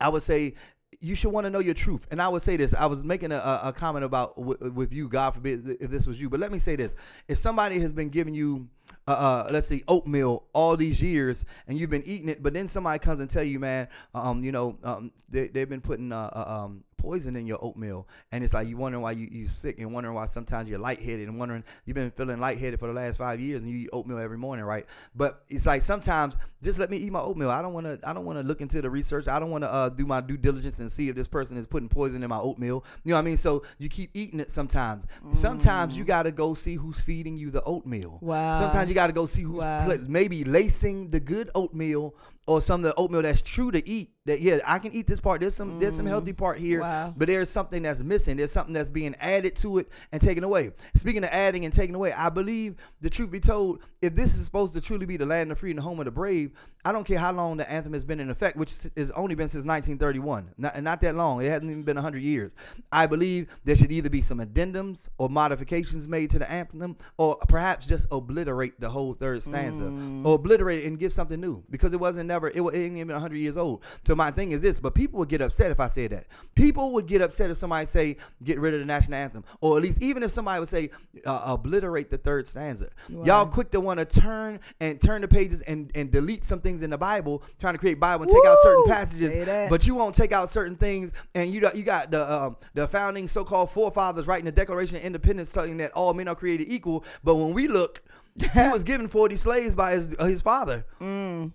I would say you should want to know your truth. And I would say this: I was making a, a- comment about w- with you, God forbid if this was you, but let me say this: if somebody has been giving you, uh, uh, let's say oatmeal all these years, and you've been eating it, but then somebody comes and tell you, man, um, you know, um, they, they've been putting uh, uh, um, poison in your oatmeal. And it's like you wondering why you you sick and wondering why sometimes you're lightheaded and wondering you've been feeling lightheaded for the last five years and you eat oatmeal every morning right? But it's like sometimes just let me eat my oatmeal. I don't want to i don't want to look into the research. I don't want to uh, do my due diligence and see if this person is putting poison in my oatmeal. You know what i mean? So you keep eating it sometimes. Sometimes you got to go see who's feeding you the oatmeal. Wow. sometimes you got to go see who's Wow. pla- maybe lacing the good oatmeal or some of the oatmeal that's true to eat that yeah i can eat this part there's some there's some healthy mm. part here Wow. but there's something that's missing. There's something that's being added to it and taken away. Speaking of adding and taking away i believe the truth be told if this is supposed to truly be the land of the free and the home of the brave i don't care how long the anthem has been in effect which has only been since 1931 not, not that long. It hasn't even been 100 years. I believe there should either be some addendums or modifications made to the anthem or perhaps just obliterate the whole third stanza. Or obliterate it and give something new because it wasn't never it, wa- it ain't even 100 years old. So my thing is this but people would get upset if i said that. People would get upset if somebody say get rid of the national anthem or at least even if somebody would say uh, obliterate the third stanza. Y'all quick to want to turn and turn the pages and, and delete some things in the bible trying to create bible and take out certain passages but you won't take out certain things and you got you got the um, the founding so-called forefathers writing the declaration of independence telling that all men are created equal but when we look he was given 40 slaves by his uh, his father.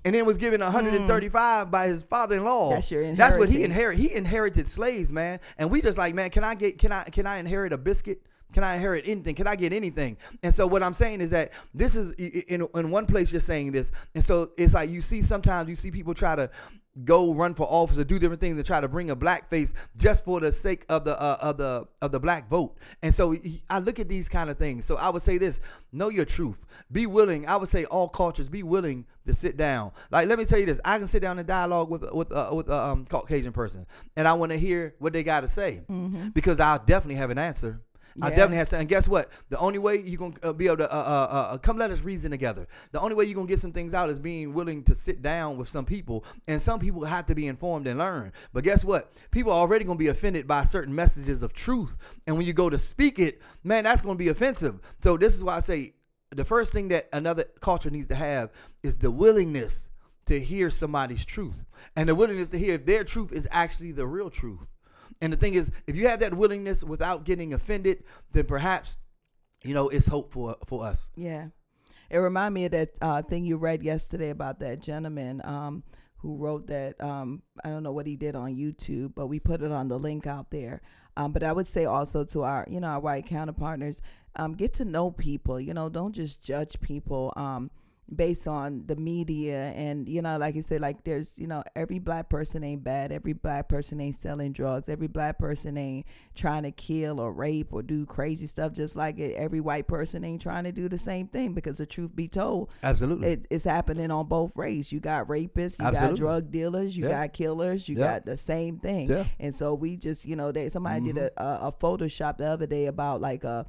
And then was given 135 by his father-in-law. Mm. That's your that's what he inherited he inherited slaves man. And we just like man can i get can i can i inherit a biscuit can I inherit anything? Can I get anything? And so what I'm saying is that this is in in one place you're saying this, and so it's like you see sometimes you see people try to go run for office or do different things and try to bring a black face just for the sake of the uh, of the of the black vote. And so he- I look at these kind of things. So I would say this: know your truth. Be willing. I would say all cultures be willing to sit down. Like let me tell you this: I can sit down and dialogue with with uh, with a um, Caucasian person, and I want to hear what they got to say because I'll definitely have an answer. I definitely have to. And guess what? The only way you're going to uh, be able to uh, uh, uh, come let us reason together. The only way you're going to get some things out is being willing to sit down with some people. And some people have to be informed and learn. But guess what? People are already going to be offended by certain messages of truth. And when you go to speak it, man, that's going to be offensive. So this is why I say the first thing that another culture needs to have is the willingness to hear somebody's truth and the willingness to hear if their truth is actually the real truth. And the thing is, if you have that willingness without getting offended, then perhaps, you know, it's hope for for us. Yeah. It reminded me of that uh, thing you read yesterday about that gentleman um, who wrote that. Um, I don't know what he did on YouTube, but we put it on the link out there. Um, but I would say also to our, you know, our white counterpartners, um, get to know people. You know, don't just judge people. Um, based on the media and you know like you said like there's you know every black person ain't bad every black person ain't selling drugs every black person ain't trying to kill or rape or do crazy stuff just like it, every white person ain't trying to do the same thing because the truth be told Absolutely. it, it's happening on both rays you got rapists you Absolutely. got drug dealers you Yeah. got killers you Yeah. got the same thing Yeah. and so we just you know they somebody did Mm-hmm. a, a, a photoshop the other day about like a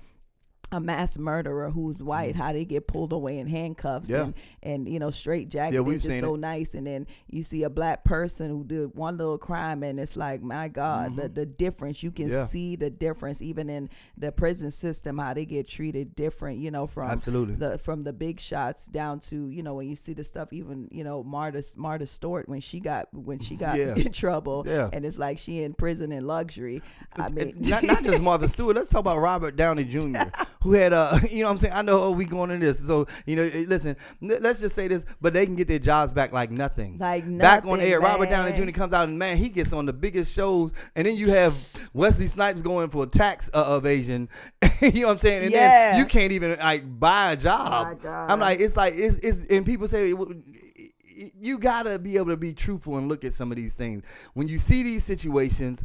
a mass murderer who's white, how they get pulled away in handcuffs Mm-hmm. Yeah. and, and you know straight jacket. Yeah, we've just seen so it. nice, and then you see a black person who did one little crime, and it's like my God, the the difference. You can Mm-hmm. Yeah. see the difference even in the prison system, how they get treated different. You know, from Absolutely. the from the big shots down to you know when you see the stuff, even you know Martha Martha Stewart when she got when she got Yeah. in trouble, Yeah. and it's like she in prison in luxury. I mean, not, not just Martha Stewart. Let's talk about Robert Downey Jr., who had uh, you know, what I'm saying. I know oh, we going into this, so you know, eh, listen. Let's just say this, but they can get their jobs back like nothing. Like nothing, back on air. Robert Downey. Jr. comes out and man, he gets on the biggest shows, and then you have Wesley Snipes going for tax uh, evasion. you know what I'm saying? And Yeah. then you can't even like buy a job. My God. I'm like, it's like it's it's, and people say. it you gotta be able to be truthful and look at some of these things. When you see these situations,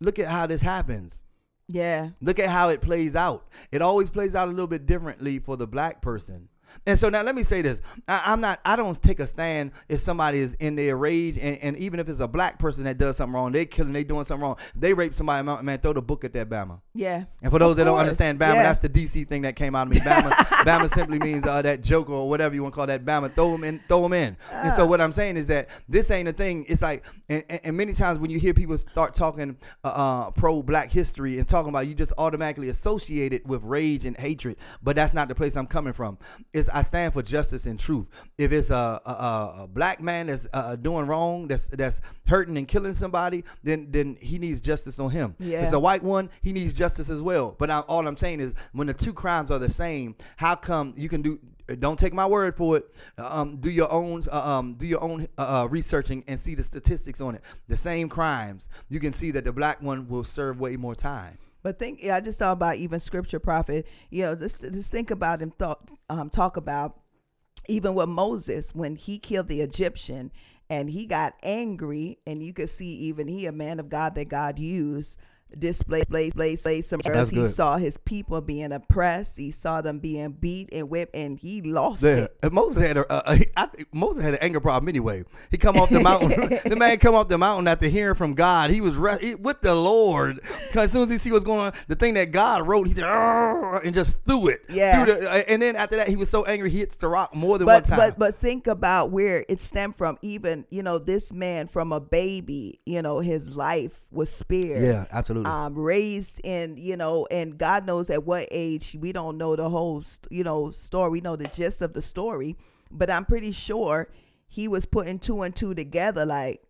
look at how this happens. Yeah, Look at how it plays out. It always plays out a little bit differently for the black person. And so now let me say this. I, I'm not, I don't take a stand if somebody is in their rage and, and even if it's a black person that does something wrong, they're killing, they doing something wrong. They rape somebody, man, throw the book at that Bama. yeah. And for those that don't understand Bama, Yeah. that's the DC thing that came out of me. Bama, Bama simply means uh, that joker or whatever you want to call that. Bama, throw them in, throw them in. and Ah. so what I'm saying is that this ain't a thing. It's like, and, and, and many times when you hear people start talking uh, uh, pro Black history and talking about, it, you just automatically associate it with rage and hatred. But that's not the place I'm coming from. Is I stand for justice and truth. If it's a, a, a, black man that's uh, doing wrong, that's that's hurting and killing somebody, then then he needs justice on him. If it's a white one, he needs justice as well. But I, all I'm saying is, when the two crimes are the same, how come you can do? Don't take my word for it. Um, do your own uh, um, do your own uh, uh, researching and see the statistics on it. The same crimes, you can see that the black one will serve way more time. But think, yeah, I just thought about even scripture prophet. You know, just just think about him. Thought um, talk about even with Moses when he killed the Egyptian and he got angry, and you could see even he a man of God that God used. Display, display, display, some That's He saw his people being oppressed. He saw them being beat and whipped, and he lost Yeah, it. and Moses had a, uh, I Moses had an anger problem anyway. He come off the mountain. the man come off the mountain after hearing from God. He was re- he- with the Lord. 'Cause as soon as he see what's going on, the thing that God wrote, he said, and just threw it. Yeah. Threw the- uh, and then after that, he was so angry he hits the rock more than but one time. but but think about where it stemmed from. Even you know this man from a baby, you know his life was spared. yeah, absolutely. Um, raised in, you know, and God knows at what age. We don't know the whole, you know, story. We know the gist of the story, but I'm pretty sure he was putting two and two together. Like,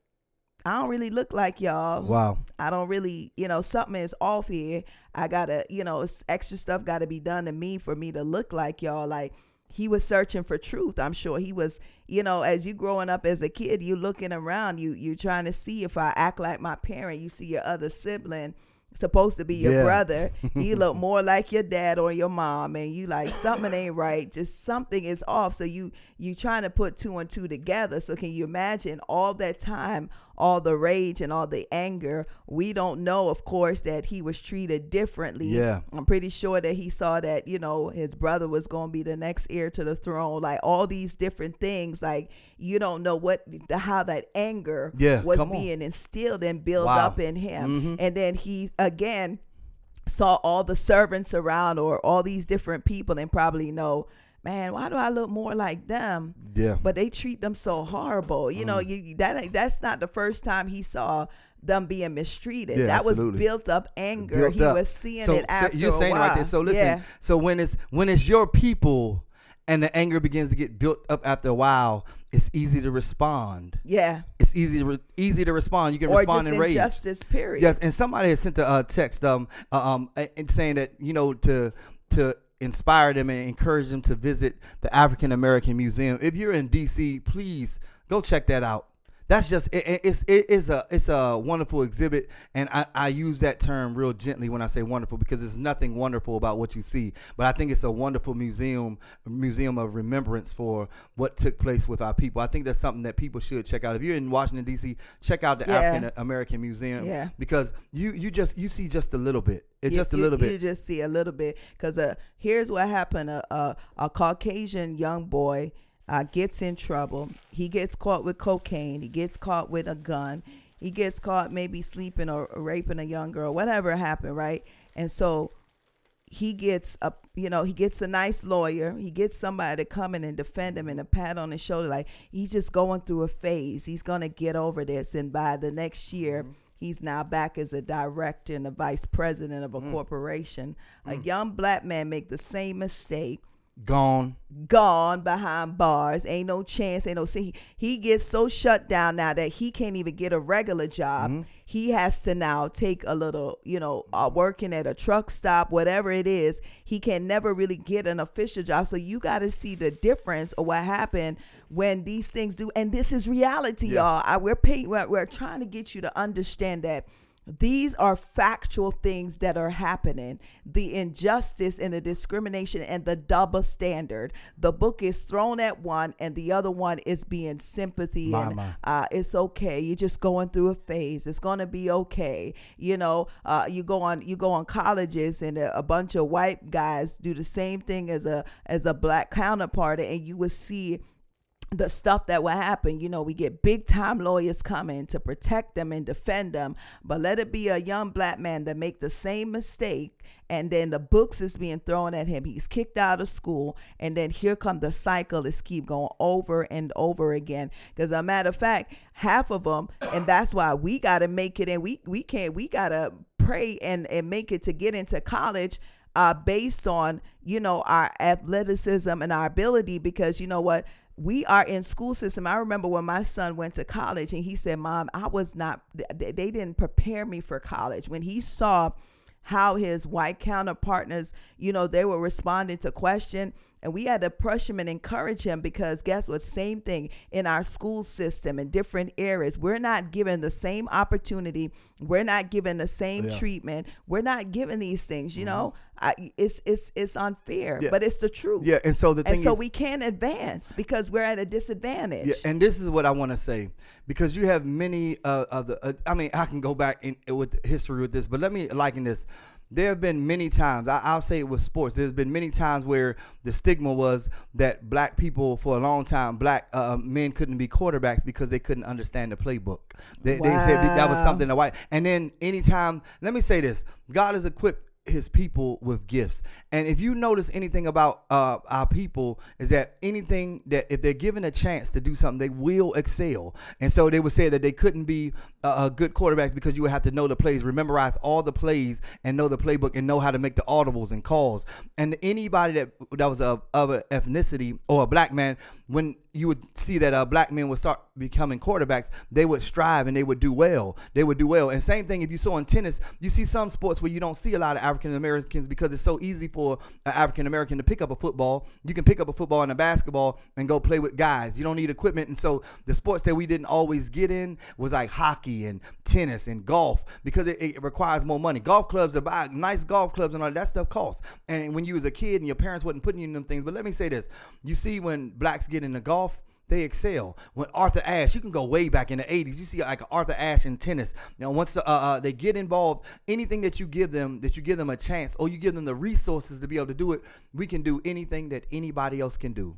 I don't really look like y'all. wow. I don't really, you know, something is off here. I gotta, you know, extra stuff got to be done to me for me to look like y'all. Like he was searching for truth. I'm sure he was, you know, as you growing up as a kid, you looking around, you you trying to see if I act like my parent. You see your other sibling supposed to be your Yeah. brother. You look more like your dad or your mom, and you like something ain't right. Just something is off. So you you trying to put two and two together. So can you imagine all that time, all the rage and all the anger? We don't know, of course, that he was treated differently. Yeah. I'm pretty sure that he saw that you know his brother was going to be the next heir to the throne. Like all these different things. Like you don't know what the, how that anger Yeah, was being instilled and built Wow. up in him. Mhm. And then he again saw all the servants around or all these different people and probably know, man, why do I look more like them? Yeah. But they treat them so horrible. You Mm. know, you that that's not the first time he saw them being mistreated. Yeah, that absolutely. was built up anger. Built he up. was seeing so, it so after you're a saying right there. So listen. Yeah. So when it's when it's your people and the anger begins to get built up after a while, it's easy to respond. Yeah. It's easy to re- easy to respond. You can Or respond just in rage. injustice, period. Yes, and somebody has sent a uh, text um uh, um and saying that you know to to inspire them and encourage them to visit the African American Museum. If you're in DC, please go check that out. That's just it, it- it's it is a it's a wonderful exhibit, and I, I use that term real gently when I say wonderful because there's nothing wonderful about what you see, but I think it's a wonderful museum museum of remembrance for what took place with our people. I think that's something that people should check out. If you're in Washington D.C., check out the Yeah. African American Museum Yeah. because you you just you see just a little bit. It's just a little You bit. You just see a little bit because uh, here's what happened: a, a a Caucasian young boy uh, gets in trouble. He gets caught with cocaine. He gets caught with a gun. He gets caught maybe sleeping or, or raping a young girl. Whatever happened, right? And so he gets a you know he gets a nice lawyer he gets somebody to come in and defend him and a pat on his shoulder like he's just going through a phase he's gonna get over this and by the next year mm-hmm. he's now back as a director and a vice president of a mm. corporation a mm. young black man make the same mistake Gone. gone behind bars. Ain't no chance. Ain't no see. He, he gets so shut down now that he can't even get a regular job. Mm-hmm. He has to now take a little, you know, uh, working at a truck stop, whatever it is. He can never really get an official job. So you got to see the difference of what happened when these things do. And this is reality, Yeah. y'all. I, we're paying. We're, we're trying to get you to understand that these are factual things that are happening. The injustice and the discrimination and the double standard. The book is thrown at one, and the other one is being sympathy My, and uh, it's okay. You're just going through a phase. It's gonna be okay. You know, uh, you go on you go on colleges, and a, a bunch of white guys do the same thing as a as a black counterpart, and you will see the stuff that will happen. You know, we get big time lawyers coming to protect them and defend them, but let it be a young black man that make the same mistake and then the books is being thrown at him. He's kicked out of school and then here come the cycle is keep going over and over again. Because a matter of fact, half of them, and that's why we got to make it and we we can't we got to pray and and make it to get into college uh, based on you know our athleticism and our ability because you know what we are in school system. I remember when my son went to college and he said mom i was not they didn't prepare me for college. When he saw how his white counterpartners you know they were responding to question and we had to push him and encourage him because guess what same thing in our school system in different areas we're not given the same opportunity we're not given the same Yeah. treatment we're not given these things you know I, it's it's it's unfair Yeah. but it's the truth Yeah, and so the and so is, we can't advance because we're at a disadvantage Yeah, and this is what I want to say because you have many uh, of the. Uh, I mean, I can go back in with history with this, but let me liken this. There have been many times. I, I'll say it with sports. There's been many times where the stigma was that black people, for a long time, black uh, men couldn't be quarterbacks because they couldn't understand the playbook. They, they said that, that was something that white. And then anytime, let me say this: God has equipped his people with gifts. And if you notice anything about uh, our people, is that anything that if they're given a chance to do something, they will excel. And so they would say that they couldn't be a good quarterbacks because you would have to know the plays, memorize all the plays, and know the playbook, and know how to make the audibles and calls. And anybody that that was of of a ethnicity or a black man, when you would see that uh, black men would start becoming quarterbacks, they would strive and they would do well. They would do well. And same thing if you saw in tennis, you see some sports where you don't see a lot of African Americans because it's so easy for an African American to pick up a football. You can pick up a football and a basketball and go play with guys. You don't need equipment. And so the sports that we didn't always get in was like hockey and tennis and golf because it, it requires more money. Golf clubs to buy nice golf clubs and all that stuff costs. And when you was a kid and your parents wasn't putting you in them things, but let me say this: you see when blacks get into golf they excel. When Arthur Ashe, you can go way back in the '80s. You see like Arthur Ashe in tennis. Know, once uh, uh, they get involved, anything that you give them, that you give them a chance, or you give them the resources to be able to do it, we can do anything that anybody else can do.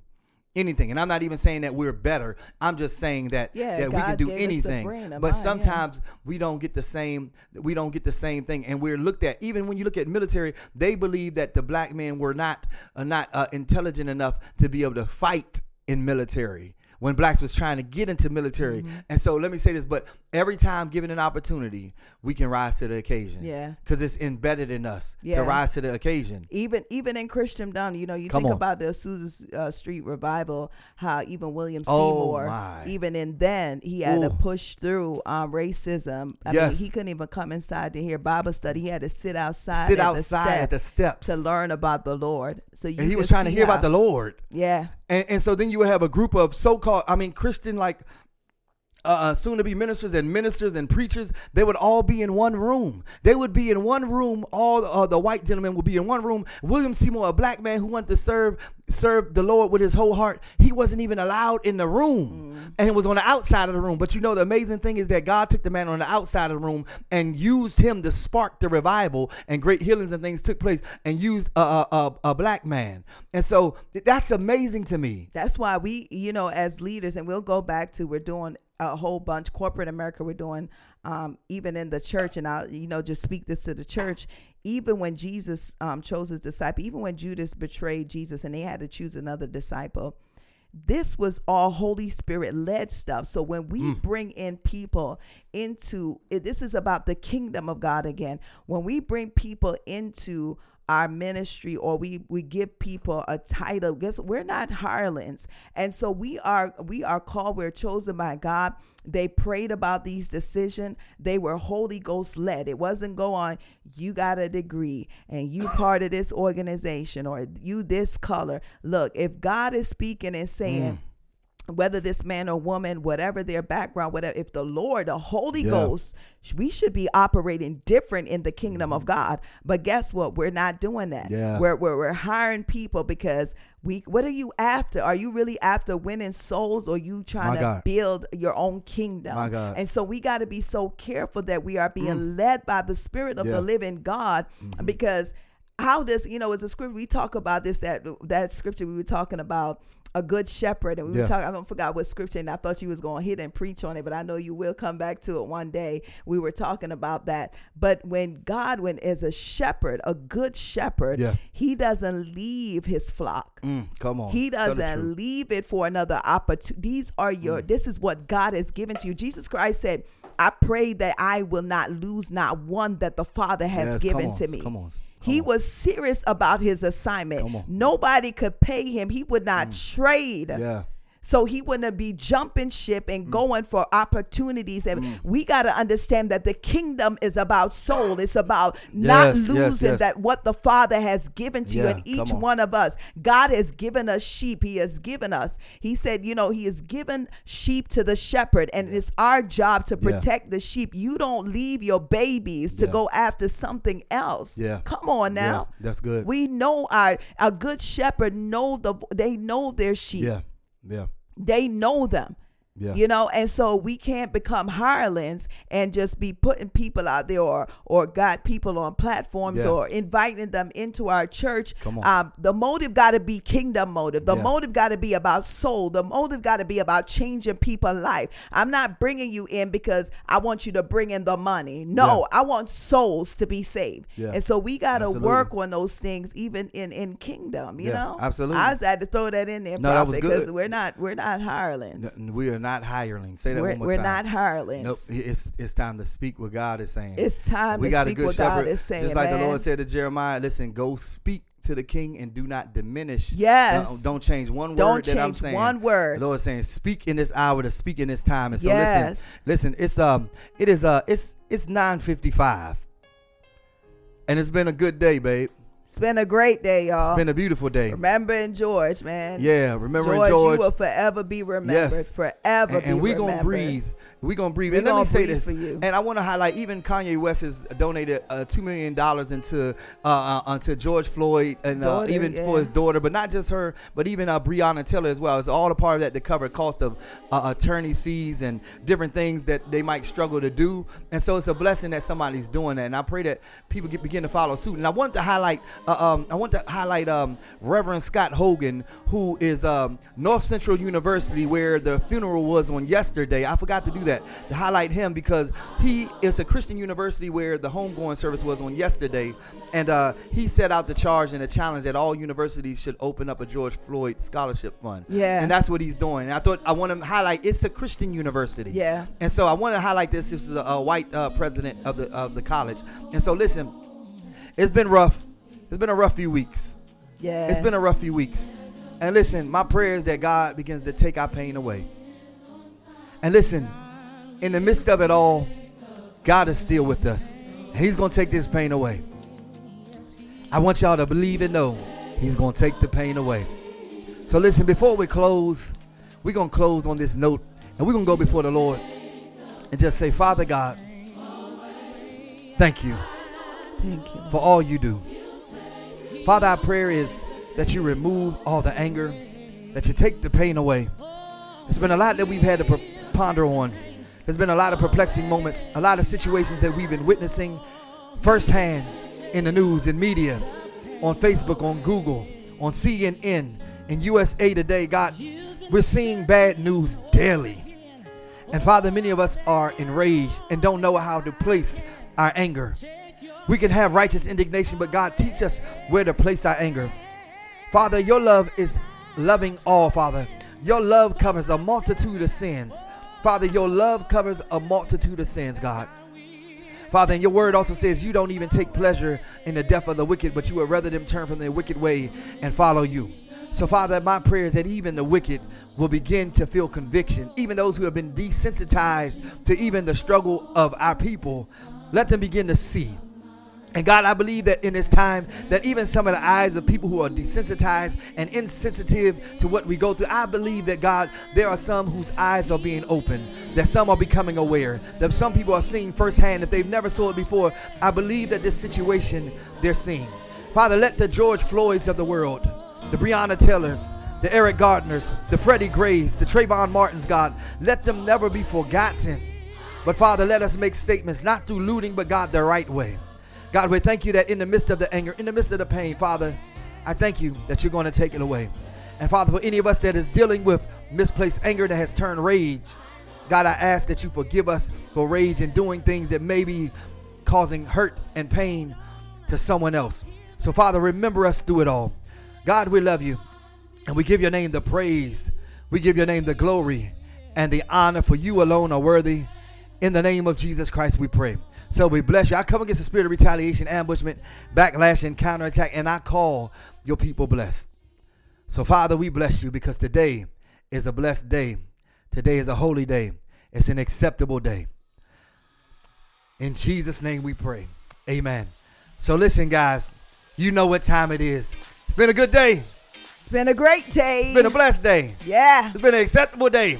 Anything, and I'm not even saying that we're better. I'm just saying that Yeah, that we can do gave us a anything. But sometimes we don't get the same. We don't get the same thing, and we're looked at. Even when you look at military, they believe that the black men were not uh, not uh, intelligent enough to be able to fight in military when blacks was trying to get into military. Mm-hmm. And so let me say this, but every time given an opportunity, we can rise to the occasion. Yeah. Because it's embedded in us Yeah. to rise to the occasion. even even in Christendom, you know, you Come think on. about the Azusa uh, Street revival, how even William Oh, Seymour, my. even in then, he had to push through um, racism. I Yes. mean, he couldn't even come inside to hear Bible study. He had to sit outside, Sit at outside the at the steps. to learn about the Lord. So you and he was trying to hear about the Lord. Yeah, And, and so then you would have a group of I mean, Kristen like uh, uh, soon-to-be ministers and ministers and preachers. They would all be in one room. They would be in one room. All the, uh, the white gentlemen would be in one room. William Seymour, a black man who wanted to serve serve the Lord with his whole heart, he wasn't even allowed in the room, and it was on the outside of the room. But you know, the amazing thing is that God took the man on the outside of the room and used him to spark the revival, and great healings and things took place, and used a, a, a, a black man. And so that's amazing to me. That's why we, you know, as leaders, and we'll go back to we're doing a whole bunch corporate America. We're doing um, even in the church, and I'll you know just speak this to the church. Even when Jesus um, chose his disciple, even when Judas betrayed Jesus, and they had to choose another disciple. This was all Holy Spirit led stuff. So when we bring in people into it, this is about the kingdom of God again. When we bring people into our ministry or we we give people a title. Guess we're not hirelings and so we are we are called we're chosen by god. They prayed about these decisions. They were holy ghost led. It wasn't go on you got a degree and you part of this organization or you this color. Look if god is speaking and saying mm. Whether this man or woman, whatever their background, whatever, if the Lord, the Holy Yeah. Ghost, we should be operating different in the kingdom of God. But guess what? We're not doing that. Yeah. We're, we're, we're hiring people because we, what are you after? Are you really after winning souls or you trying My to God. build your own kingdom? My God. Mm. And so we got to be so careful that we are being led by the Spirit of Yeah. the living God Mm-hmm. because how does you know it's a scripture we talk about this that that scripture we were talking about a good shepherd and we Yeah. were talking I don't forgot what scripture and I thought you was going to hit and preach on it but I know you will come back to it one day we were talking about that but when God when as a shepherd a good shepherd Yeah. he doesn't leave his flock Mm, come on. he doesn't leave it for another opportunity. These are your, Mm. this is what God has given to you. Jesus Christ said, I pray that I will not lose not one that the Father has Yes, given on, to me. come on, He on. was serious about his assignment. Mm. Nobody could pay him. He would not trade. Yeah. So he wouldn't be jumping ship Mm. and going for opportunities. And we got to understand that the kingdom is about soul. It's about not Yes, yes, losing yes. that what the Father has given to you. And each on. one of us, God has given us sheep. He has given us. He said, you know, He has given sheep to the shepherd, and it's our job to Yeah. protect the sheep. You don't leave your babies to Yeah. go after something else. Yeah. Come on now. Yeah, that's good. We know our a good shepherd know the they know their sheep Yeah. Yeah. They know them. Yeah. You know, and so we can't become hirelings and just be putting people out there or or got people on platforms Yeah. or inviting them into our church. Come on. Um, the motive got to be kingdom motive. The Yeah. motive got to be about soul. The motive got to be about changing people's life. I'm not bringing you in because I want you to bring in the money. No, I want souls to be saved. And so we got to work on those things even in in kingdom. You know, absolutely. I just had to throw that in there, No, that was because good. we're not we're not hirelings. N- We are not hirelings. Say that We're, one more we're time. not hirelings. Nope. It's it's time to speak what God is saying. It's time we to got speak a good what shepherd. God is saying. Just like man. the Lord said to Jeremiah, listen, go speak to the king and do not diminish. Yes. Don't, don't change one word. Don't word that I'm change saying. one word. The Lord is saying, speak in this hour to speak in this time. And so Yes. listen, listen, it's um it is uh it's it's 955. And it's been a good day, babe. It's been a great day, y'all. It's been a beautiful day. Remembering George, man. Yeah, remembering George, George. you will forever be remembered. Yes. Forever and, and we gonna breathe. We gonna breathe. We and let me say this. And I want to highlight even Kanye West has donated uh, two million dollars into uh, uh, onto George Floyd and uh, Daughter, even yeah. for his daughter, but not just her, but even uh, Breonna Taylor as well. It's all a part of that to cover cost of uh, attorneys' fees and different things that they might struggle to do. And so it's a blessing that somebody's doing that. And I pray that people get, begin to follow suit. And I want to highlight. Uh, um, I want to highlight um, Reverend Scott Hagan, who is um, North Central University, where the funeral was on yesterday. I forgot to do that to highlight him because he is a Christian university where the homegoing service was on yesterday, and uh, he set out the charge and the challenge that all universities should open up a George Floyd scholarship fund. Yeah. and that's what he's doing. And I thought I want to highlight it's a Christian university. Yeah. and so I want to highlight this. This is a, a white uh, president of the of the college, and so listen, it's been rough. It's been a rough few weeks. Yeah. It's been a rough few weeks. And listen, my prayer is that God begins to take our pain away. And listen, in the midst of it all, God is still with us. And He's going to take this pain away. I want y'all to believe and know He's going to take the pain away. So listen, before we close, we're going to close on this note. And we're going to go before the Lord and just say, Father God, thank you Thank you. for all you do. Father, our prayer is that you remove all the anger, that you take the pain away. It's been a lot that we've had to ponder on. There's been a lot of perplexing moments, a lot of situations that we've been witnessing firsthand in the news, in media, on Facebook, on Google, on CNN, in USA Today. God, we're seeing bad news daily. And Father, many of us are enraged and don't know how to place our anger. We can have righteous indignation, but God, teach us where to place our anger. Father, your love is loving all, Father. Your love covers a multitude of sins. Father, your love covers a multitude of sins, God. Father, and your word also says you don't even take pleasure in the death of the wicked, but you would rather them turn from their wicked way and follow you. So, Father, my prayer is that even the wicked will begin to feel conviction. Even those who have been desensitized to even the struggle of our people, let them begin to see. And God, I believe that in this time, that even some of the eyes of people who are desensitized and insensitive to what we go through, I believe that God, there are some whose eyes are being opened, that some are becoming aware, that some people are seeing firsthand if they've never saw it before. I believe that this situation they're seeing. Father, let the George Floyds of the world, the Breonna Taylors, the Eric Garners, the Freddie Grays, the Trayvon Martins, God, let them never be forgotten. But Father, let us make statements not through looting, but God, the right way. God, we thank you that in the midst of the anger, in the midst of the pain, Father, I thank you that you're going to take it away. And Father, for any of us that is dealing with misplaced anger that has turned rage, God, I ask that you forgive us for rage and doing things that may be causing hurt and pain to someone else. So, Father, remember us through it all. God, we love you. And we give your name the praise. We give your name the glory and the honor, for you alone are worthy. In the name of Jesus Christ, we pray. So we bless you. I come against the spirit of retaliation, ambushment, backlash, and counterattack, and I call your people blessed. So, Father, we bless you because today is a blessed day. Today is a holy day. It's an acceptable day. In Jesus' name we pray. Amen. So, listen, guys, you know what time it is. It's been a good day. It's been a great day. It's been a blessed day. yeah. It's been an acceptable day.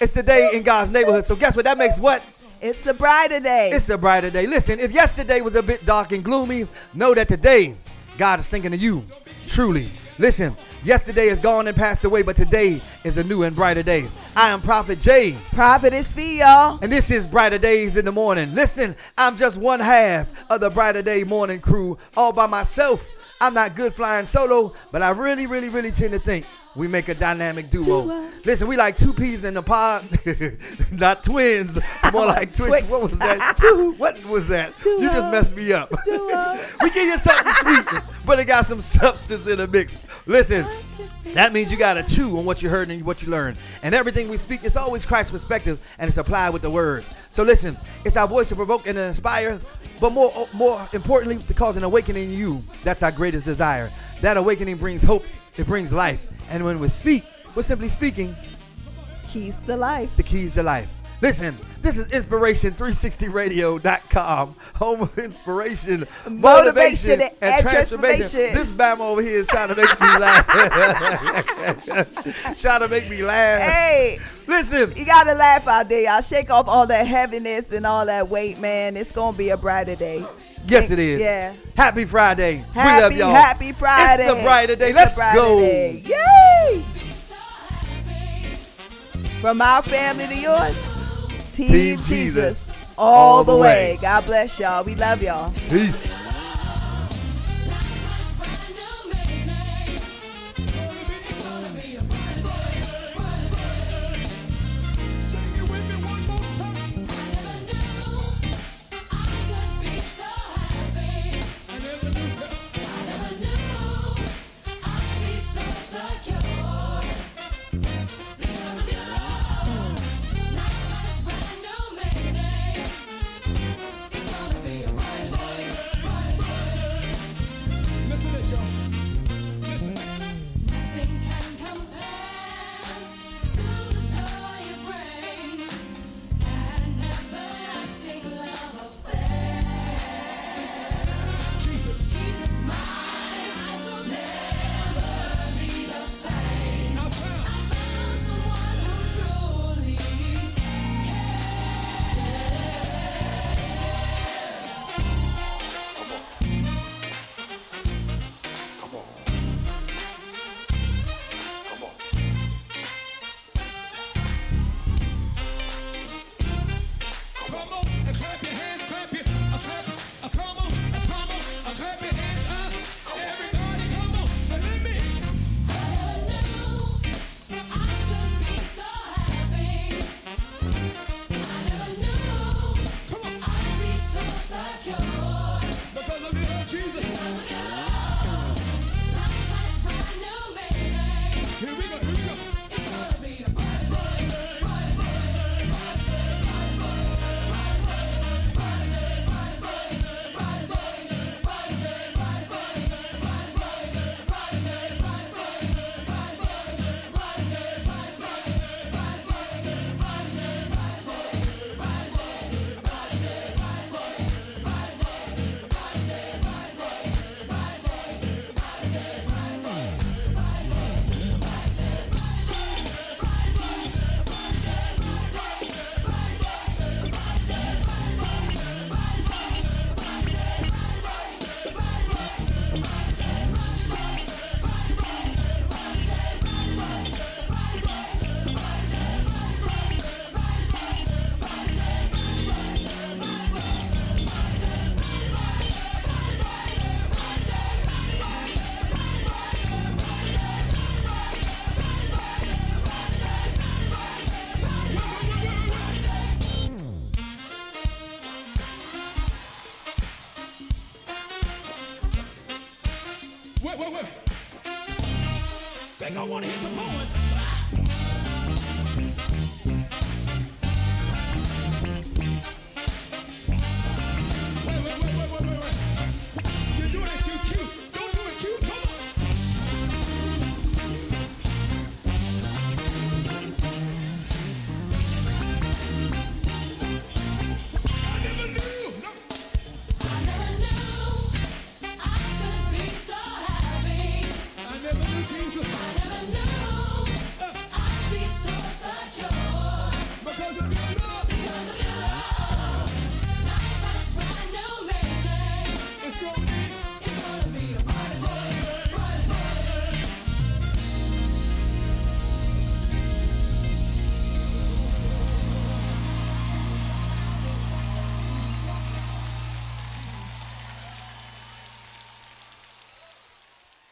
It's the day in God's neighborhood. So, guess what? That makes what? It's a brighter day. It's a brighter day. Listen, if yesterday was a bit dark and gloomy, know that today God is thinking of you. Truly. Listen, yesterday is gone and passed away, but today is a new and brighter day. I am Prophet Jay, Prophet is Phee, y'all. and this is Brighter Days in the Morning. Listen, I'm just one half of the Brighter Day morning crew all by myself. I'm not good flying solo, but I really, really, really tend to think we make a dynamic duo. Duo. Listen, we like two peas in the pod, not twins, more like twins. What was that? what was that? You just messed me up. Duo. we give you something sweet, but it got some substance in the mix. Listen, that means you gotta chew on what you heard and what you learned. And everything we speak, is always Christ's perspective and it's applied with the word. So listen, it's our voice to provoke and to inspire, but more more importantly, to cause an awakening in you. That's our greatest desire. That awakening brings hope, it brings life. And when we speak, we're simply speaking Keys to life. the keys to life. Listen, this is Inspiration360Radio.com, home of inspiration, motivation, Motivation and transformation. This Bama over here is trying to make me laugh. trying to make me laugh. Hey, Listen, you gotta laugh out there, y'all. Shake off all that heaviness and all that weight, man. It's gonna be a brighter day. Yes, it is. Yeah. Happy Friday. we love Happy, y'all. happy Friday. It's a brighter day. It's Let's brighter go. day. Yay! From our family to yours, Team, Team Jesus. Jesus. All, All the the way. way. God bless y'all. We love y'all. Peace.